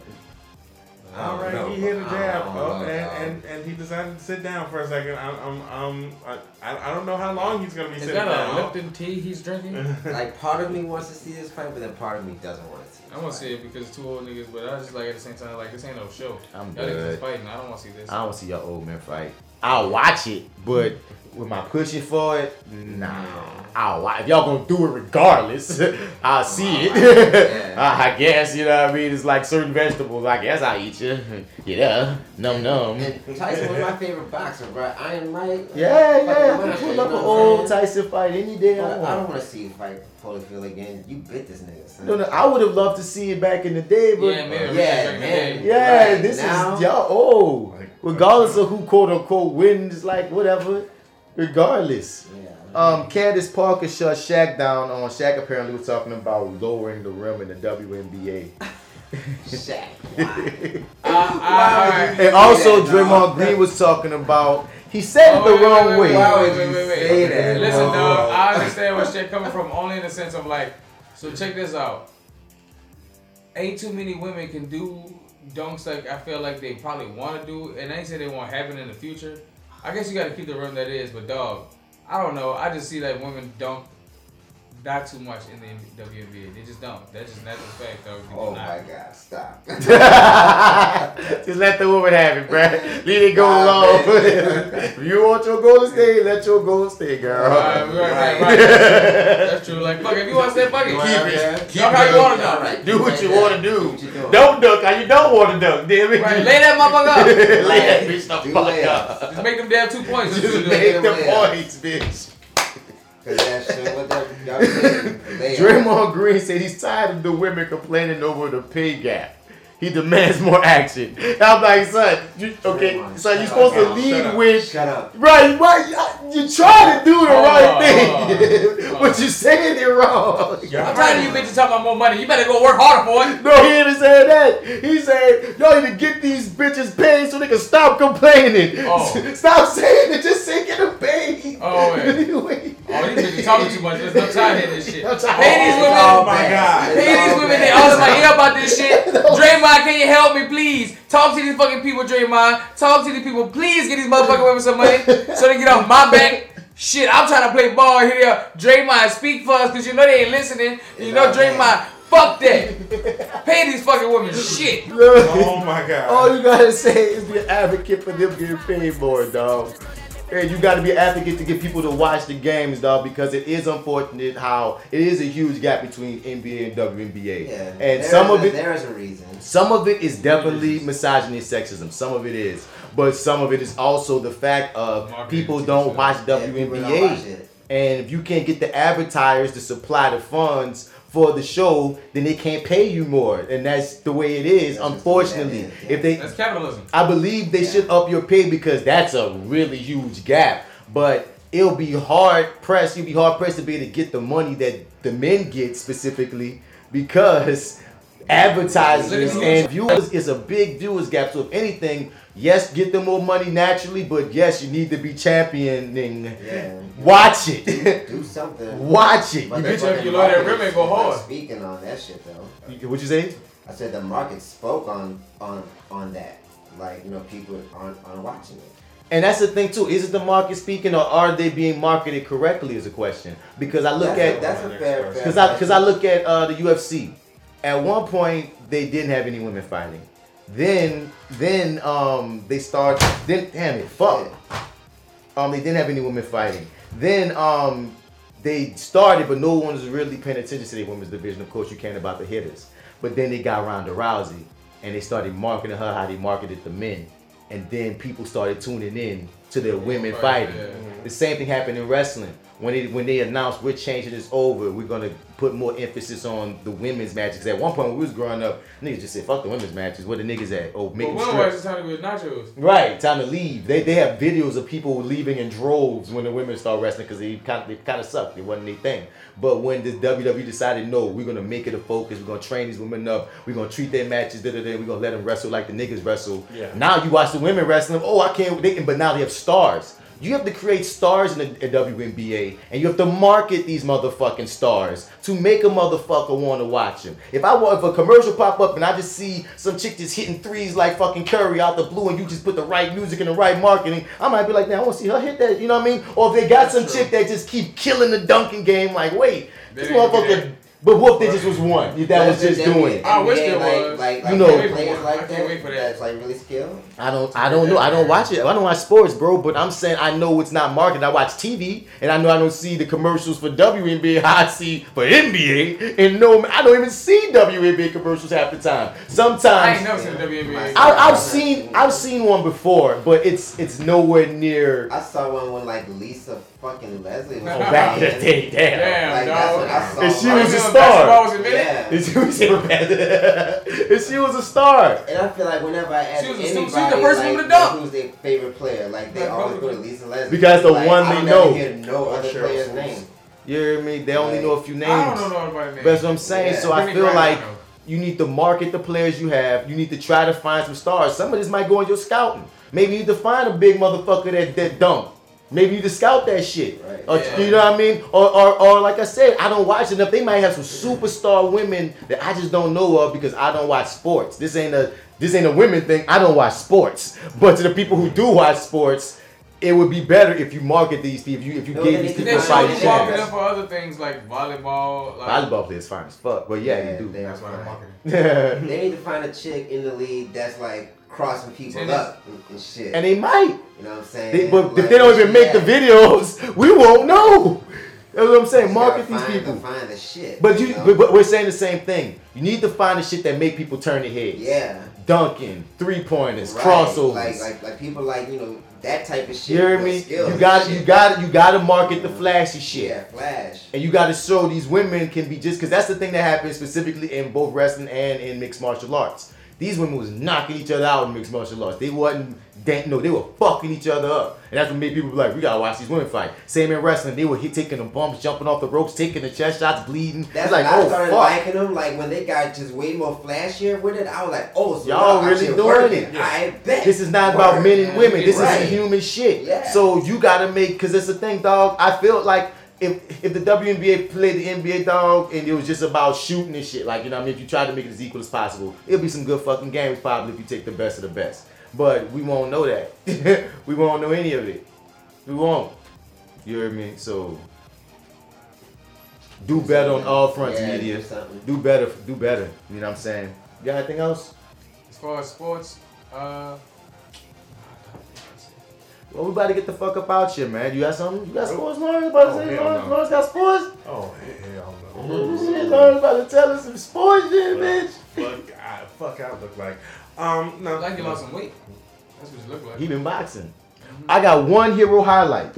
All know. he hit a jab, don't know, and, and and he decided to sit down for a second. I'm, I'm, um, I, I I don't know how long he's gonna be Is sitting that a down. Lipton tea he's drinking? [LAUGHS] Like part of me wants to see this fight, but then part of me doesn't want to see. It. I want to see it because it's two old niggas, but I just like at the same time, like this ain't no show. I'm Y'all niggas good. is fighting. I don't want to see this. I don't want to see your old man fight. I'll watch it, but with my pushing for it, nah. Oh, I'll watch. If y'all gonna do it regardless, [LAUGHS] I'll see it. Oh, [LAUGHS] I I guess you know what I mean. It's like certain vegetables. I guess I eat you. [LAUGHS] Yeah, num num. And Tyson was my favorite boxer, bro. Iron Mike. Yeah, yeah. I fucking can pull monster, up you an know what old? Tyson fight any day I But I don't want. want to see you fight Holyfield again. You bit this nigga. Son. No, no, I would have loved to see it back in the day, but Yeah, man. Yeah, Back in the man. Yeah, Right, this now- is y'all old. Regardless of who quote unquote wins, like whatever. Regardless. Yeah. Um, Candace Parker shut Shaq down on Shaq apparently was talking about lowering the rim in the WNBA. Shaq. [LAUGHS] Uh. And also that, Draymond? Green was talking about he said it Oh, the wait, wrong wait, way. wait, Why wait, would wait, you wait, wait. say that, Listen, dog. I understand where shit coming from, only in the sense of like. So check this out. Ain't too many women can do dunks like I feel like they probably want to do, and I ain't say they won't happen in the future. I guess you got to keep the room that is, but dog, I don't know. I just see that women dunk die too much in the WNBA. They just don't. That's just natural fact, though. They Oh do not. my god, stop. [LAUGHS] [LAUGHS] Just let the woman have it, bruh. Leave it go Nah, alone. [LAUGHS] if you want your Golden State, let your Golden State, girl. Right, right, right, right. That's true. Like, fuck, if you want to stay fuck it, You keep wanna it. keep how you want to dunk. Alright. Do what you want to do. what. Don't dunk how you don't want to dunk. Damn it. Right, lay that motherfucker up. Lay that bitch the Do fuck up. Just make them damn two points. Just Just make them the points, bitch. Cause that what that, y'all [LAUGHS] Draymond Green said he's tired of the women complaining over the pay gap. He demands more action. I'm like, son, you, okay, Draymond, son, you're supposed to shut lead up, with Shut up. Right, right. You trying to do the Hold right on, thing, hold [LAUGHS] on, hold but you're saying it wrong. I'm tired of you bitches talking about more money. You better go work harder for it. No, he didn't say that. He said y'all need to get these bitches paid so they can stop complaining. Oh. [LAUGHS] Stop saying it. Just say get them paid. Oh, wait. [LAUGHS] Anyway. Oh, these bitches talking too much. There's no time in this shit. No time. Pay these oh women. Oh my God. Pay these women. They all in my ear about this shit. Draymond, can you help me, please? Talk to these fucking people, Draymond. Talk to these people. Please get these motherfucking women some money so they get off my back. Shit, I'm trying to play ball here. Draymond, speak for us because you know they ain't listening. You know, Draymond, fuck that. Pay these fucking women shit. Oh my god. All you gotta say is be an advocate for them getting paid more, dog. Hey, you gotta be an advocate to get people to watch the games, dog, because it is unfortunate how it is a huge gap between NBA and WNBA. Yeah. And some of a- it There is a reason. Some of it is definitely misogyny sexism. Some of it is. But some of it is also the fact of Marketing people don't so- watch Yeah, people don't watch WNBA. it. And if you can't get the advertisers to supply the funds for the show, then they can't pay you more. And that's the way it is, That's unfortunately. the way If they That's capitalism. I believe they Yeah. should up your pay because that's a really huge gap. But it'll be hard pressed. You'll be hard pressed to be able to get the money that the men get specifically because [LAUGHS] advertisers and viewers is a big viewers gap. So if anything, yes, get them more money naturally, but yes, you need to be championing. Yeah. Watch it. Do [LAUGHS] something. Watch it. But You the get your- fucking you love that rim and go hard. Speaking on that shit though, your- what you say? I said the market spoke on on on that. Like you know, people aren't aren't watching it. And that's the thing too. Is it the market speaking, or are they being marketed correctly? Is a question because I look that's at a, that's a fair fair. Because I, cause I look at uh, the UFC. At one point, they didn't have any women fighting. Then, then um, they start. Then, damn it, fuck. Um, they didn't have any women fighting. Then, um, they started, but no one was really paying attention to the women's division. Of course, you cared about the hitters. But then they got Ronda Rousey, and they started marketing her how they marketed the men. And then people started tuning in to their women fighting. The same thing happened in wrestling. When they when they announced we're changing this over, we're gonna put more emphasis on the women's matches. at one point when we was growing up, niggas just said fuck the women's matches. Where the niggas at? Oh, But make them when strip. was the time to go nachos? Right, time to leave. They they have videos of people leaving in droves when the women start wrestling because they kind of they kind of sucked. It wasn't their thing. But when the WWE decided no, we're gonna make it a focus. We're gonna train these women up. We're gonna treat their matches. Da da da. We're gonna let them wrestle like the niggas wrestle. Yeah. Now you watch the women wrestling. Oh, I can't. They can, but now they have stars. You have to create stars in the in WNBA, and you have to market these motherfucking stars to make a motherfucker want to watch them. If I want, if a commercial pop up and I just see some chick just hitting threes like fucking Curry out the blue, and you just put the right music and the right marketing, I might be like, man, I want to see her hit that. You know what I mean? Or if they got some chick that just keep killing the dunking game, like, wait, this They motherfucker. But what if they just was one? If that was just doing it. I wish there like, was. Like, like, You know- players I like can't that, wait for that. That's like really skilled. I don't I don't know. I don't watch it. I don't watch sports, bro. But I'm saying I know it's not marketed. I watch TV and I know I don't see the commercials for WNBA how [LAUGHS] I see for NBA. And no I don't even see WNBA commercials half the time. Sometimes I ain't never seen WNBA. I, I've seen I've seen one before, but it's it's nowhere near I saw one when like Lisa fucking Leslie was Oh, back in the day. Damn. Damn, Like that's what I saw. And she was a star. was? Yeah. And [LAUGHS] she was [LAUGHS] and she was a star. And I feel like whenever I ask She was a- anybody, she was the first like, woman to dunk. who's their favorite player, like they Like, always go to Lisa Leslie. Because the like, one they never know. Hear no other Cheryl player's name. You hear me? They only know a few names. I don't know nobody name. That's what I'm saying. Yeah. So I feel like you need to market the players you have. You need to try to find some stars. Some of this might go in your scouting. Maybe you need to find a big motherfucker that that dunk. Maybe you need to scout that shit. Right. Or, Yeah. You know what I mean? Or, or, or like I said, I don't watch enough. They might have some superstar women that I just don't know of because I don't watch sports. This ain't a this ain't a women thing. I don't watch sports. But to the people who do watch sports, it would be better if you market these people. If you, if you No, gave these people a Then fight fighting show chance. market them for other things like volleyball. Like, Volleyball players fine as fuck, but yeah, you do. they That's why I'm marketing. [LAUGHS] They need to find a chick in the league that's like crossing people Tennis. up and, and shit. and they might. you know what I'm saying? They, but Like, if they don't even make the videos, [LAUGHS] we won't know. That's what I'm saying. You Market these people. Find the shit. But you, know? but, but we're saying the same thing. You need to find the shit that make people turn their heads. yeah. Dunking, three pointers, Right. crossovers. Like, like like people like you know that type of shit. you hear me? You got you got you got to market the mm-hmm. flashy shit. Yeah, flash. And you got to show these women can be just because that's the thing that happens specifically in both wrestling and in mixed martial arts. These women was knocking each other out in mixed martial arts. They wasn't, dan- no, they were fucking each other up, and that's what made people be like, we gotta watch these women fight. Same in wrestling, they were hit, taking the bumps, jumping off the ropes, taking the chest shots, bleeding. That's like, when I oh started fuck. liking them. Like when they got just way more flashier with it, I was like, oh, so Y'all really doing working. it. I bet. This is not about men and women. This Right. is human shit. Yeah. So you gotta make because it's a thing, dog. I feel like if if the WNBA played the NBA dog and it was just about shooting and shit, like you know, what I mean, if you try to make it as equal as possible, it'll be some good fucking games probably if you take the best of the best. But we won't know that. [LAUGHS] we won't know any of it. We won't. You hear me? So do better on all fronts, Yeah, media. do. Do better. Do better. You know what I'm saying? You got anything else? As far as sports, uh, Well, we about to get the fuck up out here, man. You got something? You got sports, Lawrence? About to Oh, say, hell Lawrence, no. Lawrence got sports? Oh hell no. Shit, [LAUGHS] Lawrence about to tell us some sports shit, bitch. Fuck, I, fuck, I look like. Um, no. like you lost some weight. That's what you look like. He been boxing. I got one hero highlight.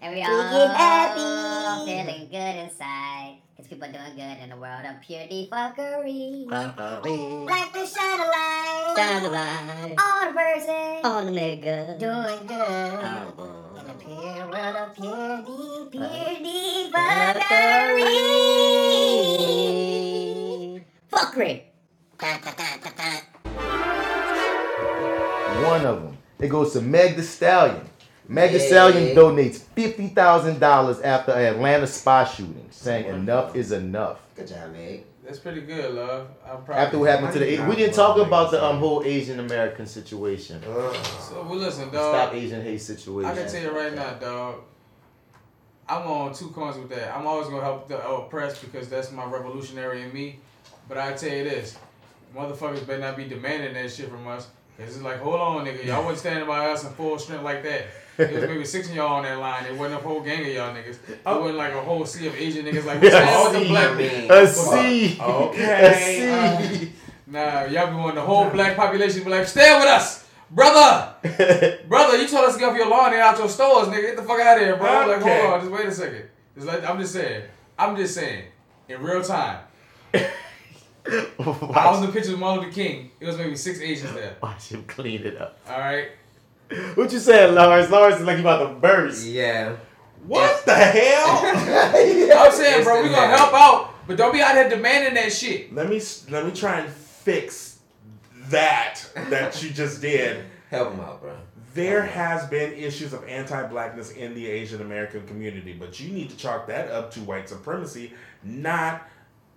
And we We all get happy. feeling good inside. Cause people doing good in the world of pure defuckery. Like the shine a light Shine the light on a person on the nigga. doing good. Oh, In the pure world of pure de, uh-huh. pure defuckery. Fuckery. One of them. It goes to Meg the Stallion. Meg the Yeah. Stallion donates fifty thousand dollars after an Atlanta spa shooting, saying enough is enough. Good job, Meg. That's pretty good, love. I'm proud. After what happened to the, we didn't talk about the um whole Asian American situation. So well, listen, dog. Stop dog. Asian hate situation. I can tell you right now, dog. I'm on two coins with that. I'm always gonna help the oppressed because that's my revolutionary in me. But I tell you this, motherfuckers better not be demanding that shit from us. Cause it's like, hold on, nigga, y'all wasn't standing by us in full strength like that. It was maybe six of y'all on that line. It wasn't a whole gang of y'all niggas. It oh. wasn't like a whole sea of Asian niggas like [LAUGHS] we stand with the black A sea. Okay. A C. Nah, y'all be wanting the whole black population to be like, stand with us, brother. [LAUGHS] brother, you told us to get off your lawn and out your stores, nigga. Get the fuck out of here, bro. Like, hold on, just wait a second. Just like, I'm just saying. I'm just saying. In real time. [LAUGHS] I was in the picture of Martin Luther King. It was maybe six Asians there. watch him clean it up. All right. [LAUGHS] What you saying, Lawrence? Lawrence is like you about to burst. Yeah. What the hell? [LAUGHS] I'm saying, bro, we Instant gonna help out, but don't be out here demanding that shit. let me let me try and fix that that you just did. [LAUGHS] Help him out, bro. There has been issues of anti-blackness in the Asian American community, but you need to chalk that up to white supremacy, not.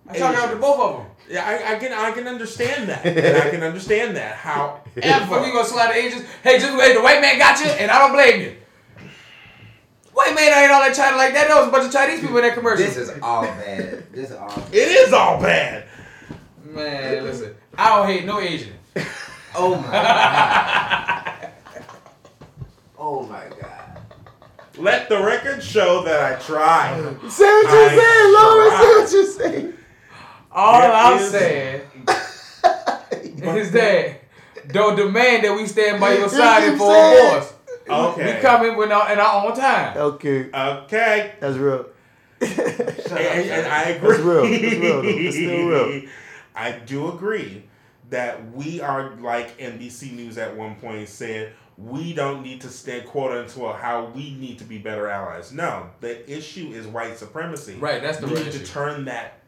I talk out to both of them. Yeah, I, I can I can understand that. and I can understand that. How Yeah, fuck you gonna slide the Asians. Hey, just wait, the white man got you, and I don't blame you. White man I ain't all that China like that. There was a bunch of Chinese people in that commercial. This is all bad. This is all bad. it is all bad. Man, listen, I don't hate no Asian. Oh my god. [LAUGHS] Oh my god. Let the record show that I tried. Say what you I saying, Say what you saying. All There I'm is- saying is that don't demand that we stand by your side keep in full saying- force. Okay. We come in with our, in our own time. Okay, Okay. that's real. And, and I agree. That's real. That's real, though. It's still real. [LAUGHS] I do agree that we are like NBC News at one point said we don't need to stand quota into how we need to be better allies. No, the issue is white supremacy. Right, that's the we real need issue. to turn that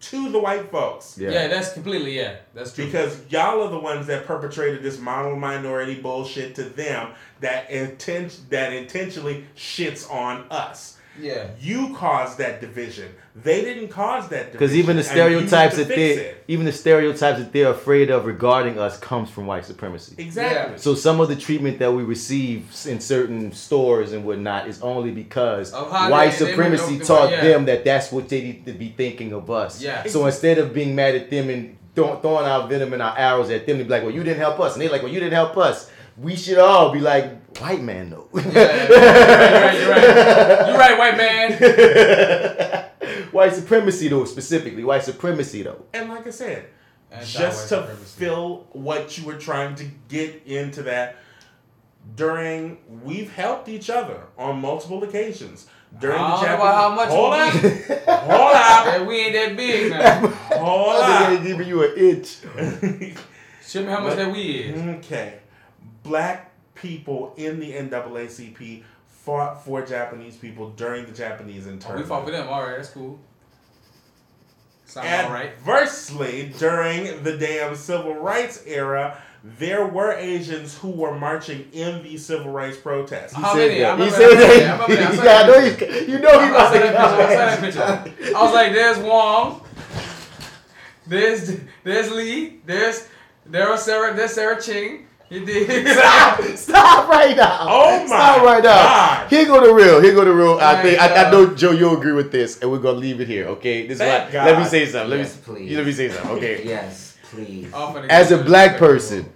to the white folks. Yeah. that's completely yeah. That's true. Because y'all are the ones that perpetrated this model minority bullshit to them that intent that intentionally shits on us. Yeah. You caused that division. They didn't cause that. Because even the and you need stereotypes that they, it. even the stereotypes that they're afraid of regarding us comes from white supremacy. Exactly. So some of the treatment that we receive in certain stores and whatnot is only because white they- they supremacy moved taught yeah. them that that's what they need to be thinking of us. Yeah. So instead of being mad at them and throw, throwing our venom and our arrows at them, they be like, "Well, you didn't help us," and they're like, "Well, you didn't help us." We should all be like, "White man, though." You're right, you're right. You're right, [LAUGHS] white man. [LAUGHS] white supremacy, though, specifically white supremacy, though. And like I said, Anti-white just to supremacy. fill what you were trying to get into that during we've helped each other on multiple occasions during I the don't know Japanese. about how much hold we- up, hold up, [LAUGHS] we ain't that big now. hold I up. giving you an inch. [LAUGHS] Show me how much that we is. Okay, black people in the NAACP fought for Japanese people during the Japanese Oh, internment. we fought for them. All right, that's cool. Sound all right. Adversely, during the damn civil rights era, there were Asians who were marching in the civil rights protests. How many? I He said that. I that. I saw [LAUGHS] Yeah, I know you. You know he I about to that picture. I saw that picture. I was like, there's Wong. There's there's Lee. There's there's Sarah. There's Sarah Ching. You did. [LAUGHS] [LAUGHS] Stop! Stop right now! Oh my Stop right now! God. Here go the real. Here go the real. I think I, I uh, know Joe. You'll agree with this, and we're gonna leave it here. Okay? This is Thank why. God. Let me say something. Let Yes, me. please. Let me say something. Okay. [LAUGHS] Yes, please. As a black person,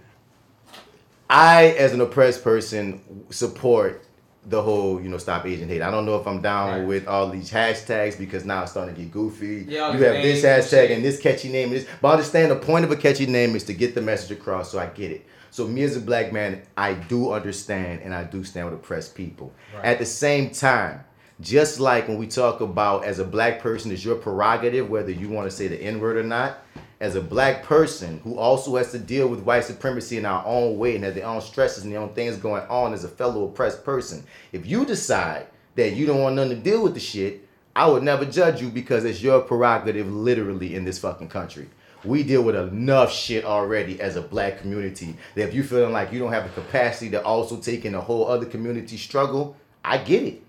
I, as an oppressed person, support the whole, you know, stop Asian hate. I don't know if I'm down Right. with all these hashtags because now it's starting to get goofy. Yeah, you have this names and hashtag and this catchy name and this. But I understand the point of a catchy name is to get the message across, so I get it. So me as a black man, I do understand and I do stand with oppressed people. Right. At the same time, just like when we talk about as a black person, it's your prerogative whether you want to say the N word or not. As a black person who also has to deal with white supremacy in our own way and has their own stresses and their own things going on as a fellow oppressed person, if you decide that you don't want nothing to deal with the shit, I would never judge you because it's your prerogative literally in this fucking country. We deal with enough shit already as a black community that if you feeling like you don't have the capacity to also take in a whole other community struggle, I get it.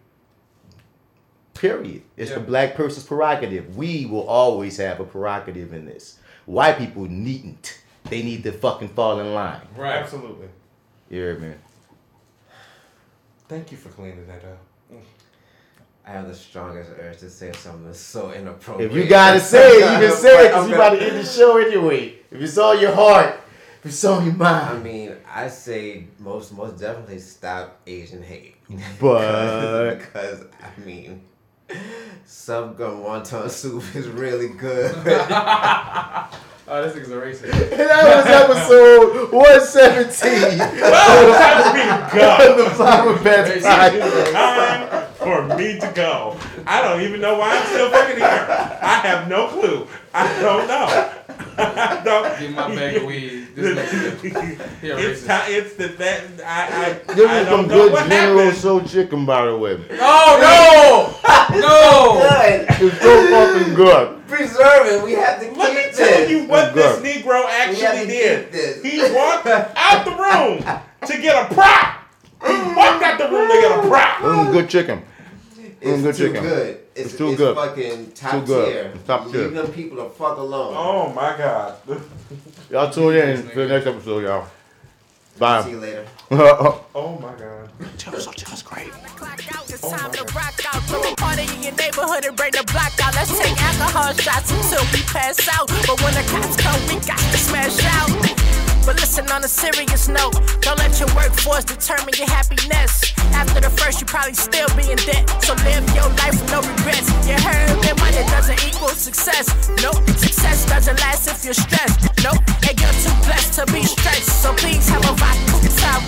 Period. It's the black person's prerogative. We will always have a prerogative in this. White people needn't. They need to fucking fall in line. Right. Absolutely. Yeah, man. Thank you for cleaning that up. I have the strongest urge to say something that's so inappropriate. If you gotta say it, you can [LAUGHS] say it because I'm you gonna- about to end the show anyway. If it's on your heart, if it's on your mind. I mean, I say most most definitely stop Asian hate. [LAUGHS] But- because I mean, some gun wonton soup is really good. [LAUGHS] Oh, this nigga's a racist. And that was episode 117 Well, time for me to go. the FlyWithBats Podcast. Time for me to go. I don't even know why I'm still fucking here. I have no clue. I don't know. [LAUGHS] I don't. Give me my bag of weed. This nigga, [LAUGHS] It's racist. it's the that I I, This I don't some know good what General happened. Soul chicken, by the way. Oh no! [LAUGHS] No! good. It's so fucking good. Preserve it. We have to keep Let me this. tell you what this Negro We have actually to did. keep this. He walked out the room to get a prop. He walked out the room to get a prop. Mm, good chicken. It's good too chicken. good. It's, It's too it's good. fucking top Too good. tier. It's top tier. Leave them people the fuck alone. Oh my God. Y'all tune in for the next episode, y'all. Bye. See you later. [LAUGHS] Oh my God. It's oh time to rock out. Throw a party in your neighborhood and bring the block out. Let's take alcohol shots until we pass out. But when the cops come, we got to smash out. But listen on a serious note, don't let your workforce determine your happiness. After the first, you probably still be in debt. So live your life with no regrets. You heard that money doesn't equal success. Nope, success doesn't last if you're stressed. Nope, and you're too blessed to be stressed. So please have a vodka,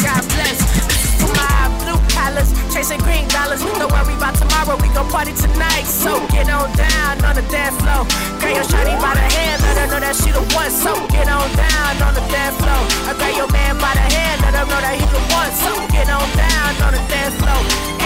God bless for my blue collars, chasing green dollars. Don't worry about tomorrow, we gon' party tonight. So get on down on the dance floor. Girl, your shiny by the hand, let her know that she the one. So get on down on the dance floor. I grab your man by the hand, let her know that he the one. So get on down on the dance floor.